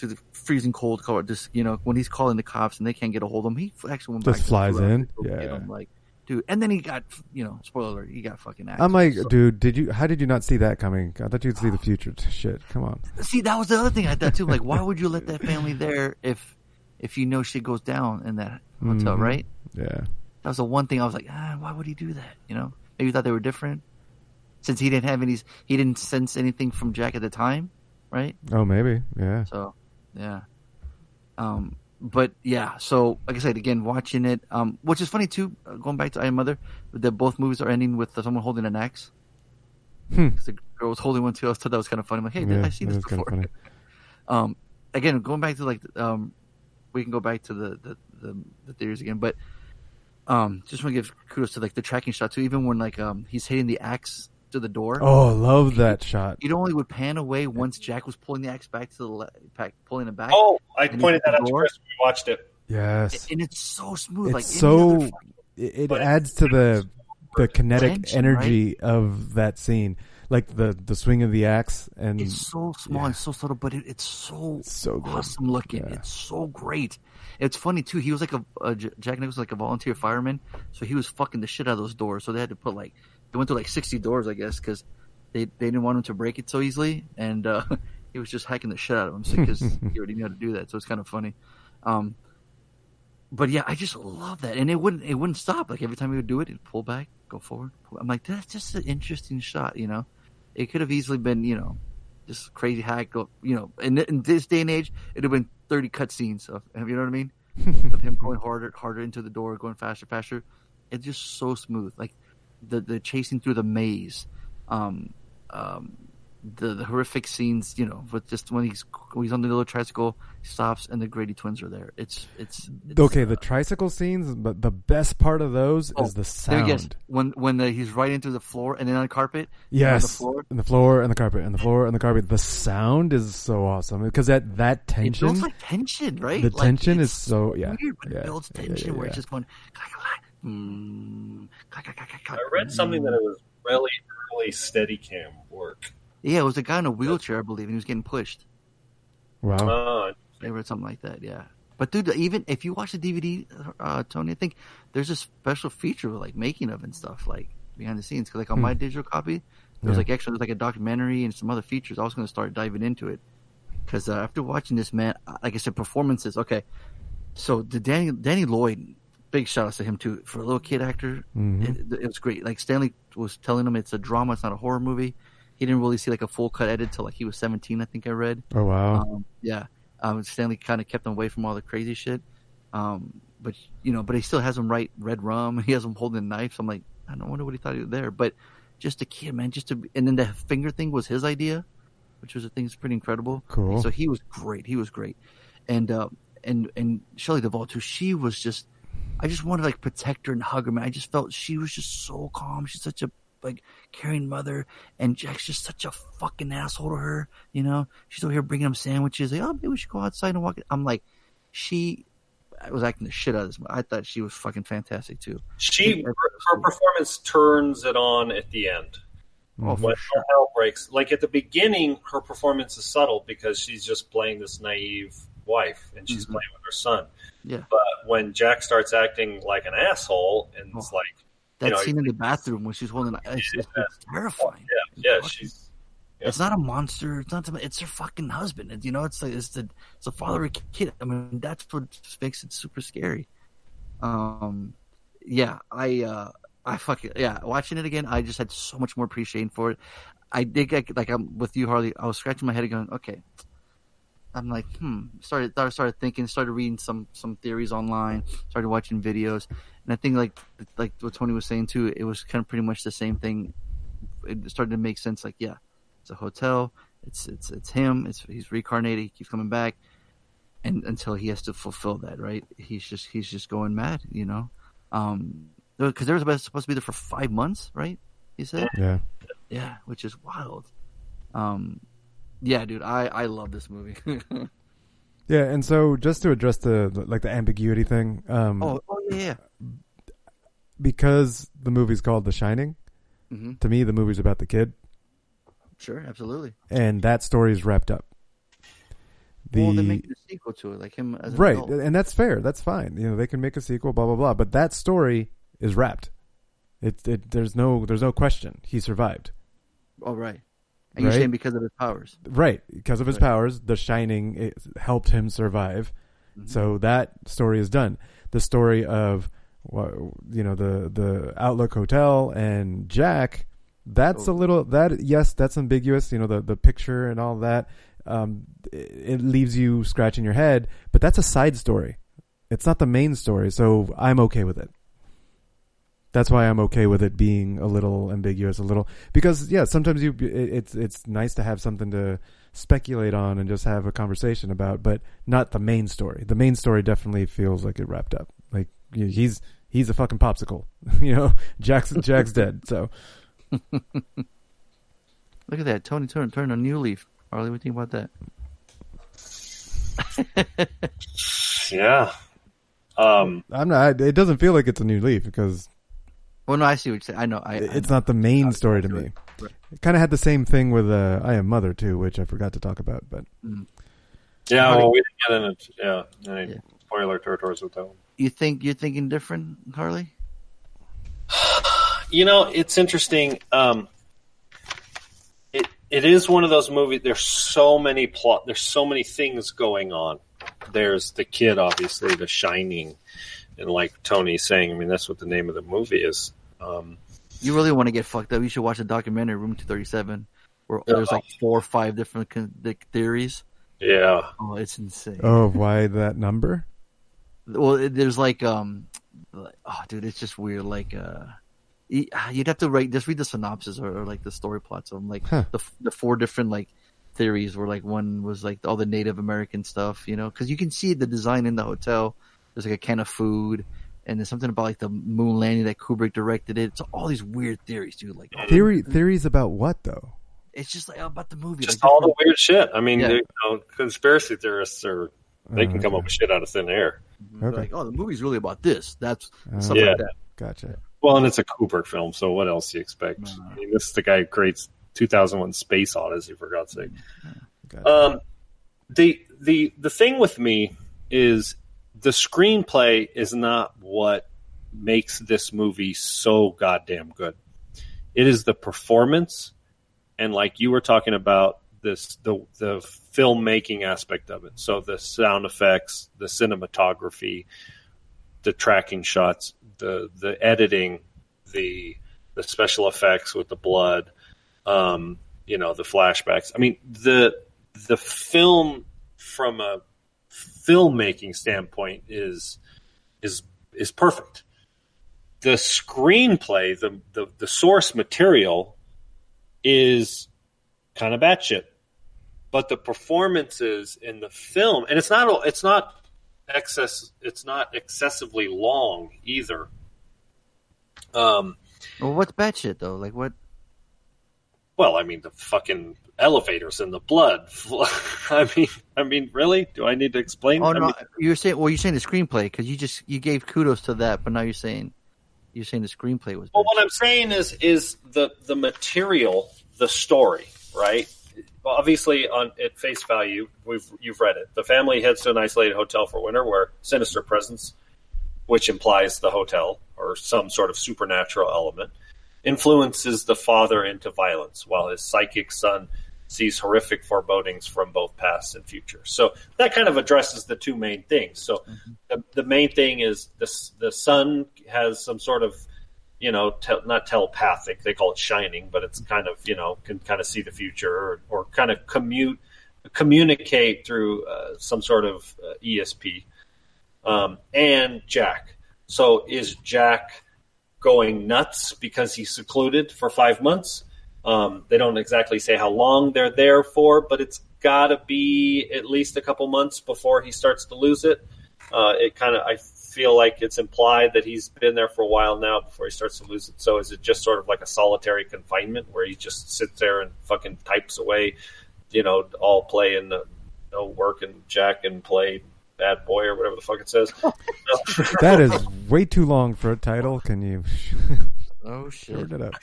to the freezing cold. Color. Just you know when he's calling the cops and they can't get a hold of him, he actually went Just back to the flies in? to go get Yeah. him, like dude. And then he got you know spoiler alert, he got fucking. Axed. I'm like, So- dude, did you? How did you not see that coming? I thought you'd see the future. Shit, come on. See, that was the other thing I thought too. Like, why would you let that family there if if you know shit goes down in that hotel, Mhm. right? Yeah. That was the one thing I was like, ah, why would he do that? You know, maybe he thought they were different since he didn't have any. He didn't sense anything from Jack at the time, right? Oh, maybe. Yeah. So, yeah. Um, but yeah, so like I said again, watching it, um, which is funny too. uh, Going back to I Am Mother, that both movies are ending with someone holding an axe. Hmm. the girl was holding one too. I thought that was kind of funny. I'm like, hey, Yeah, I see this is kinda before. <laughs> um, again, going back to like, um, we can go back to the the, the, the theories again, but um, just want to give kudos to like the tracking shot too. Even when like um he's hitting the axe to the door. Oh, I love that shot. It only would pan away once Jack was pulling the axe back to the left, pulling it back. Oh, I pointed that out to. Chris we watched it. Yes. and it's so smooth. It's like so. other It, it adds to the the kinetic Tension, energy of that scene, like the the swing of the axe and It's so small and so subtle, but it, it's so, so good. awesome looking. It's so great. It's funny too. He was like a Jack Nicholson was like a volunteer fireman, so he was fucking the shit out of those doors. So they had to put like they went through like sixty doors, I guess, because they they didn't want him to break it so easily, and uh, <laughs> he was just hacking the shit out of them because <laughs> he already knew how to do that. So it's kind of funny. Um, but yeah, I just love that, and it wouldn't it wouldn't stop. Like every time he would do it, he'd pull back, go forward. Pull. I'm like, that's just an interesting shot, you know. It could have easily been, you know, just crazy hack. Go, you know, in, in this day and age, it'd have been 30 cutscenes of, you know what I mean, <laughs> of him going harder, harder into the door, going faster, faster. It's just so smooth, like the the chasing through the maze, um, um, the, the horrific scenes, you know, with just when he's when he's on the little tricycle, he stops, and the Grady twins are there. It's it's, it's okay, the tricycle scenes, but the best part of those Oh, is the sound. when when the, he's right into the floor and then on the carpet. and the Yes, floor. and the floor and the carpet and the floor and the carpet. The sound is so awesome because that that It tension, builds like tension, right? the Like, tension is so yeah, weird, but yeah, it builds tension yeah, where yeah. it's just going. Mm, I read something that it was really early Steadicam work. yeah, it was a guy in a wheelchair, I believe, and he was getting pushed. Wow. Uh, I read something like that. Yeah, but dude, even if you watch the DVD, uh, Tony, I think there's a special feature with like making of and stuff like behind the scenes. Because like on Hmm. my digital copy, there's Yeah. like extra, there's like a documentary and some other features. I was going to start diving into it because uh, after watching this, man, uh, like I said, performances. Okay, so the Danny Danny Lloyd, big shout outs to him too for a little kid actor. Mhm. It, it was great. Like Stanley was telling him, it's a drama, it's not a horror movie. He didn't really see like a full cut edit till like he was 17, I think I read. Oh, wow. Um, yeah. Um, Stanley kind of kept him away from all the crazy shit. Um, but you know, but he still has him write red rum. <laughs> He has him holding a knife. So I'm like, I don't wonder what he thought he was there. But just a kid, man. Just to, be- and then the finger thing was his idea, which was a thing that's pretty incredible. Cool. So he was great. He was great. And, uh, and, and Shelley Duvall too. She was just, I just wanted to like protect her and hug her, man. I just felt she was just so calm. She's such a like caring mother, and Jack's just such a fucking asshole to her. You know, she's over here bringing him sandwiches. Like, oh, maybe we should go outside and walk. I'm like, she I was acting the shit out of this. I thought she was fucking fantastic too. She her, her performance turns it on at the end. Oh, when all hell breaks, like at the beginning, her performance is subtle because she's just playing this naive wife and she's Mhm. playing with her son. Yeah. But when Jack starts acting like an asshole and it's like, That you know, scene in the bathroom when she's holding, it's, it's, it's terrifying. yeah, yeah, she's It's not a monster. It's not. It's her fucking husband. And, you know, it's like it's the it's the father of a kid. I mean, that's what makes it super scary. Um, yeah, I uh, I fucking yeah. Watching it again, I just had so much more appreciation for it. I did get like I'm with you, Harley. I was scratching my head and going, okay. I'm like, hmm. Started started started thinking. Started reading some some theories online. Started watching videos, and I think like like what Tony was saying too. It was kind of pretty much the same thing. It started to make sense. Like, yeah, it's a hotel. It's it's it's him. It's he's reincarnated. He keeps coming back. and until he has to fulfill that, right? He's just he's just going mad, you know. Um, because they were supposed to be there for five months, right? He said, Yeah. yeah, which is wild. Um, yeah, dude, I I love this movie. <laughs> Yeah, and so just to address the, the like the ambiguity thing, um, oh, oh yeah, because the movie's called The Shining. Mhm. To me, the movie's about the kid, sure, absolutely. and that story is wrapped up. The well, they make a sequel to it, like him as an right, adult. and that's fair. That's fine. You know, they can make a sequel, blah blah blah. But that story is wrapped. It, it there's no there's no question he survived. Oh, right. And you're saying because of his powers. Right, because of his Right. powers, The Shining it helped him survive. Mm-hmm. So that story is done. The story of you know the the Outlook Hotel and Jack, that's Oh. a little that yes, that's ambiguous. You know the the picture and all that. Um, it, it leaves you scratching your head, but that's a side story. It's not the main story, so I'm okay with it. That's why I'm okay with it being a little ambiguous, a little because yeah, sometimes you it, it's it's nice to have something to speculate on and just have a conversation about, but not the main story. The main story definitely feels like it wrapped up. Like you know, he's he's a fucking popsicle, <laughs> you know. Jack's Jack's dead, so <laughs> Look at that, Tony Turner turned a new leaf. Harley, what do you think about that? <laughs> Yeah. Um, I'm not. It doesn't feel like it's a new leaf because Well, no, I see what you're saying. I know. I, I it's know. not the main story to me. Right. It kind of had the same thing with uh, I Am Mother too, which I forgot to talk about. But yeah, well, we didn't get into yeah, any spoiler territories with that one. You think you're thinking different, Harley? <sighs> You know, it's interesting. Um, it it is one of those movies. There's so many plot. There's so many things going on. There's the kid, obviously, the Shining, and like Tony's saying. I mean, that's what the name of the movie is. Um, You really want to get fucked up? You should watch the documentary Room 237, where there's like four or five different con- the- theories. yeah, Oh, it's insane. oh, why that number? Well, it- there's like um, like- oh, dude, it's just weird. Like uh, you'd have to write just read the synopsis or, or like the story plots of them. Like Huh. the the four different like theories were like one was like all the Native American stuff, you know, because you can see the design in the hotel. There's like a can of food. And there's something about like the moon landing that Kubrick directed it. It's all these weird theories, dude. Like Theory theories about what though? It's just like about the movie. just like, all the different- weird shit. I mean, Yeah. you know, conspiracy theorists are they can come up with shit out of thin air. Okay. Like, oh, the movie's really about this. That's Uh, stuff Yeah. like that. Gotcha. Well, and it's a Kubrick film, so what else do you expect? I mean, this is the guy who creates 2001: Space Odyssey, for God's sake. Gotcha. Um, the the the thing with me is the screenplay is not what makes this movie so goddamn good. It is the performance, and like you were talking about this the the filmmaking aspect of it. So the sound effects, the cinematography, the tracking shots, the the editing, the the special effects with the blood, um, you know, the flashbacks. I mean, the the film from a filmmaking standpoint is is is perfect. The screenplay, the the, the source material is kind of batshit. But the performances in the film and it's not it's not excess it's not excessively long either. Um Well, what's bad shit though? Like what? well, I mean the fucking elevators and the blood. <laughs> I mean, I mean, really? Do I need to explain? Oh I mean, you're saying well, you're saying the screenplay because you just you gave kudos to that, but now you're saying you're saying the screenplay was. well, what I'm saying is, is the the material, the story, right? Well, obviously, on at face value, we've you've read it. The family heads to an isolated hotel for winter, where sinister presence, which implies the hotel or some sort of supernatural element, influences the father into violence, while his psychic son sees horrific forebodings from both past and future. So that kind of addresses the two main things. So the, the main thing is the the son has some sort of you know tel- not telepathic they call it shining, but it's kind of you know can kind of see the future or, or kind of commute communicate through uh, some sort of uh, ESP. Um, and Jack. So is Jack going nuts because he's secluded for five months? Um, they don't exactly say how long they're there for, but it's got to be at least a couple months before he starts to lose it. Uh, it kind of I feel like it's implied that he's been there for a while now before he starts to lose it. So is it just sort of like a solitary confinement where he just sits there and fucking types away, you know, all play and uh, no work and Jack and play bad boy or whatever the fuck it says. <laughs> That is way too long for a title. Can you? Oh <laughs> shit! Shorten it up.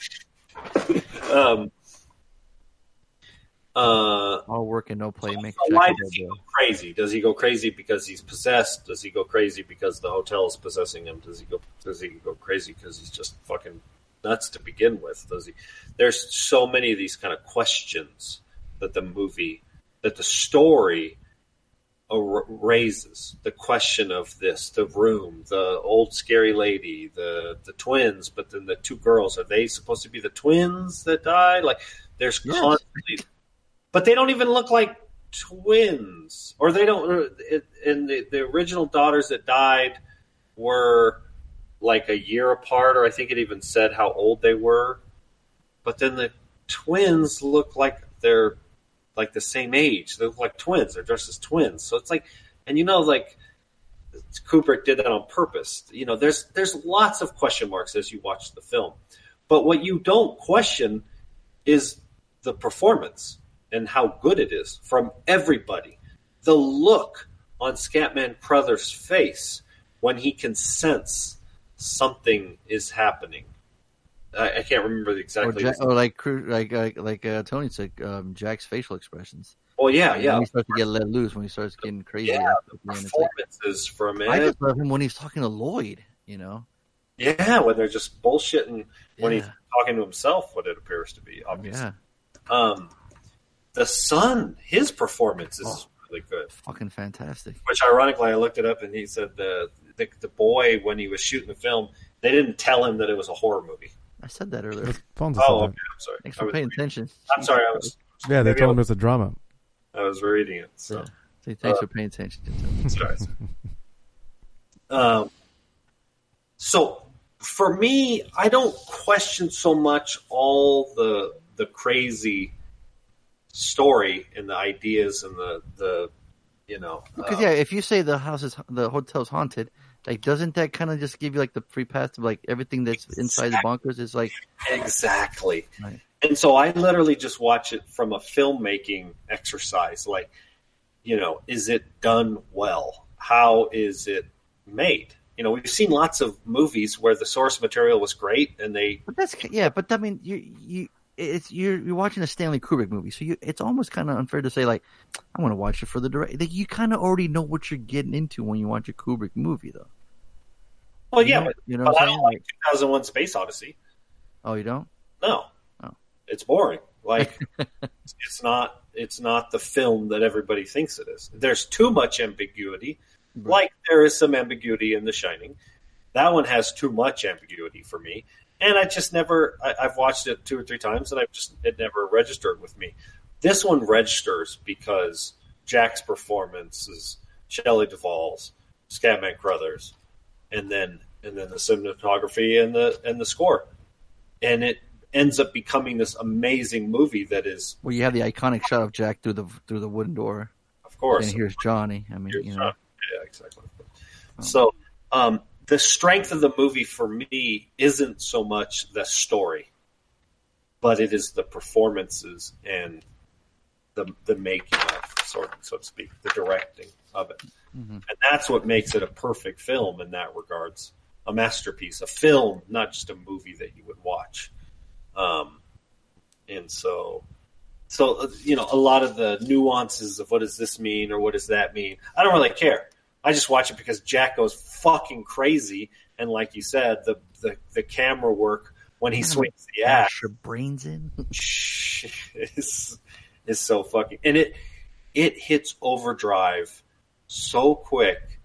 Um, uh, All work and no play makes So Jack why does he go crazy? Does he go crazy because he's possessed? Does he go crazy because the hotel is possessing him? Does he go does he go crazy because he's just fucking nuts to begin with? Does he There's so many of these kind of questions that the movie that the story raises. The question of this, the room, the old scary lady, the the twins, but then the two girls, are they supposed to be the twins that died? Like there's constantly but they don't even look like twins, or they don't. And the, the original daughters that died were like a year apart, or I think it even said how old they were. But then the twins look like they're like the same age. They look like twins. They're dressed as twins. So it's like, and you know, like Kubrick did that on purpose. You know, there's there's lots of question marks as you watch the film, but what you don't question is the performance and how good it is from everybody. The look on Scatman Crothers' face when he can sense something is happening. I, I can't remember Or, exactly. Jack, or like like like like uh, Tony said, um, Jack's facial expressions. Oh yeah, When yeah. he starts to get let loose, when he starts getting crazy. Yeah, at the end, it's like- Performances from I just love him when he's talking to Lloyd. You know, Yeah, when they're just bullshitting when he's talking to himself, what it appears to be, obviously. yeah, Um, the son, his performance is Oh. really good. fucking fantastic. Which, ironically, I looked it up and he said the, the the boy when he was shooting the film, they didn't tell him that it was a horror movie. I said that earlier. Fonzie Oh, said okay. I'm sorry. Thanks I for was, paying attention. I'm sorry. I was. Yeah, they told I him it's a drama. I was reading it. So Say thanks Uh, for paying attention. <laughs> sorry. Um, so for me, I don't question so much all the the crazy story and the ideas and the the you know Because uh, yeah, if you say the house is the hotel's haunted, like doesn't that kind of just give you like the free pass to like everything that's inside the bunkers is like Exactly. Right. And so I literally just watch it from a filmmaking exercise. Like, you know, is it done well? How is it made? You know, we've seen lots of movies where the source material was great and they But that's yeah, but I mean, you you it's you're you're watching a Stanley Kubrick movie, so you it's almost kind of unfair to say like I want to watch it for the direct. Like, you kind of already know what you're getting into when you watch a Kubrick movie, though. Well, You yeah, know- but, you know but I don't like 2001 Space Odyssey. Oh, you don't? No. Oh. It's boring. Like <laughs> it's not it's not the film that everybody thinks it is. There's too much ambiguity. Like there is some ambiguity in The Shining. That one has too much ambiguity for me. And I just never I, I've watched it two or three times and I've just it never registered with me. This one registers because Jack's performance is Shelley Duvall's, Scatman Crothers, and then and then the cinematography and the and the score. And it ends up becoming this amazing movie that is Well, you have the iconic shot of Jack through the through the wooden door. Of course. And here's Johnny. I mean, you know, Yeah, exactly. So um, the strength of the movie for me isn't so much the story, but it is the performances and the the making of, sort so to speak, the directing of it, and that's what makes it a perfect film in that regards, a masterpiece, a film, not just a movie that you would watch. Um, and so so you know a lot of the nuances of what does this mean or what does that mean i don't really care i just watch it because jack goes fucking crazy and like you said the the, the camera work when he swings the axe your brains in. <laughs> <laughs> is is so fucking and it it hits overdrive so quick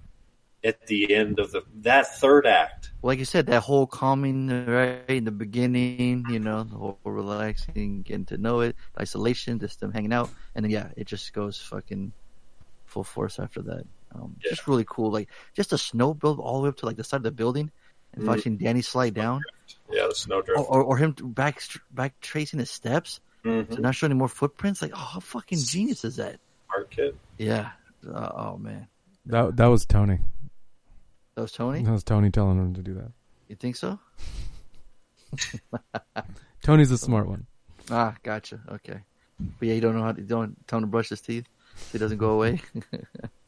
at the end of the that third act like you said, that whole calming right in the beginning, you know, the whole relaxing, getting to know it, isolation, just them hanging out, and then yeah, it just goes fucking full force after that. Um, Just really cool, like just a snow build all the way up to like the side of the building, and Mhm. watching Danny slide down, yeah the snowdrift or, or, or him back back tracing his steps. Mhm. To not showing any more footprints. Like, oh, how fucking genius is that? Art kit. Yeah. Uh, oh man, That that was Tony. that was Tony. That was Tony telling him to do that. You think so? <laughs> Tony's a smart one. Ah, gotcha. Okay, but yeah, you don't know how to you don't tell him to brush his teeth. So he doesn't go away. <laughs>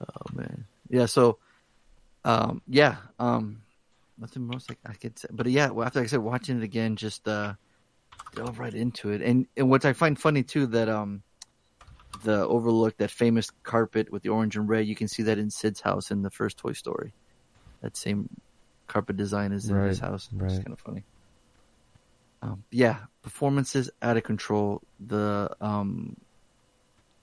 oh man, yeah. So, um, yeah, um, nothing more like I could say. But yeah, well, after like I said, watching it again, just uh, delve right into it. And and what I find funny too that um, the overlook that famous carpet with the orange and red, you can see that in Sid's house in the first Toy Story. That same carpet design is in his Right, house. It's kind of funny. Um, yeah, performances out of control. The um,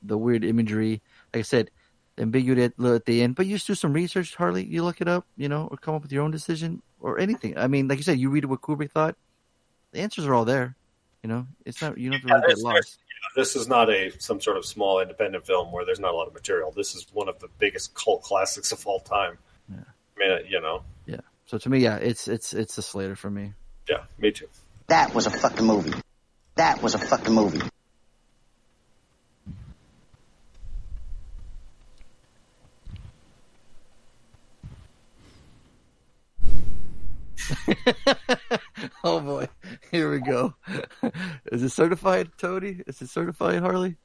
the weird imagery. Like I said, the ambiguity at, at the end. But you just do some research, Harley. You look it up, you know, or come up with your own decision or anything. I mean, like you said, you read what Kubrick thought. The answers are all there. You know, it's not you don't have to really get It's- lost. This is not a some sort of small independent film where there's not a lot of material. This is one of the biggest cult classics of all time. Yeah. I mean, uh, you know, Yeah. So to me, yeah, it's it's it's a Slater for me. yeah, me too. That was a fucking movie. That was a fucking movie. <laughs> oh boy, here we go. Is it certified, Tony? Is it certified, Harley?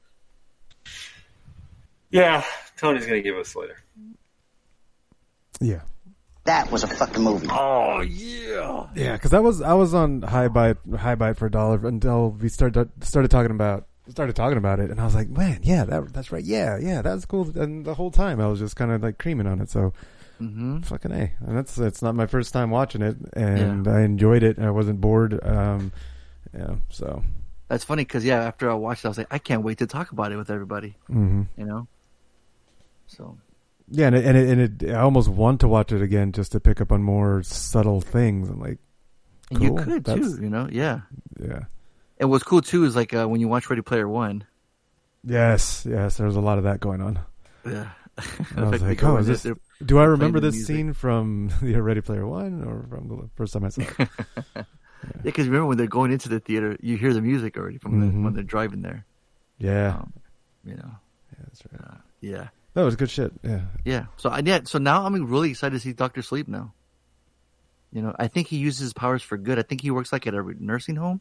Yeah, Tony's gonna give us later. Yeah. That was a fucking movie. Oh yeah. Yeah, because I was I was on high bite high bite for a dollar until we started started talking about started talking about it, and I was like, man, yeah, that that's right, yeah, yeah, that's cool. And the whole time I was just kind of like creaming on it. So Mm-hmm. fucking a, and that's it's not my first time watching it, and I enjoyed it, I wasn't bored. Um, yeah, so That's funny because yeah, after I watched it, I was like, I can't wait to talk about it with everybody. Mm-hmm. You know. So yeah, and it, and it, and it I almost want to watch it again just to pick up on more subtle things and like. And you cool, could too, you know. Yeah. Yeah. And what's cool too is like uh, when you watch Ready Player One. Yes, yes, there's a lot of that going on. Yeah. <laughs> I was Like, they like, go oh, is this? they're Do I remember this music. scene from <laughs> the Ready Player One or from the first time I saw it? <laughs> Yeah, because remember when they're going into the theater, you hear the music already from the, Mhm. when they're driving there. Yeah, Um, you know. yeah, that's right. Yeah. That was good shit. Yeah, Yeah. So I yeah. So now I'm really excited to see Doctor Sleep now. You know, I think he uses his powers for good. I think he works like at a nursing home,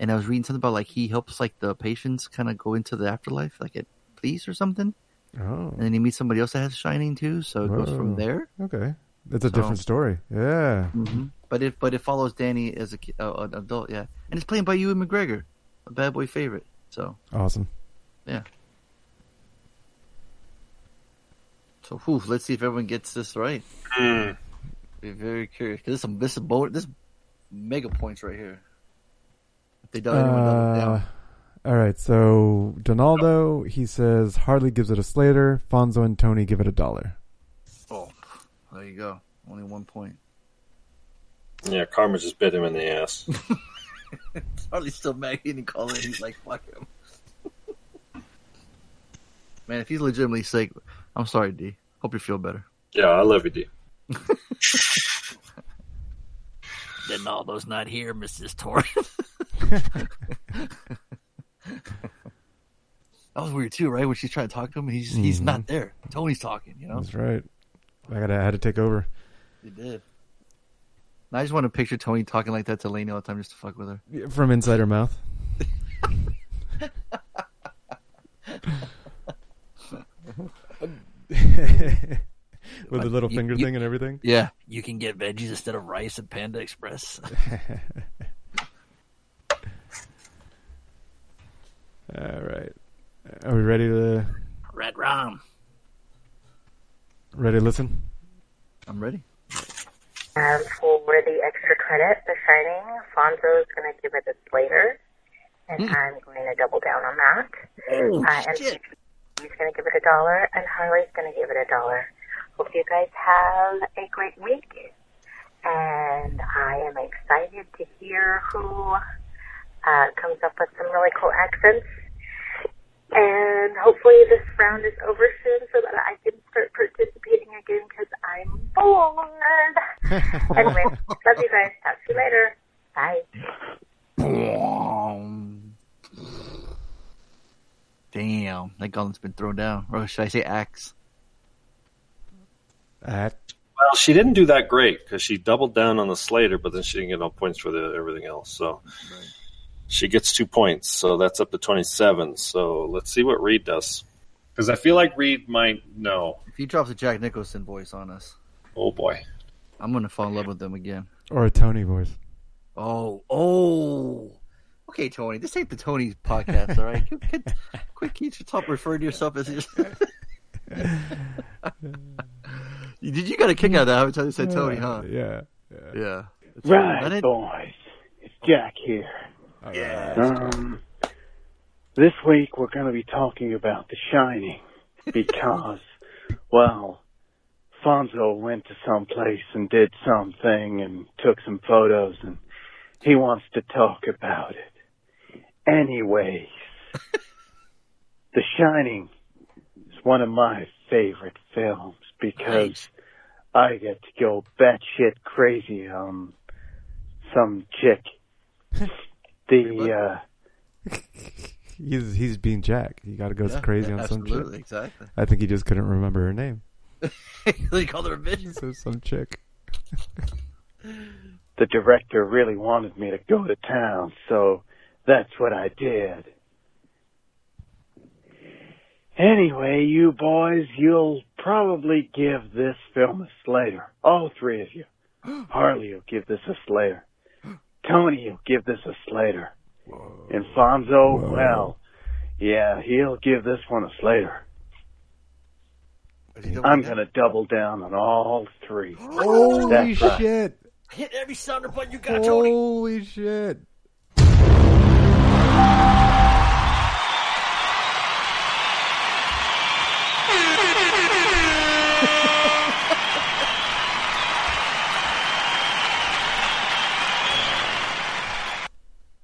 and I was reading something about like he helps like the patients kind of go into the afterlife, like at police or something, Oh, and then he meets somebody else that has shining too. So it goes from there. okay. That's a So- different story. Yeah. Mm-hmm. But it but it follows Danny as a ki- uh, an adult, yeah, and it's played by Ewan McGregor, a bad boy favorite. So Awesome. yeah. So whew, let's see if everyone gets this right. Hmm. Be very curious. 'Cause this is some this is bo- this mega points right here. If they don't, anyone double down. All right. So Donaldo, he says Harley gives it a Slater. Fonzo and Tony give it a dollar. Oh, there you go. Only one point. Yeah, Karma just bit him in the ass. <laughs> Harley's still mad. He didn't call it. He's like, fuck him. Man, if he's legitimately sick, I'm sorry, D. Hope you feel better. yeah, I love you, D. <laughs> Donaldo's not here, Mrs. Torrance. <laughs> <laughs> that was weird too, right? When she's trying to talk to him, he's he's Mhm. not there. Tony's talking, you know. That's right. I got. I had to take over. He did. And I just want to picture Tony talking like that to Lainey all the time just to fuck with her. From inside her mouth. <laughs> With the little You- finger you- thing and everything. Yeah, you can get veggies instead of rice at Panda Express. <laughs> All right. Are we ready to Red Rum. ready to listen? I'm ready. Um, for the extra credit, The Shining, Fonzo's going to give it a Slater, and I'm going to double down on that. Oh, uh, and shit. he's going to give it a dollar, and Harley's going to give it a dollar. Hope you guys have a great week, and I am excited to hear who uh, comes up with some really cool accents. And hopefully this round is over soon so that I can start participating again because I'm bored. <laughs> anyway, love you guys. Talk to you later. Bye. Damn, that gauntlet's been thrown down. Or should I say axe? Axe. Well, she didn't do that great because she doubled down on the Slater, but then she didn't get no points for the, everything else. So. Right she gets two points, so that's up to twenty-seven. So let's see what Reed does, because I feel like Reed might know. If he drops a Jack Nicholson voice on us, Oh boy, I'm gonna fall in love with him again. or a Tony voice. Oh, oh. Okay, Tony. This ain't the Tony podcast, all right? Quit, quit, quit can you stop referring to yourself as. <laughs> Did you got a kick out of that every time you said Tony, huh? Yeah. Yeah. Right, I didn't- boys. It's Jack here. Yeah. Um, this week we're going to be talking about The Shining <laughs> because, well, Fonzo went to some place and did something and took some photos and he wants to talk about it. Anyways, <laughs> The Shining is one of my favorite films because I get to go batshit crazy on some chick. <laughs> The uh <laughs> He's he's being Jack. He got to go Yeah, crazy yeah, on some chick. exactly. I think he just couldn't remember her name. <laughs> they called her a bitch. So some chick. the director really wanted me to go to town, so that's what I did. Anyway, you boys, you'll probably give this film a Slater. All three of you. <gasps> Harley will give this a Slater. Tony will give this a Slater. And Fonzo, well, yeah, he'll give this one a Slater. I'm gonna double down on all three. Holy That's right. shit! Hit every sounder button you got, Tony. Holy shit!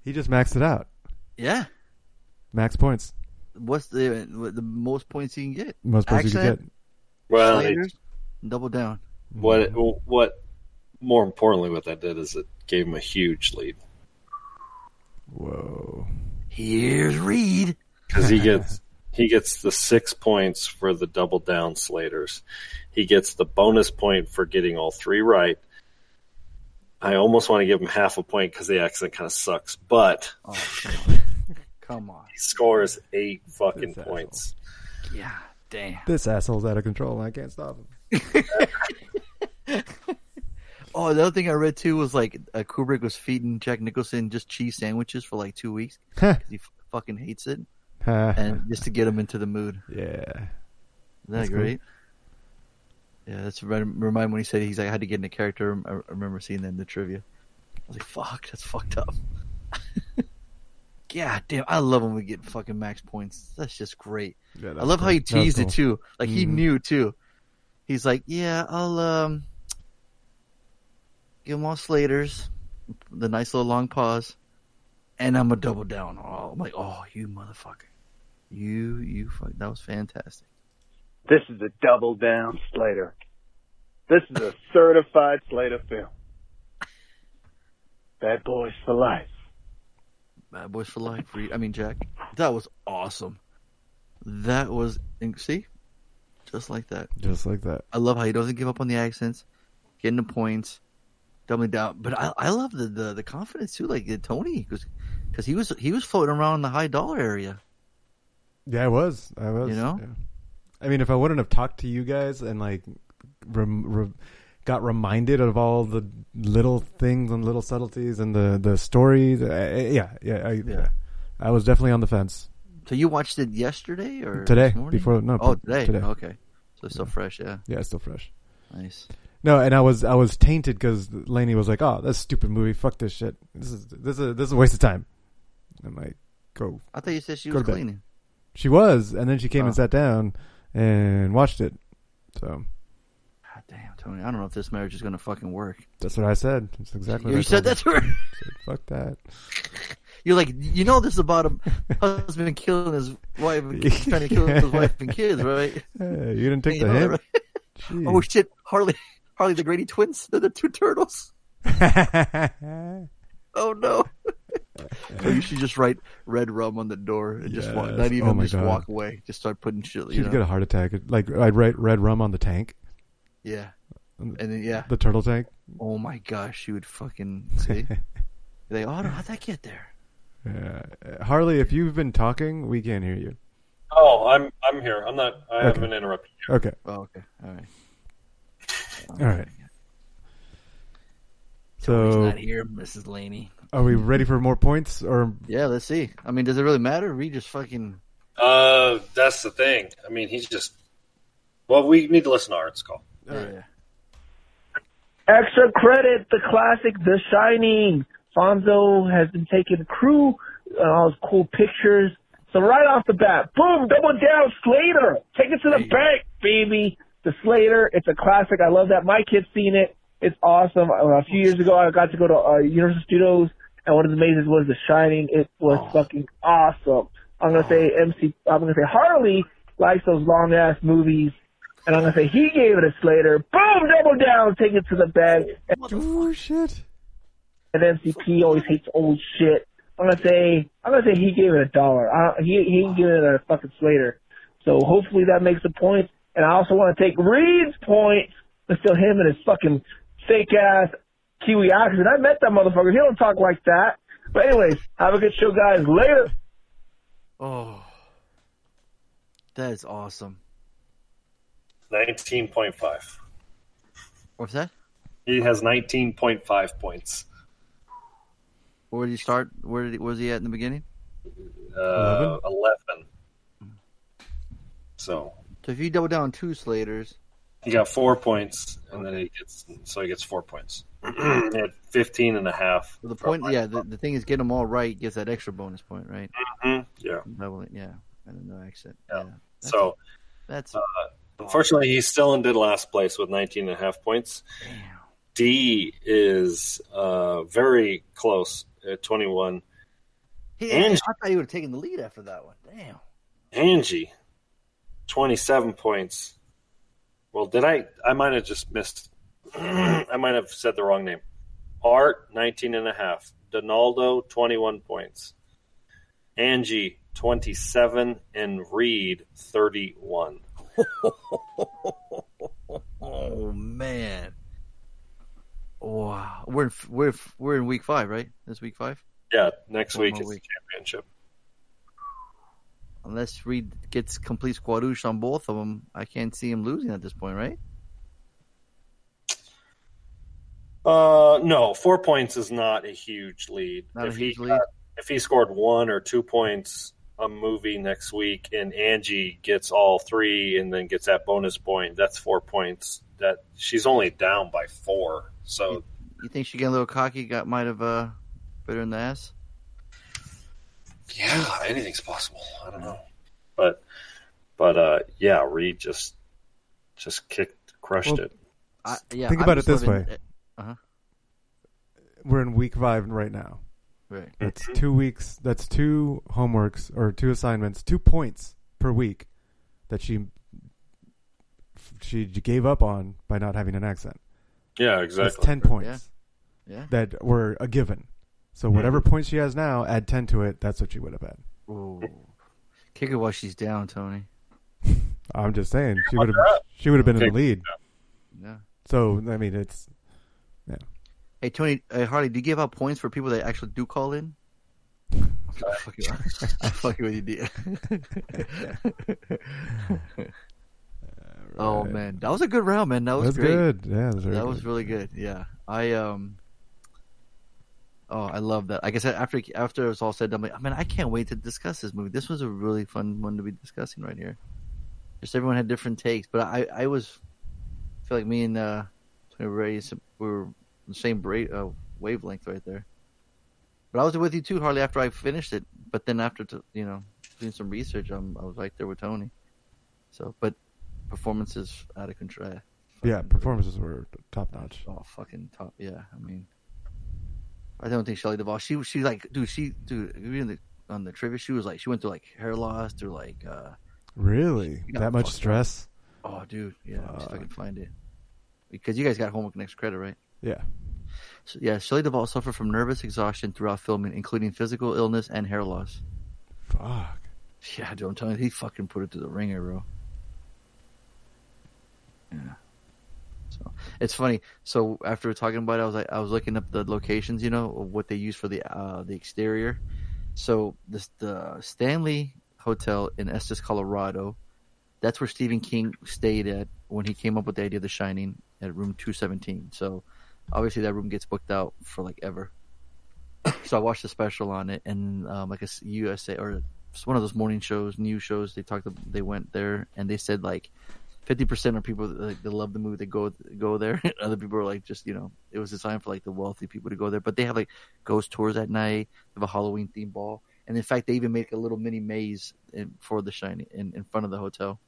He just maxed it out. Yeah. Max points. What's the what the most points you can get? Most points you can get. Well, Slaters, double down. what what more importantly, what that did is it gave him a huge lead Whoa. Here's Reed. because he <laughs> gets he gets the six points for the double down Slaters. He gets the bonus point for getting all three right. I almost want to give him half a point because the accent kind of sucks, but Oh, come on. <laughs> come on. he scores eight fucking points. Yeah, damn. This asshole's out of control and I can't stop him. <laughs> <laughs> Oh, the other thing I read too was like uh, Kubrick was feeding Jack Nicholson just cheese sandwiches for like two weeks because he f- fucking hates it, and just to get him into the mood. Yeah. Isn't that That's cool. Yeah, that's rem- remind when he said he's like I had to get in a character. I remember seeing that in the trivia. I was like, "Fuck, that's fucked up." <laughs> yeah, damn, I love when we get fucking max points. That's just great. Yeah, that I love how he teased cool. it too. Like he Mhm. knew too. He's like, "Yeah, I'll um give him all Slaters, the nice little long pause, and I'm gonna double down." Oh, I'm like, "Oh, you motherfucker, you you fuck, that was fantastic." This is a double down Slater. This is a certified Slater film. Bad Boys for Life. Bad Boys for Life. Reed- I mean, Jack, that was awesome. That was and see, just like that. Just like that. I love how he doesn't give up on the accents, getting the points, doubling down. But I, I love the, the, the confidence too, like Tony, because he was he was floating around in the high dollar area. Yeah, I was. I was. You know? yeah. I mean, if I wouldn't have talked to you guys and like rem- re- got reminded of all the little things and little subtleties and the the stories, uh, yeah, yeah, I, Yeah. I was definitely on the fence. So you watched it yesterday or Today, before- no, oh today. today. Okay, so it's still fresh. Yeah, Yeah, it's still fresh. nice. No, and I was I was tainted because Lainey was like, "Oh, that's stupid movie. Fuck this shit. This is this is this is a waste of time." I'm like, "Go." I thought you said she was bed. cleaning. She was, and then she came Oh. and sat down and watched it. So God damn, Tony, I don't know if this marriage is gonna fucking work. that's what I said. That's exactly. You what I said That's that to her. I said, Fuck that. <laughs> You're like, you know, this is about a husband killing his wife, <laughs> trying to kill his wife and kids, right? Hey, you didn't take You the hint. right? Oh shit, Harley, Harley the Grady twins, they're the two turtles. <laughs> Oh no. So you should just write red rum on the door and just walk, not even Oh just God. walk away. Just start putting shit. You She'd know? get a heart attack. Like I'd write red rum on the tank, Yeah. And then yeah. the turtle tank. Oh my gosh, she would fucking <laughs> see. they oh how'd that get there? Yeah. Uh, Harley, if you've been talking, we can't hear you. Oh, I'm I'm here. I'm not. I Okay. haven't been interrupted. Yet. Okay. Oh, okay. All right. All right. He's So, not here, Mrs. Lainey. Are we ready for more points? Or Yeah, let's see. I mean, does it really matter? We just fucking Uh, that's the thing. I mean, he's just. Well, we need to listen to Art's call. yeah. Extra credit, the classic The Shining. Fonzo has been taking crew, uh, all his cool pictures. So right off the bat, boom, double down, Slater. Take it to the bank, baby. The Slater, it's a classic. I love that. My kid's seen it. It's awesome. Uh, a few years ago, I got to go to uh, Universal Studios, and one of the amazing was The Shining. It was oh. fucking awesome. I'm gonna say oh. MC. I'm gonna say Harley likes those long ass movies, and I'm gonna say he gave it a Slater. Boom, double down, take it to the bag. oh shit! And MCP always hates old shit. I'm gonna say I'm gonna say he gave it a dollar. I, he he giving it a fucking Slater. So hopefully that makes a point. And I also want to take Reed's point. Let's steal him and his fucking fake ass Kiwi accent. I met that motherfucker. He don't talk like that. But anyways, have a good show, guys. Later. Oh, that is awesome. Nineteen point five. What's that? He has nineteen point five points. Where did he start? Where did he, was he at in the beginning? Uh, Eleven. So So if you double down two Slaters, he got four points, and then he gets so he gets four points. <clears throat> he had 15 and a half. the point, yeah, the, the thing is, get them all right gets that extra bonus point, right? Mhm, Yeah. Double it, yeah, and then no exit. Yeah. That's- So that's uh, unfortunately, he's still in dead last place with 19 and a half points. D is uh, very close at 21. He, Angie. I thought you would have taken the lead after that one. Damn. Angie, 27 points. Well, did I? I might have just missed. <clears throat> I might have said the wrong name. Art, 19 and a half. Donaldo, 21 points. Angie, 27. And Reed, 31. <laughs> Oh man. Wow, we're in, we're we're in week five, right? This week five. Yeah, next One week is week. the championship. Unless Reed gets complete squadouche on both of them, I can't see him losing at this point, right? Uh, no, four points is not a huge lead. Not a if huge he lead? got- if he scored one or two points a movie next week, and Angie gets all three, and then gets that bonus point, that's four points. That she's only down by four. So You think she got a little cocky? Got might have uh, bit her in the ass. Yeah, anything's possible. I don't know, but but uh, yeah, Reed just just kicked, crushed Well, it. I, yeah, Think I'm about it this living- way. Uh-huh. we're in week five right now. Right. That's two weeks. That's two homeworks or two assignments, two points per week that she she gave up on by not having an accent. Yeah, exactly. That's ten points Yeah. Yeah. that were a given. So whatever points she has now, add ten to it. That's what she would have had. Ooh. Kick her while she's down, Tony. <laughs> I'm just saying she would have she would have been in the lead. Yeah. So I mean, it's yeah. Hey Tony, hey Harley, do you give out points for people that actually do call in? I'm fucking, I'm fucking with you, D. <laughs> Oh man, that was a good round, man. That was That's great. good. Yeah, that was that was good. really good. Yeah, I um. Oh, I love that. Like I said, after after it's all said, done, I'm like, I mean, I can't wait to discuss this movie. This was a really fun one to be discussing right here. Just everyone had different takes, but I I was I feel like me and uh Tony Ray we were the same bra- uh, wavelength right there. But I was with you too, Harley. After I finished it, but then after to, you know doing some research, um, I was right there with Tony. So, but performances out of control. Yeah, performances were top notch. Oh, fucking top. Yeah, I mean, I don't think Shelley Duvall. She she like, dude. She dude. Reading the on the trivia, she was like, she went through like hair loss, through like, uh Really, She that much fucked up. stress? oh, dude. Yeah, see if I can find it. Because you guys got homework next credit, right? Yeah. So, yeah, Shelley Duvall suffered from nervous exhaustion throughout filming, including physical illness and hair loss. Fuck. Yeah, don't tell me he fucking put it to the ringer, bro. Yeah. So it's funny. So after we're talking about it, I was like, I was looking up the locations, you know, what they use for the uh, the exterior. So this the Stanley Hotel in Estes, Colorado. That's where Stephen King stayed at when he came up with the idea of The Shining at room two seventeen. So obviously that room gets booked out for like ever. <coughs> so I watched the special on it, and um, like a USA or it's one of those morning shows, news shows. They talked. They went there, and they said like fifty percent of people like, they love the movie. They go go there. <laughs> Other people are like just you know it was designed for like the wealthy people to go there. But they have like ghost tours at night. They have a Halloween theme ball, and in fact they even make a little mini maze in, for the Shining in, in front of the hotel.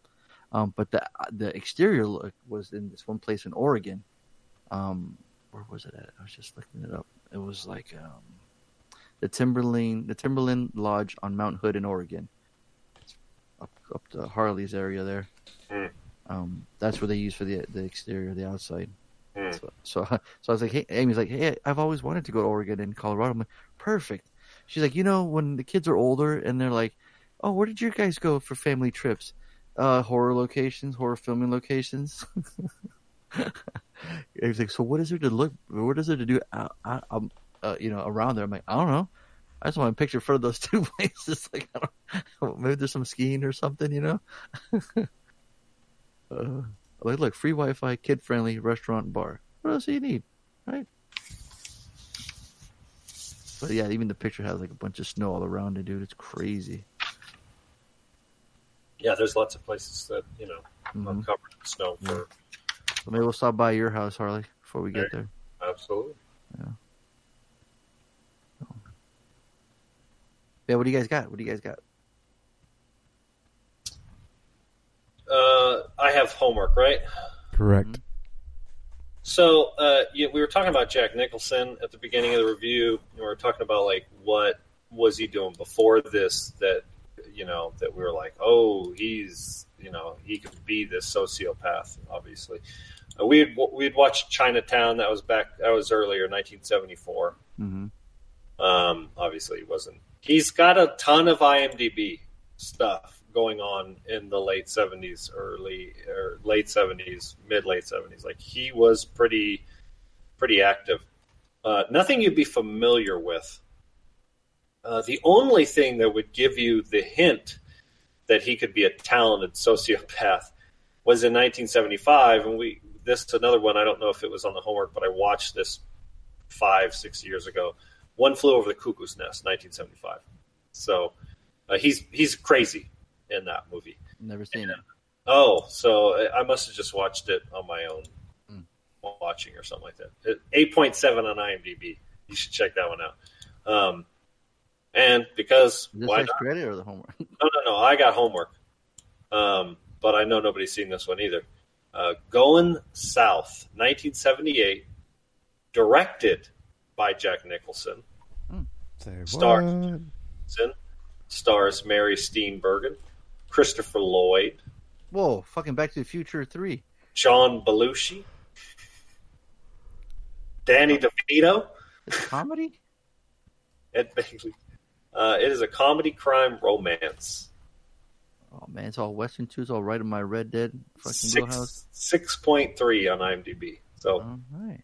Um, but the the exterior look was in this one place in Oregon. Um, where was it at? I was just looking it up. It was like um, the Timberline the Timberland Lodge on Mount Hood in Oregon. Up up to Harley's area there. Hmm. Um, that's what they use for the the exterior, the outside. Hmm. So, so, <laughs> so I was like, hey, Amy's like, hey, I've always wanted to go to Oregon and Colorado. I'm like, perfect. She's like, you know, when the kids are older and they're like, oh, where did you guys go for family trips? Uh, horror locations, horror filming locations. <laughs> He's like, so what is there to look? What is there to do? out, out, um, uh, you know, around there? I'm like, I don't know. I just want to picture for those <laughs> two places. Like, I don't, maybe there's some skiing or something, you know. Uh, like, look, free Wi-Fi, kid-friendly restaurant, bar. What else do you need, right? But yeah, even the picture has like a bunch of snow all around it, dude. It's crazy. Yeah, there's lots of places that you know Mhm. are covered in snow for So maybe we'll stop by your house, Harley, before we get there. absolutely. Yeah, what do you guys got? What do you guys got? Uh, I have homework, right? Correct. So uh, you, we were talking about Jack Nicholson at the beginning of the review. And we were talking about like what was he doing before this that you know that we were like, oh, he's you know he could be this sociopath. Obviously, uh, we had we had watched Chinatown. That was back. That was earlier, 1974. Mm-hmm. Um, obviously, he wasn't. He's got a ton of IMDb stuff going on in the late seventies, early or late seventies, mid late seventies. Like he was pretty, pretty active. Uh, nothing you'd be familiar with. Uh, the only thing that would give you the hint that he could be a talented sociopath was in 1975, and we this is another one. I don't know if it was on the homework, but I watched this five, six years ago. One flew over the cuckoo's nest, 1975. So uh, he's he's crazy in that movie. Never seen it. Oh, so I- I must have just watched it on my own while watching or something like that. Eight point seven on IMDb. You should check that one out. Um, and because Is this why not? credit or the homework? <laughs> No, no, no. I got homework. Um, but I know nobody's seen this one either. Uh, Going South, 1978, directed by Jack Nicholson. Say Stars. Nicholson, stars Mary Steenburgen, Christopher Lloyd, Whoa, fucking Back to the Future 3. John Belushi, Danny DeVito, It's a comedy? <laughs> Ed Begley. Uh, it is a comedy crime romance. Oh, man, it's all Western too. It's all right in my Red Dead fucking wheelhouse. Six six point three on IMDb. So, All right.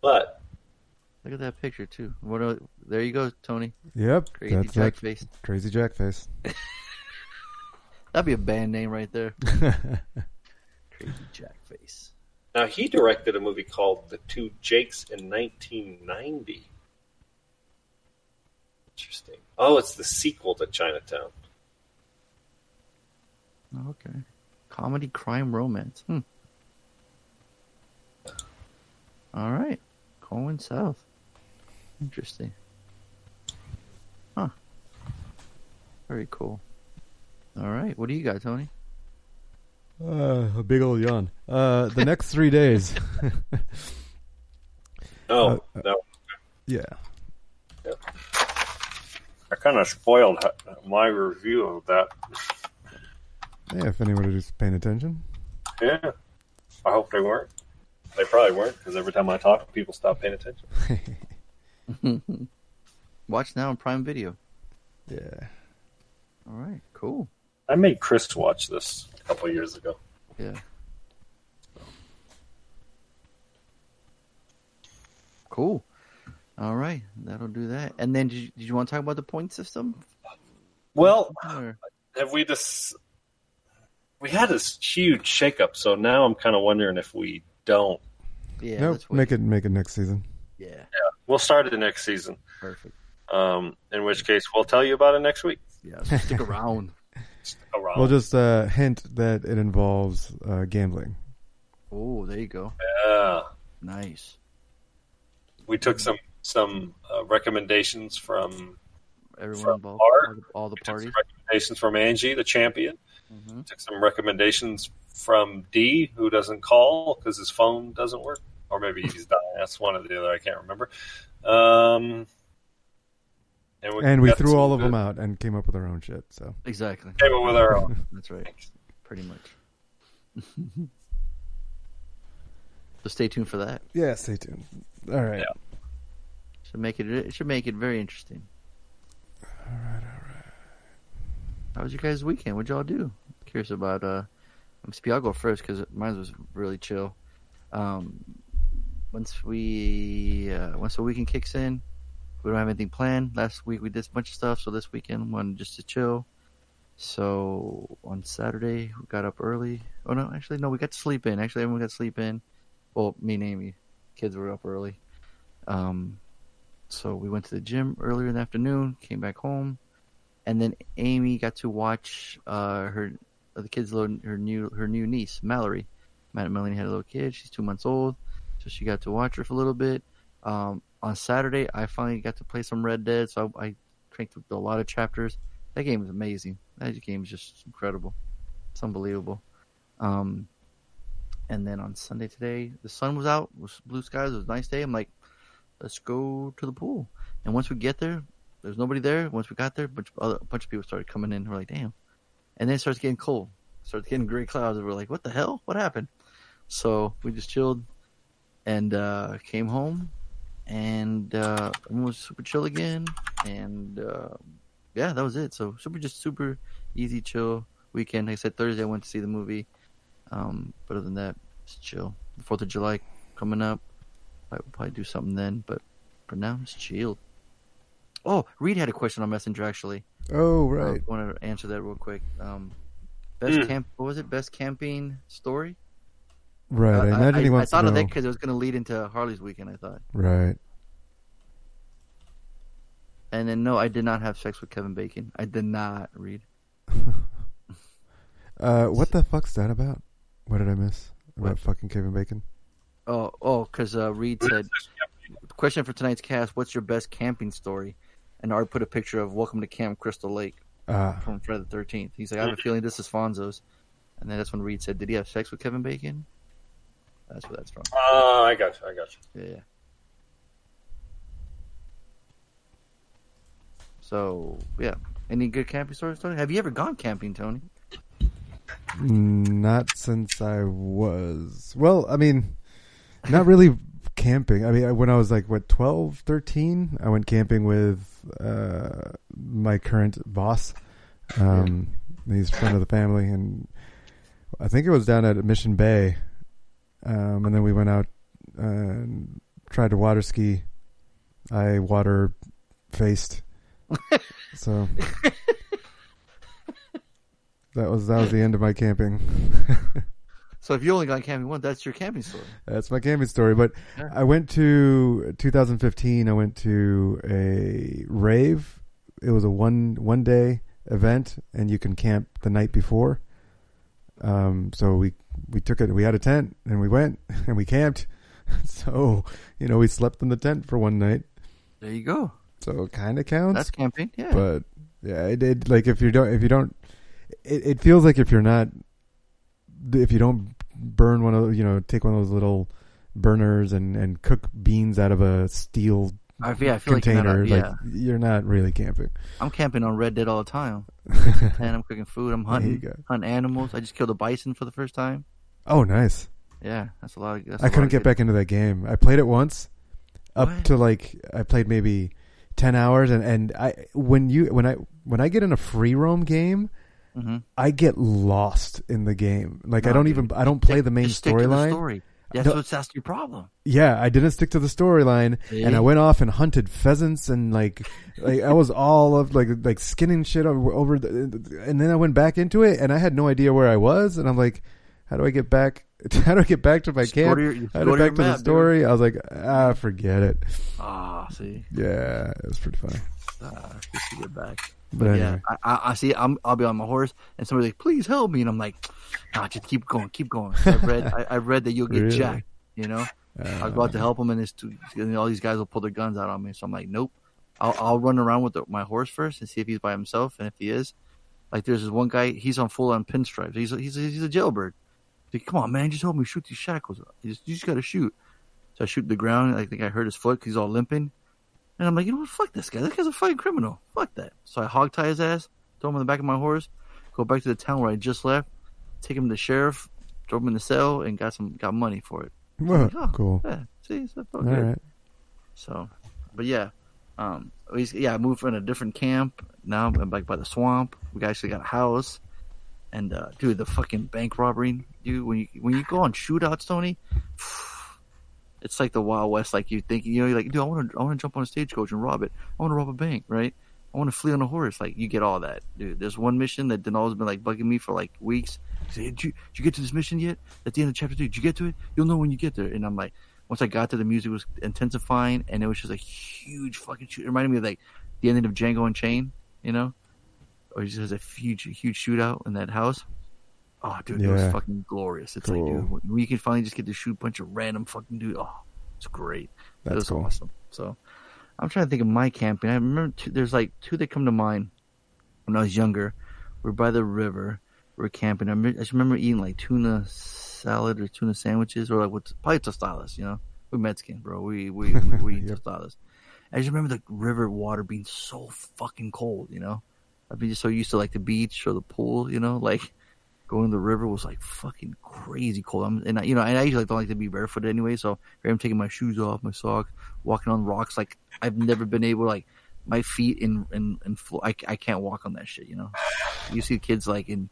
but Look at that picture, too. What? A, there you go, Tony. Yep, Crazy that's Jack that face. crazy Jack face. <laughs> That'd be a band name right there. <laughs> Crazy Jack face. Now he directed a movie called The Two Jakes in 1990. Interesting. Oh, it's the sequel to Chinatown. Oh, okay. Comedy, crime, romance. Hmm. All right. Going south. Interesting. Huh. Very cool. All right. What do you got, Tony? Uh, a big old yawn. Uh, the next three days. <laughs> Oh, Uh, no. yeah. I kind of spoiled my review of that. Yeah, if anybody was paying attention. Yeah. I hope they weren't. They probably weren't because every time I talk, people stop paying attention. <laughs> Watch now on Prime Video. <laughs> Yeah. All right, cool. I made Chris watch this a couple years ago. Yeah. Cool. All right, that'll do that. And then, did you, did you want to talk about the point system? Well, Or- have we just we had this huge shakeup, so now I'm kind of wondering if we don't. yeah, nope. let's. Make it make it next season. Yeah, Yeah, we'll start it next season. perfect. Um, in which case, we'll tell you about it next week. Yeah, so stick around. Around. We'll just uh, hint that it involves uh, gambling. Oh, there you go. yeah, Nice. we took some some uh, recommendations from Everyone From involved, Art. all the, all the we took some parties. recommendations from Angie, the champion. Mhm. Took some recommendations from D, who doesn't call because his phone doesn't work, or maybe he's <laughs> dying. That's one or the other. I can't remember. Um, and we, And we threw all of good- them out and came up with our own shit. So Exactly. Came up with our own. <laughs> That's right. Pretty much. <laughs> so stay tuned for that. yeah, stay tuned. All right. Yeah. Should make it. It should make it very interesting. All right. All right. How was your guys' weekend? What'd y'all do? Curious about. uh Maybe I'll go first because mine was really chill. Um, once we uh, once the weekend kicks in, we don't have anything planned. Last week we did a bunch of stuff, so this weekend wanted just to chill. So on Saturday we got up early. Oh no, actually no, we got to sleep in. Actually, everyone got to sleep in. Well, me and Amy, kids were up early. Um, so we went to the gym earlier in the afternoon. Came back home, and then Amy got to watch uh, her the kids' little, her new her new niece Mallory. Matt Melanie had a little kid. She's two months old, so she got to watch her for a little bit. Um, on Saturday, I finally got to play some Red Dead, so I, I cranked through a lot of chapters. That game is amazing. That game is just incredible. It's unbelievable. Um, and then on Sunday today, the sun was out, was blue skies, it was a nice day. I'm like, let's go to the pool. And once we get there, there's nobody there. Once we got there, a bunch of, other, a bunch of people started coming in. We're like, damn. And then it starts getting cold. It starts getting gray clouds. And we're like, what the hell? What happened? So we just chilled and uh, came home. And uh, everyone was super chill again. And uh, yeah, that was it. So super, just super easy, chill weekend. Like I said, Thursday I went to see the movie. Um, but other than that, it's chill. The 4th of July coming up. I will probably do something then. But for now, it's chilled. Oh, Reed had a question on Messenger actually. Oh right. I want to answer that real quick. Um, best Hmm. camp. What was it? Best camping story. Right. I, Uh, imagine he I, wants I thought of that because it was going to lead into Harley's weekend. I thought, Right. and then no, I did not have sex with Kevin Bacon. I did not read. <laughs> Uh, what the fuck's that about? What did I miss about fucking Kevin Bacon? Oh, oh, because uh, Reed said, question for tonight's cast: What's your best camping story? And Art put a picture of Welcome to Camp Crystal Lake Ah. from Friday the Thirteenth. He's like, I have a feeling this is Fonzo's. And then that's when Reed said, Did he have sex with Kevin Bacon? That's where that's from. Oh, I got you. I got you. Yeah. So yeah, any good camping stories, Tony? Have you ever gone camping, Tony? Not since I was. Well, I mean, not really camping. I mean, when I was like, what, 12, 13, I went camping with uh, my current boss. Um, He's a friend of the family. And I think it was down at Mission Bay. Um, and then we went out and tried to water ski. I water faced. <laughs> so that was that was the end of my camping. <laughs> So if you only got camping once, that's your camping story. That's my camping story. But Yeah. I went to 2015. I went to a rave. It was a one one day event, and you can camp the night before. Um, so we we took it. We had a tent, and we went <laughs> and we camped. <laughs> So you know, we slept in the tent for one night. There you go. So it kind of counts. That's camping, yeah. But yeah, it did. Like if you don't, if you don't, it, it feels like if you're not, if you don't burn one of those, you know, take one of those little burners and and cook beans out of a steel I- yeah, I feel like you're not- yeah. like you're not really camping. I'm camping on Red Dead all the time. <laughs> and I'm cooking food. I'm hunting, hunting animals. I just killed a bison for the first time. Oh, nice. Yeah, that's a lot. Of, I couldn't get good- back into that game. I played it once, up What? to like I played maybe ten hours, and and I when you when I when I get in a free roam game, Mhm. I get lost in the game. Like I don't dude. even I don't play the main just stick to the storyline. story. That's No- what's that's your problem. Yeah, I didn't stick to the storyline, and I went off and hunted pheasants and like, like I was all of like like skinning shit over, over the, and then I went back into it, and I had no idea where I was, and I'm like, how do I get back? <laughs> How do I get back to my camp? your- how do I your back to the map, dude. story? I was like, ah, forget it. Ah, see, Yeah, it was pretty funny. uh, just to get back. But But yeah, anyway. I, I, I see. I'm, I'll be on my horse, and somebody's like, "Please help me," and I'm like, "Nah, just keep going, keep going." I've read, <laughs> I, read that you'll get Really? jacked. You know, I'll go out to help him, and, it's too, and all these guys will pull their guns out on me. So I'm like, "Nope." I'll, I'll run around with the, my horse first and see if he's by himself, and if he is, like, there's this one guy. He's on full on pinstripes. He's a, he's a, he's a jailbird. He's like, Come on, man, just help me shoot these shackles. You just, you just gotta shoot. So I shoot the ground. I think I hurt his foot 'cause he's all limping. And I'm like, you know what? Fuck this guy. This guy's a fucking criminal. Fuck that. So I hog tie his ass, throw him in the back of my horse, go back to the town where I just left, take him to the sheriff, throw him in the cell, and got some got money for it. Well, like, oh, cool. Yeah, see, so felt All good. right. So, but yeah, um, we, yeah, I moved from a different camp. Now I'm back by the swamp. We actually got a house, and uh, dude, the fucking bank robbery, dude. When you when you go on shootouts, Tony, it's like the Wild West. Like you think, you know, you're like, dude, I want to I want to jump on a stagecoach and rob it. I want to rob a bank, right? I want to flee on a horse. Like you get all that, dude. There's one mission that Denal's been like bugging me for like weeks. Did you, did you get to this mission yet? At the end of chapter two, did you get to it? You'll know when you get there. And I'm like, once I got there, the music was intensifying, and it was just a huge fucking shoot. It reminded me of like the ending of Django Unchained, you know, or he just has a huge, huge shootout in that house. Oh, dude, it was fucking glorious. It's Cool. like, dude, when can finally just get to shoot a bunch of random fucking dude. Oh, it's great. it That's was cool. awesome. So, I'm trying to think of my camping. I remember two, there's like two that come to mind when I was younger. We're by the river. We're camping. I, remember, I just remember eating like tuna salad or tuna sandwiches or like with probably tostadas. You know, we're Mexican, bro. We we we, <laughs> we eat tostadas. I just remember the river water being so fucking cold. You know, I'd be just so used to like the beach or the pool. You know, like going to the river was like fucking crazy cold. I'm, and I, you know, and I usually don't like to be barefooted anyway. So I'm taking my shoes off, my socks, walking on rocks. Like I've never been able like my feet in in in flo- I, I can't walk on that shit. You know, you see kids like in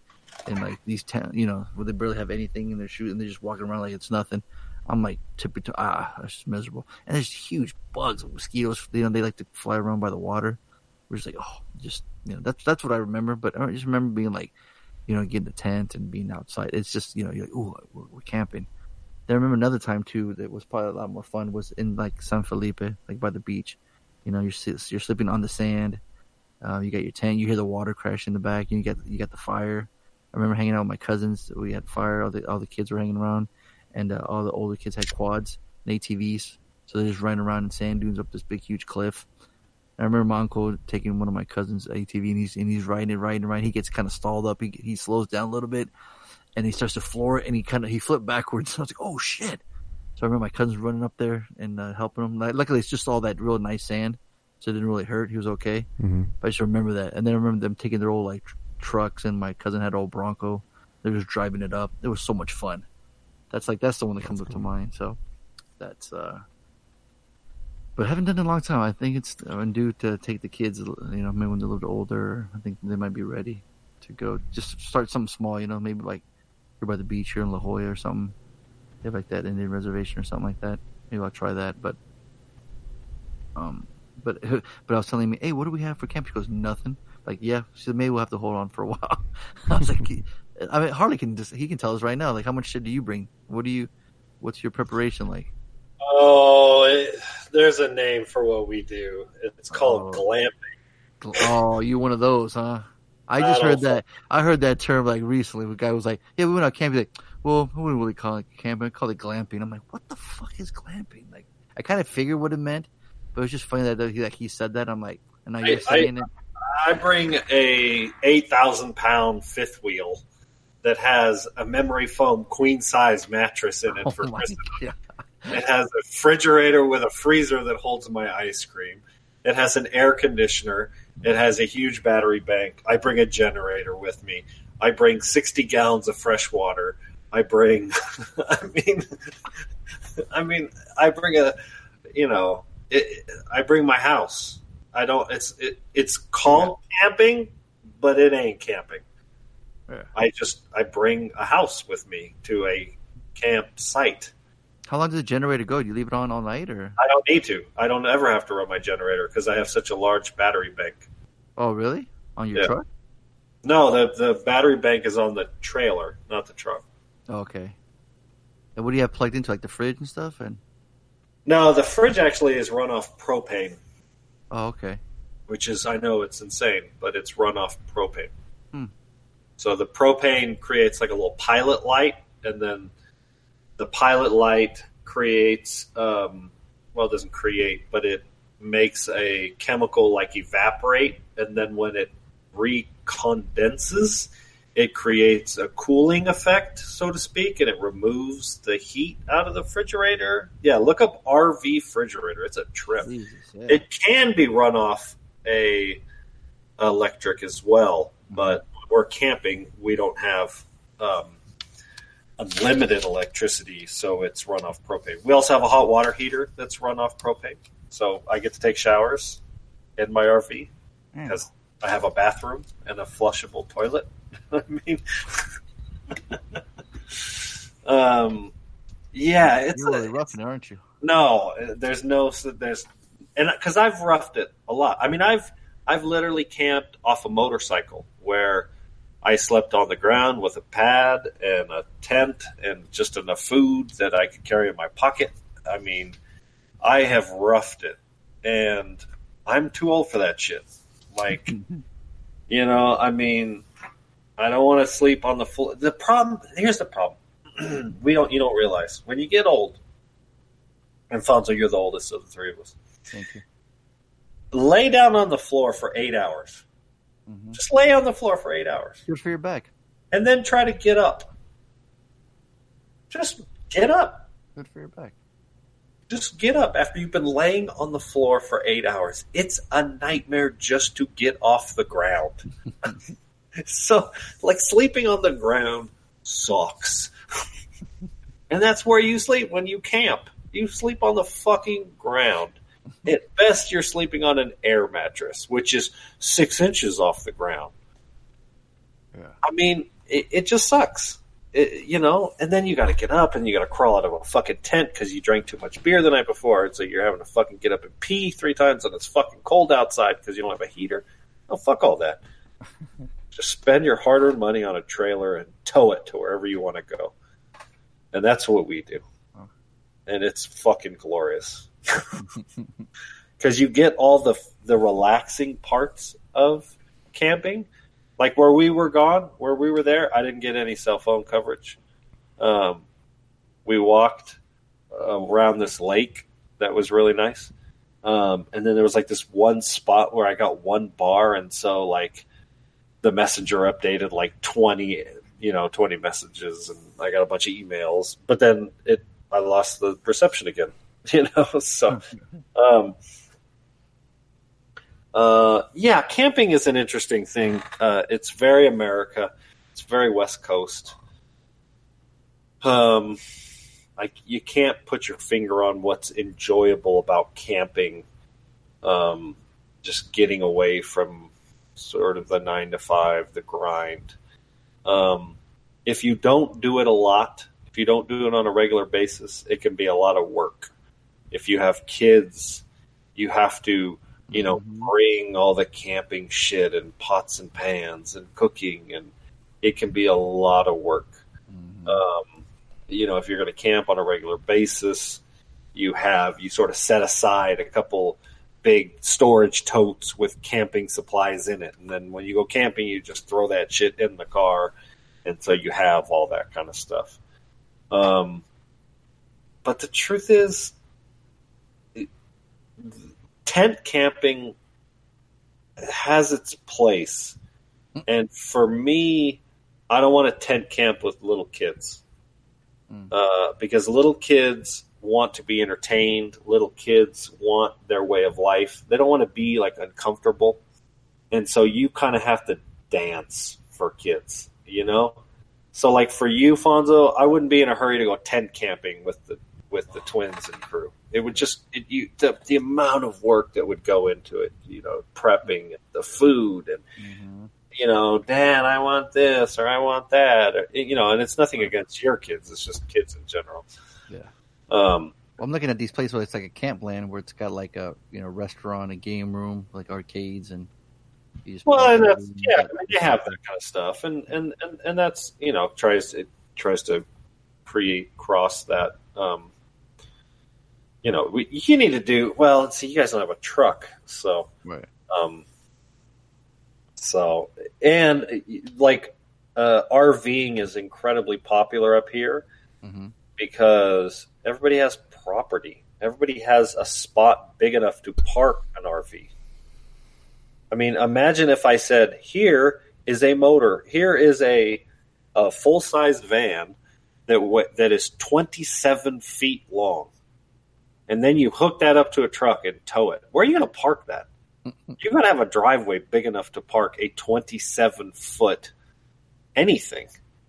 in like these town, you know, where they barely have anything in their shoes and they're just walking around like it's nothing. I'm like tippy toe. Ah, that's just miserable. And there's huge bugs, mosquitoes. You know, they like to fly around by the water. We're just like, oh, just you know, that's that's what I remember. But I just remember being like, you know, getting the tent and being outside. It's just you know, you're like, oh, we're, we're camping. Then I remember another time too that was probably a lot more fun was in like San Felipe, like by the beach. You know, you're you're sleeping on the sand. Uh, you got your tent. You hear the water crash in the back. You got you got the fire. I remember hanging out with my cousins. We had fire. All the all the kids were hanging around, and uh, all the older kids had quads and ATVs. So they're just running around in sand dunes up this big huge cliff. I remember my uncle taking one of my cousins' ATV and he's and he's riding it, riding riding. He gets kind of stalled up. He he slows down a little bit, and he starts to floor it, and he kind of he flipped backwards. So <laughs> I was like, oh shit! So I remember my cousins running up there and uh, helping him. Like, luckily, it's just all that real nice sand, so it didn't really hurt. He was okay. Mhm. But I just remember that, and then I remember them taking their old like tr- trucks, and my cousin had an old Bronco. They were just driving it up. It was so much fun. That's like that's the one that comes up to mind. So that's uh. But I haven't done it in a long time. I think it's I'm due to take the kids. You know, maybe when they're a little older. I think they might be ready to go. Just start something small. You know, maybe like you're by the beach here in La Jolla or something. They have like that Indian reservation or something like that. Maybe I'll try that. But um, but <laughs> but I was telling me, hey, what do we have for camp? She goes, nothing. Like, yeah. She said, maybe we'll have to hold on for a <laughs> while. I was like, I mean, Harley can just he can tell us right now. Like, how much shit do you bring? What do you? What's your preparation like? Oh, it, there's a name for what we do. It's called oh. glamping. Oh, you one of those, huh? I just I heard that. I heard that term like recently. A guy was like, "Yeah, we went out camping." Like, well, we wouldn't really call it camping. Call it glamping. I'm like, what the fuck is glamping? Like, I kind of figured what it meant, but it was just funny that he, like he said that. I'm like, and now you're I- I- saying it. I bring a eight thousand pound fifth wheel that has a memory foam queen size mattress in it <laughs> Oh for Christmas. god! It has a refrigerator with a freezer that holds my ice cream. It has an air conditioner. It has a huge battery bank. I bring a generator with me. I bring 60 gallons of fresh water. I bring. <laughs> I mean, I mean, I bring a. You know, it, I bring my house. I don't. It's it, it's called camping, but it ain't camping. Yeah. I just I bring a house with me to a campsite. How long does the generator go? Do you leave it on all night or? I don't need to. I don't ever have to run my generator because I have such a large battery bank. Oh, really? On your Yeah. truck? No, the the battery bank is on the trailer, not the truck. Oh, okay. And what do you have plugged into, like the fridge and stuff? And No, the fridge actually is run off propane, oh, okay. which is I know it's insane, but it's run off propane. Hmm. So the propane creates like a little pilot light, and then the pilot light creates um, well, it doesn't create, but it makes a chemical like evaporate, and then when it recondenses, it creates a cooling effect, so to speak, and it removes the heat out of the refrigerator. Yeah, look up RV refrigerator. It's a trip. Jesus, yeah. It can be run off a electric as well, but we're camping. We don't have um, unlimited electricity, so it's run off propane. We also have a hot water heater that's run off propane, so I get to take showers in my RV because I have a bathroom and a flushable toilet. <laughs> I mean, <laughs> um, yeah, it's You're really roughing aren't you? no, there's no there's and because I've roughed it a lot. I mean, I've I've literally camped off a motorcycle where I slept on the ground with a pad and a tent and just enough food that I could carry in my pocket. I mean, I have roughed it, and I'm too old for that shit. Like, <laughs> you know, I mean, I don't want to sleep on the floor. The problem here's the problem. <clears throat> we don't you don't realize when you get old and Fonzo, you're the oldest of the three of us. Thank you. Lay down on the floor for eight hours. Mm-hmm. Just lay on the floor for eight hours. Good for your back. And then try to get up. Just get up. Good for your back. Just get up after you've been laying on the floor for eight hours. It's a nightmare just to get off the ground. <laughs> so, like, sleeping on the ground sucks. <laughs> and that's where you sleep when you camp. You sleep on the fucking ground. At best, you're sleeping on an air mattress, which is six inches off the ground. I mean, it, it just sucks. It, you know, and then you got to get up and you got to crawl out of a fucking tent because you drank too much beer the night before, and so you're having to fucking get up and pee three times, and it's fucking cold outside because you don't have a heater. Oh, fuck all that. <laughs> Just spend your hard-earned money on a trailer and tow it to wherever you want to go, and that's what we do, and it's fucking glorious <laughs> because you get all the the relaxing parts of camping. Like where we were gone, where we were there, I didn't get any cell phone coverage. Um, we walked uh, around this lake that was really nice, um, and then there was like this one spot where I got one bar, and so like the messenger updated like twenty, you know, twenty messages, and I got a bunch of emails, but then it I lost the reception again, <laughs> you know, so. Um, uh, yeah, camping is an interesting thing. Uh, it's very America. It's very West Coast. Um, like you can't put your finger on what's enjoyable about camping. Um, just getting away from sort of the nine to five, the grind. Um, if you don't do it a lot, if you don't do it on a regular basis, it can be a lot of work. If you have kids, you have to you know, bring all the camping shit and pots and pans and cooking, and it can be a lot of work. Um, you know, if you're going to camp on a regular basis, you have you sort of set aside a couple big storage totes with camping supplies in it, and then when you go camping, you just throw that shit in the car, and so you have all that kind of stuff. Um, but the truth is, tent camping has its place. And for me, I don't want to tent camp with little kids. Uh, because little kids want to be entertained. Little kids want their way of life. They don't want to be like uncomfortable. And so you kind of have to dance for kids, you know? So, like for you, Fonzo, I wouldn't be in a hurry to go tent camping with the with the twins and crew. It would just it, you the the amount of work that would go into it. You know, prepping the food and you know, Dad, I want this or I want that. Or, you know, and it's nothing against your kids. It's just kids in general. Yeah. Um, Well, I'm looking at these places where it's like a camp campland where it's got like a you know restaurant, a game room, like arcades, and Well, and that's and- yeah, I mean, you have that kind of stuff, and and and, and that's you know tries it tries to pre cross that. Um, you know, we, you need to do well. See, you guys don't have a truck, so right. um, so and like uh, RVing is incredibly popular up here Mhm. because everybody has property. Everybody has a spot big enough to park an RV. I mean, imagine if I said, "Here is a motor. Here is a a full sized van that w- that is twenty seven feet long," and then you hook that up to a truck and tow it. Where are you going to park that? You're going to have a driveway big enough to park a twenty seven foot anything.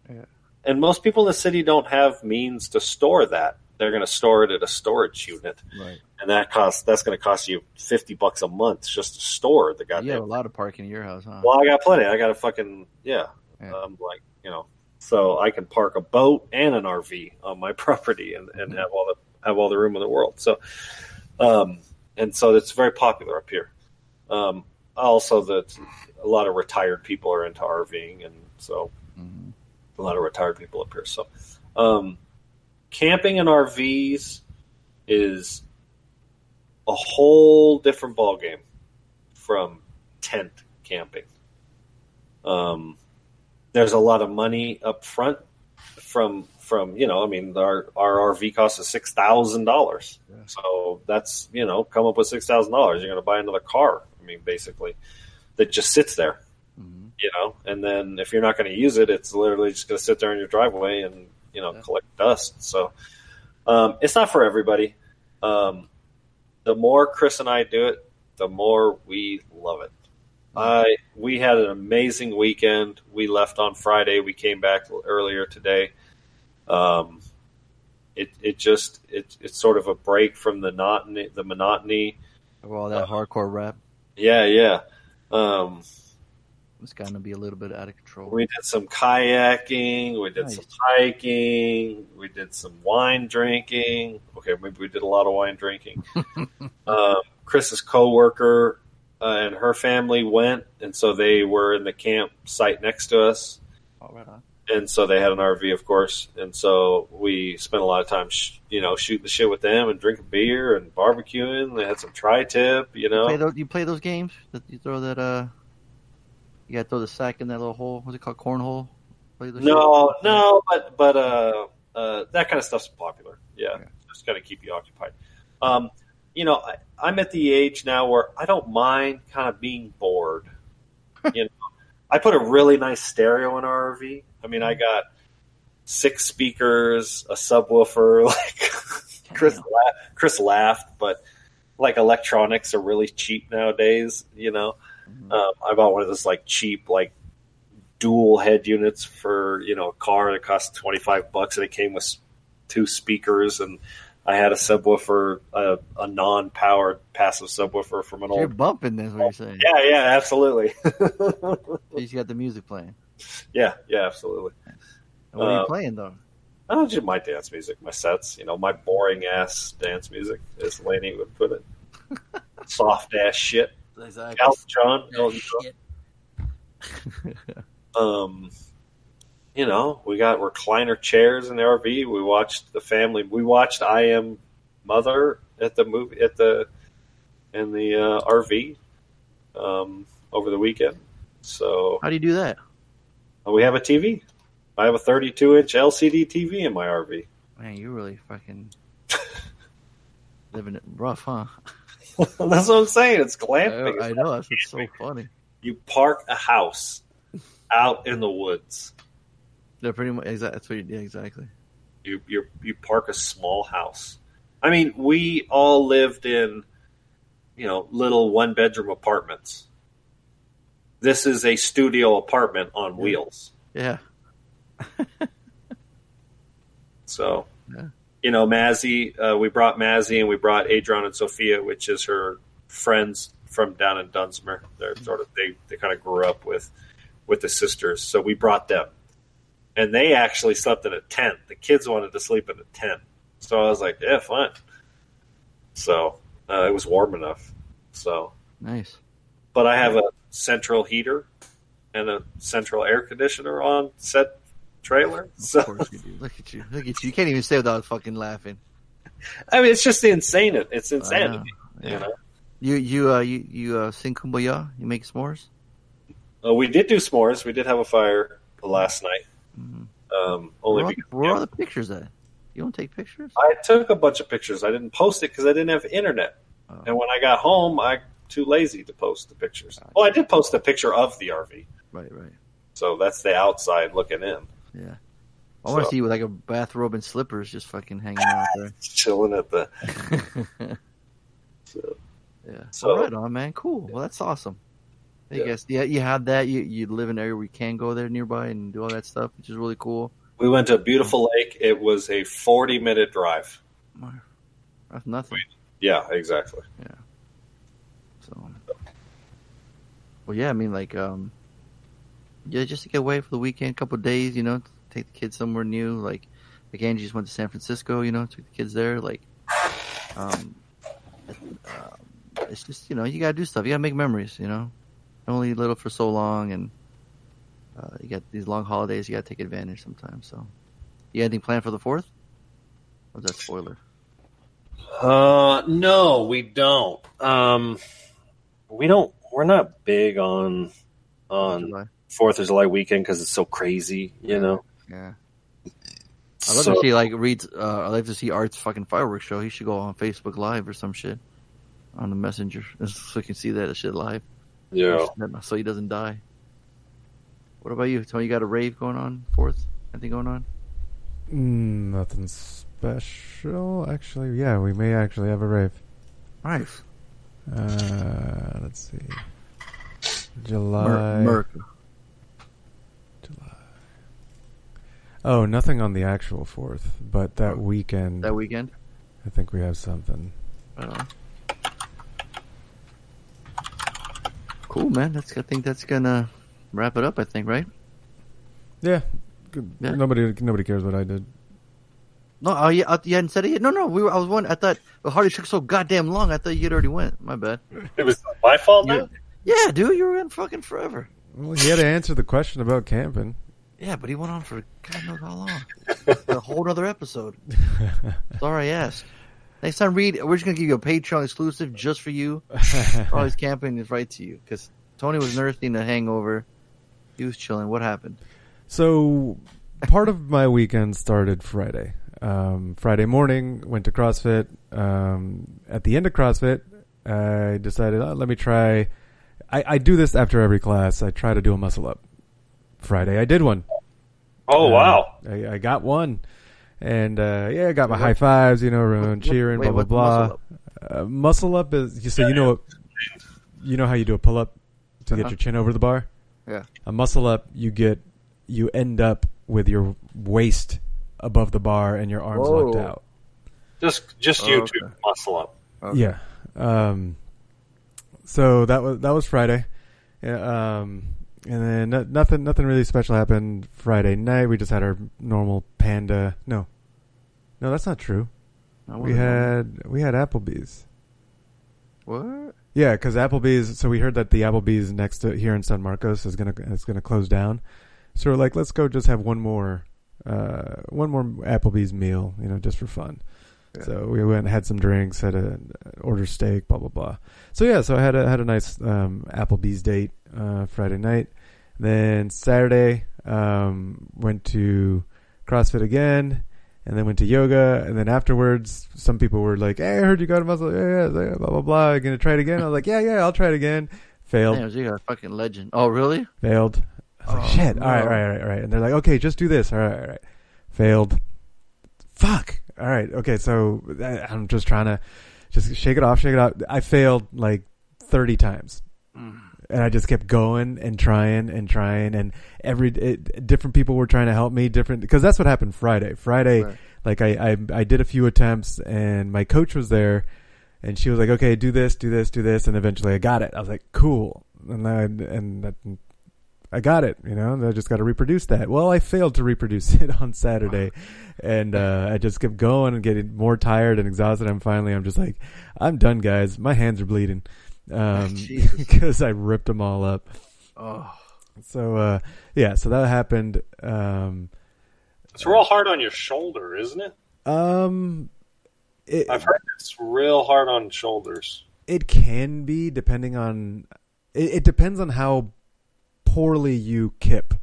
Yeah. And most people in the city don't have means to store that. They're going to store it at a storage unit, Right. and that costs that's going to cost you fifty bucks a month just to store the goddamn You have a lot of parking in your house, huh? well, I got plenty. I got a fucking yeah. Yeah. Um, like you know, so I can park a boat and an RV on my <laughs> property and, and have all the have all the room in the world. So, um, and so it's very popular up here. Um, also, that a lot of retired people are into RVing, and so Mhm. a lot of retired people up here. So, um, camping in RVs is a whole different ballgame from tent camping. Um, there's a lot of money up front from from you know I mean our our RV costs us six thousand dollars, so that's you know come up with six thousand dollars. You're going to buy another car. I mean basically that just sits there, you know, and then if you're not going to use it, it's literally just going to sit there in your driveway and you know collect dust. So um, it's not for everybody. Um, the more Chris and I do it, the more we love it. I we had an amazing weekend. We left on Friday. We came back earlier today. Um, it it just it, it's sort of a break from the monotony. The monotony. Of all that hardcore rap, Yeah, yeah. Um, it's going to be a little bit out of control. we did some kayaking. We did Nice. some hiking. We did some wine drinking. Okay, maybe we did a lot of wine drinking. <laughs> um, Chris's coworker uh, and her family went, and so they were in the campsite next to us. Oh, right on. And so they had an RV, of course, and so we spent a lot of time, sh- you know, shooting the shit with them and drinking beer and barbecuing. They had some tri-tip, you know. Play those, you play those games that you throw that uh, you got to throw the sack in that little hole. What's it called? Cornhole. No, shit? no, but but uh, uh, that kind of stuff's popular. Yeah, just got to keep you occupied. Um, you know, I, I'm at the age now where I don't mind kind of being bored. <laughs> you know, I put a really nice stereo in our RV. I mean, I got six speakers, a subwoofer. <laughs> Like Chris, la- Chris laughed, but like electronics are really cheap nowadays. You know, um, I bought one of those like cheap like dual head units for you know a car that cost 25 bucks and it came with two speakers and i had a subwoofer a, a non-powered passive subwoofer from an old. You're bumping this. What you're saying? yeah yeah absolutely <laughs> You just got the music playing. Yeah yeah absolutely And what are Uh, you playing though? oh just my dance music my sets you know my boring ass dance music as Lainey would put it <laughs> soft ass shit Exactly. Elton John, Elton John. um, you know, we got recliner chairs in the RV. We watched the family. We watched I Am Mother at the movie at the in the uh, RV um, over the weekend. So How do you do that? Uh, we have a TV. I have a 32 inch LCD TV in my RV. Man, you're really fucking <laughs> living it rough, huh? <laughs> That's what I'm saying. It's glamping. I, I know that's what's so funny. You park a house out in the woods. They're pretty much exactly. That's what you yeah, exactly. You you you park a small house. I mean, we all lived in, you know, little one bedroom apartments. This is a studio apartment on wheels. Yeah. <laughs> so, Yeah. you know, Mazzy, uh, we brought Mazzy and we brought Adron and Sophia, which is her friends from down in Dunsmuir. They're sort of they they kind of grew up with with the sisters, so we brought them, and they actually slept in a tent. The kids wanted to sleep in a tent, so I was like, yeah, fine. So uh, it was warm enough. So Nice. but I have a central heater and a central air conditioner on set trailer. So course you do. Look at you. Look at you. You can't even say without fucking laughing. I mean, it's just insane. It's insanity. Yeah. You know. You you uh you you uh sing kumbaya? You make s'mores? Uh, we did do s'mores. We did have a fire last night. Um, only Where are, because where are the pictures at? You don't take pictures? I took a bunch of pictures. I didn't post it because I didn't have internet. Oh. And when I got home, I too lazy to post the pictures. Well, I did post a picture of the RV, Right, right. so that's the outside looking in, Yeah. I want to So- see you with like a bathrobe and slippers just fucking hanging out there. <laughs> chilling at the. <laughs> Yeah. So- All right on, man. Cool. Well, that's awesome. I Yeah. guess yeah, you had that. You you live in an area where you can go there nearby and do all that stuff, which is really cool. We went to a beautiful lake. It was a forty-minute drive. That's nothing. Yeah, exactly. So, well, yeah. I mean, like, um, yeah, just to get away for the weekend, a couple days, you know, take the kids somewhere new. Like, like Angie just went to San Francisco, you know, took the kids there. Like, um, it's just you know, you gotta do stuff. You gotta make memories. You know, only little for so long, and uh, you got these long holidays. You gotta take advantage sometimes. So, you got anything planned for the fourth? Was that spoiler? Uh, no, we don't. Um, we don't. We're not big on on Fourth of July weekend because it's so crazy. You know. Yeah. I'd love So- to see like Reed's. Uh, I'd like to see Art's fucking fireworks show. He should go on Facebook Live or some shit on the Messenger <laughs> so he can see that shit live. Yeah. So he doesn't die. What about you, Tony? You got a rave going on? Fourth? Anything going on? Mm, nothing special, actually. Yeah, we may actually have a rave. Nice. Uh, let's see. July. America. Oh, nothing on the actual fourth, but that weekend. That weekend. I think we have something. On. Cool, man. That's. I think that's gonna wrap it up. I think, right? Yeah. Yeah. Nobody, nobody cares what I did. No, oh, yeah, uh, you hadn't said it yet. No, no. We were. I was wondering. I thought the Hardy took so goddamn long. I thought you had already went. My bad. It was my fault now. Yeah, dude, you were in fucking forever. Well, he had to answer the question about camping. Yeah, but he went on for God knows how long. <laughs> a whole other episode. Sorry, I asked. Next time, Reed, we're just gonna give you a Patreon exclusive just for you. <laughs> All his camping is right to you because Tony was nursing a hangover. He was chilling. What happened? So, part of my weekend started Friday. Um, Friday morning, went to CrossFit. Um, at the end of CrossFit, I decided, oh, let me try. I, I do this after every class. I try to do a muscle up. Friday, I did one. Oh Um, wow! I, I got one, and uh, yeah, I got my high fives. You know, everyone cheering, wait, blah blah blah. Uh, muscle up is you so you know you know how you do a pull up to Uh-huh. get your chin over the bar. Yeah. A muscle up, you get you end up with your waist above the bar and your arms Whoa. locked out. Just just Oh, YouTube muscle up. Yeah. Um, so that was that was Friday. Yeah, um, and then no, nothing nothing really special happened Friday night. We just had our normal panda. No, no, that's not true. That we wasn't had we had Applebee's. What? Yeah, because Applebee's. So we heard that the Applebee's next to here in San Marcos is gonna is gonna close down. So we're like, let's go just have one more, uh, one more Applebee's meal, you know, just for fun. So we went and had some drinks, had a order steak, blah blah blah. So yeah, so I had a had a nice um, Applebee's date uh, Friday night. Then Saturday um, went to CrossFit again, and then went to yoga. And then afterwards, some people were like, "Hey, I heard you got a muscle, yeah, yeah, yeah, blah blah blah. You gonna try it again?" I was like, "Yeah, yeah, I'll try it again." Failed. Damn, you got a fucking legend. Oh, really? Failed. I was like, Oh, shit. All right, no. all right, all right, all right. And they're like, okay, just do this. All right, all right. Failed. Fuck. All right. Okay. So I- I'm just trying to just shake it off, shake it off. I failed like 30 times. Mm. and I just kept going and trying and trying, and every it, different people were trying to help me. Different because that's what happened Friday. Friday, Right. like I, I I did a few attempts, and my coach was there, and she was like, "Okay, do this, do this, do this," and eventually I got it. I was like, "Cool," and I and that, I got it. You know, I just got to reproduce that. Well, I failed to reproduce <laughs> it on Saturday, and uh, I just kept going and getting more tired and exhausted. I'm finally, I'm just like, I'm done, guys. My hands are bleeding um, <laughs> because <laughs> I ripped them all up. Oh, So uh, yeah, so that happened. Um, It's real hard on your shoulder, isn't it? um, it, I've heard it's real hard on shoulders. It can be depending on. It, it depends on how poorly you kip.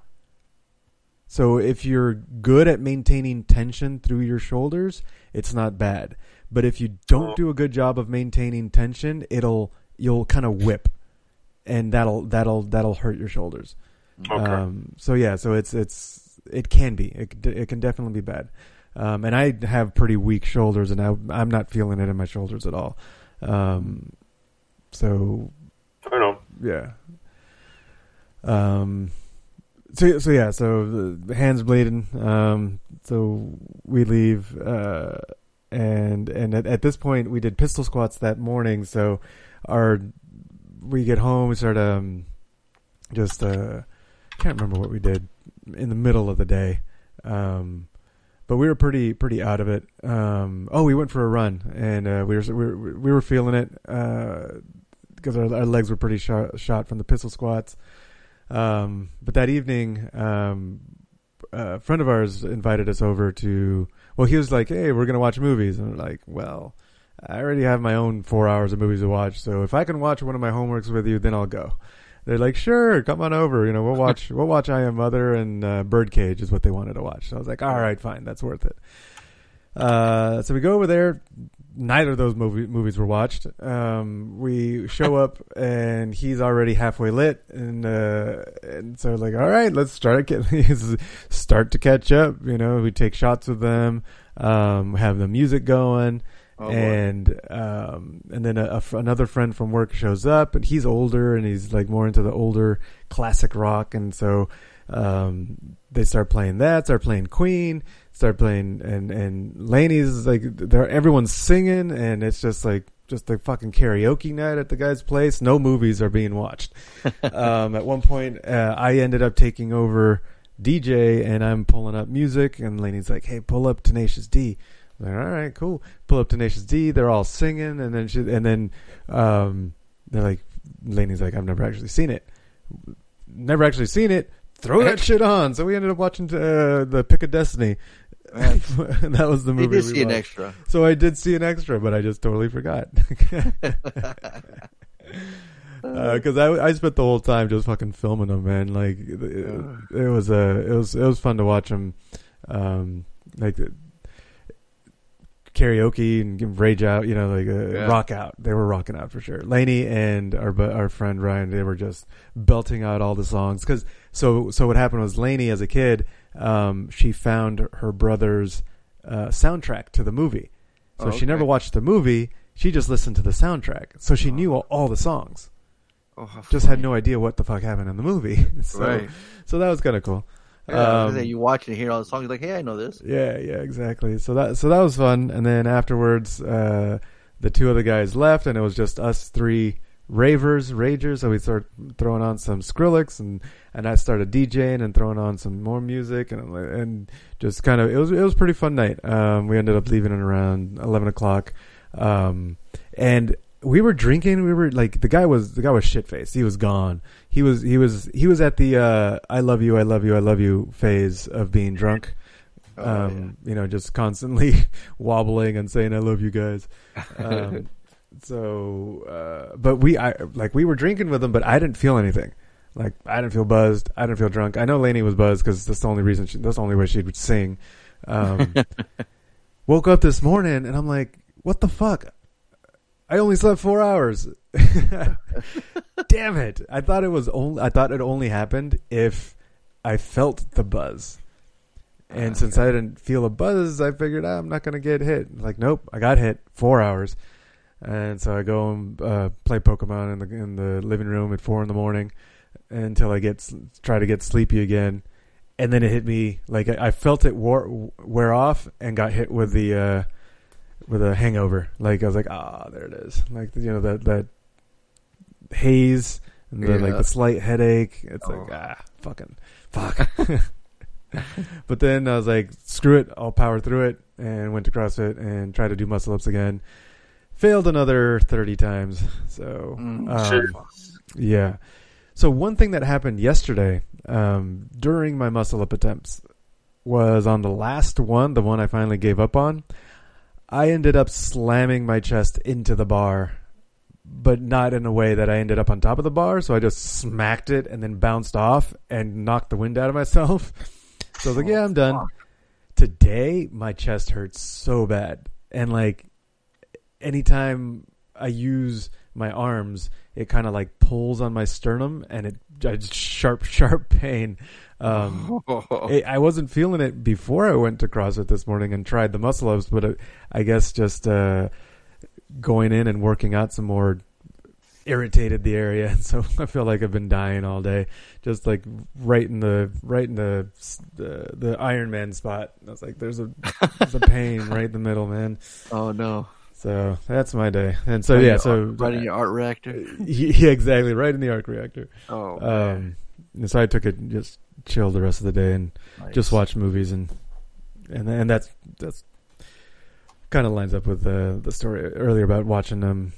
So if you're good at maintaining tension through your shoulders, it's not bad. But if you don't do a good job of maintaining tension, it'll you'll kind of whip, and that'll that'll that'll hurt your shoulders. Okay. Um, so yeah, so it's it's it can be it it can definitely be bad. Um, and I have pretty weak shoulders, and I, I'm not feeling it in my shoulders at all. Um, so I don't know. yeah. Um. So so yeah. So the, hands bleeding. Um. So we leave. Uh. And and at, at this point we did pistol squats that morning. So our we get home. We start um. Just uh. Can't remember what we did in the middle of the day. Um. But we were pretty pretty out of it. Um. Oh, we went for a run and uh, we were we were, we were feeling it. Uh because our, our legs were pretty shot, shot from the pistol squats. Um, but that evening, um, a friend of ours invited us over to. Well, he was like, "Hey, we're gonna watch movies," and we're like, "Well, I already have my own four hours of movies to watch, so if I can watch one of my homeworks with you, then I'll go." They're like, "Sure, come on over. You know, we'll watch. <laughs> we'll watch I Am Mother and uh, Birdcage is what they wanted to watch." So I was like, "All right, fine, that's worth it." Uh, so we go over there. Neither of those movie, movies were watched. Um, we show <laughs> up and he's already halfway lit, and uh, and so like, all right, let's start <laughs> get <laughs> start to catch up. You know, we take shots with them, um, have the music going, Oh, and um, and then a, a fr- another friend from work shows up, and he's older and he's like more into the older classic rock, and so um, they start playing that, start playing Queen, start playing, and and Lainey's like, they're everyone's singing, and it's just like just a fucking karaoke night at the guy's place. No movies are being watched. <laughs> um, at one point, uh, I ended up taking over DJ, and I'm pulling up music, and Lainey's like, "Hey, pull up Tenacious D." I'm like, all right, cool. Pull up Tenacious D. They're all singing, and then she, and then um, they're like, Laney's like, I've never actually seen it. Never actually seen it. Throw that shit on. So we ended up watching uh, the Pick of Destiny. <laughs> that was the You movie. did see an extra. So I did see an extra, but I just totally forgot. <laughs> Because I I spent the whole time just fucking filming them, man. Like it, <sighs> it was uh, it was it was fun to watch them, um, like karaoke and rage out, you know, like uh, Yeah. rock out. They were rocking out for sure. Lainey and our our friend Ryan, they were just belting out all the songs. Because so so what happened was Lainey as a kid, um, she found her brother's uh, soundtrack to the movie. So Oh, she never watched the movie. She just listened to the soundtrack. So she knew all, all the songs. Oh, just had no idea what the fuck happened in the movie. <laughs> so, Right. so that was kind of cool. Yeah, Um, you watch and hear all the songs, you're like, hey, I know this. yeah, yeah, exactly. So that so that was fun. And then afterwards, uh, the two other guys left, and it was just us three ravers, ragers. So we started throwing on some Skrillex, and and I started DJing and throwing on some more music, and and just kind of it was it was pretty fun night. Um, we ended up leaving at around eleven o'clock, um, and we were drinking. We were like the guy was the guy was shit faced. He was gone. He was he was he was at the uh, I love you, I love you, I love you phase of being drunk. Oh, um, You know, just constantly <laughs> wobbling and saying I love you guys. <laughs> So, uh, but we I like we were drinking with them, but I didn't feel anything. Like I didn't feel buzzed. I didn't feel drunk. I know Lainey was buzzed because that's the only reason. She, that's the only way she would sing. Um, <laughs> woke up this morning and I'm like, what the fuck? I only slept four hours. <laughs> Damn it! I thought it was only. I thought it only happened if I felt the buzz. And since I didn't feel a buzz, I figured ah, I'm not gonna get hit. Like, nope, I got hit. Four hours. And so I go and uh, play Pokemon in the in the living room at four in the morning until I get try to get sleepy again, and then it hit me like I, I felt it wore, wear off and got hit with the uh, with a hangover. Like I was like, ah, there it is. Like you know that that haze and the, like the slight headache. It's like ah, fucking fuck. <laughs> but then I was like, screw it, I'll power through it, and went to CrossFit and tried to do muscle ups again. Failed another thirty times. So Mm. Um, yeah. So one thing that happened yesterday um, during my muscle up attempts was on the last one, the one I finally gave up on. I ended up slamming my chest into the bar, but not in a way that I ended up on top of the bar. So I just smacked it and then bounced off and knocked the wind out of myself. <laughs> So I was like, yeah, I'm done. Today, my chest hurts so bad. And like, anytime I use my arms, it kind of like pulls on my sternum and it I just sharp, <laughs> sharp pain. Um, <laughs> it, I wasn't feeling it before I went to CrossFit this morning and tried the muscle ups, but uh, I guess just uh, going in and working out some more irritated the area, <laughs> and so I feel like I've been dying all day, just like right in the right in the the, the Iron Man spot. I was like, "There's a there's a pain right in the middle, man." Oh no! So that's my day, and so Right yeah, so art- right in your arc reactor. <laughs> yeah, exactly, right in the arc reactor. Oh, um, and so I took it just chilled the rest of the day and just watched movies and and and that's that's kind of lines up with uh, the story earlier about watching um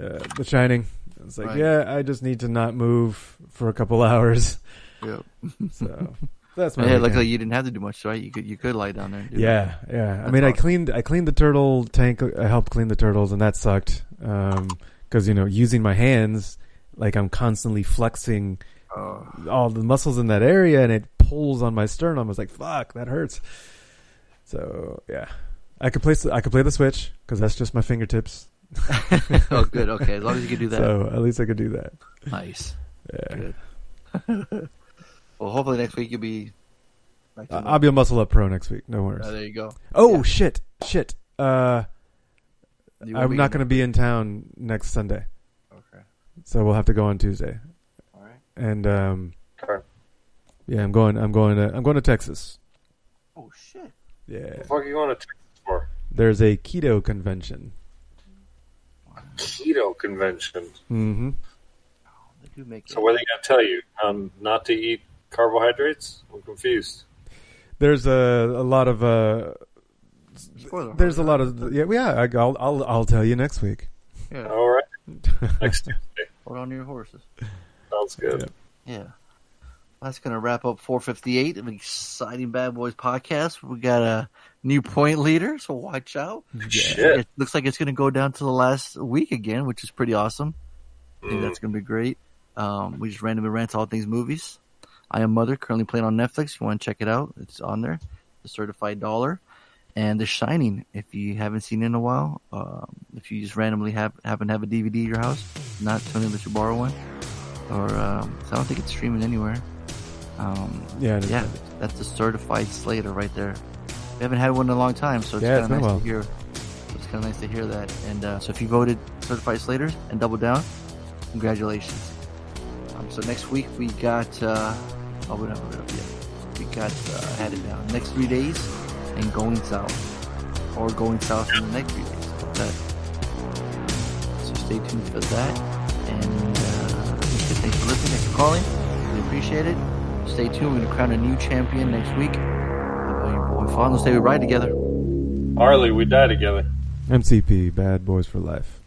uh, The Shining. It's like, Right. yeah, I just need to not move for a couple <laughs> hours. Yep. So that's my yeah. weekend. Luckily, you didn't have to do much, right? You could you could lie down there. And do Yeah, that. yeah. I That's mean, I cleaned I cleaned the turtle tank. I helped clean the turtles, and that sucked. Um, because you know, using my hands, like I'm constantly flexing Oh. all the muscles in that area, and it pulls on my sternum. I was like, "Fuck, that hurts." So yeah, I could play. I could play the switch because that's just my fingertips. <laughs> Oh, good. Okay, as long as you can do <laughs> that. So at least I could do that. Nice. Yeah. <laughs> Good. well, hopefully next week you'll be. back to Uh. I'll be a muscle up pro next week. No worries. Oh, there you go. Oh shit, shit. Uh, I'm not going to be in town next Sunday. Okay. So we'll have to go on Tuesday. All right. And um, Okay. yeah, I'm going. I'm going to. I'm going to Texas. Oh shit. Yeah. The fuck are you going to Texas for? There's a keto convention. Keto convention. Mm-hmm. They do make So what are they going to tell you? Um, not to eat carbohydrates? I'm confused. There's a a lot of uh. Spoiler There's a lot of yeah yeah. I, I'll I'll I'll tell you next week. Yeah. All right. <laughs> Next Tuesday. Hold on to your horses. Sounds good. Yeah. That's going to wrap up 458 of exciting Bad Boys podcast. We got a new point leader, so watch out. Shit. It looks like it's going to go down to the last week again, which is pretty awesome. I think that's going to be great. Um, we just randomly rant all things movies. I Am Mother, currently playing on Netflix. You want to check it out, it's on there. The Certified Dollar. And The Shining, if you haven't seen it in a while. Um, if you just randomly have, happen to have a DVD at your house, not Tony let you borrow one. Or, um, I don't think it's streaming anywhere. Um, Yeah, yeah, that's the certified Slater right there. We haven't had one in a long time, so it's Yeah, kind of nice while. to hear. It's kind of nice to hear that. And uh, so, if you voted certified Slaters and double down, congratulations. Um, so next week we got. Uh, oh, we don't have it up yet. We got uh, had it down next three days and going south, or going south in the next three days. How's that? So stay tuned for that. And uh, thanks for listening. Thanks for calling. We appreciate it. Stay tuned. We're going to crown a new champion next week. How your boy Fawn? Let's say we ride together. Harley, we die together. MCP, Bad Boys for Life.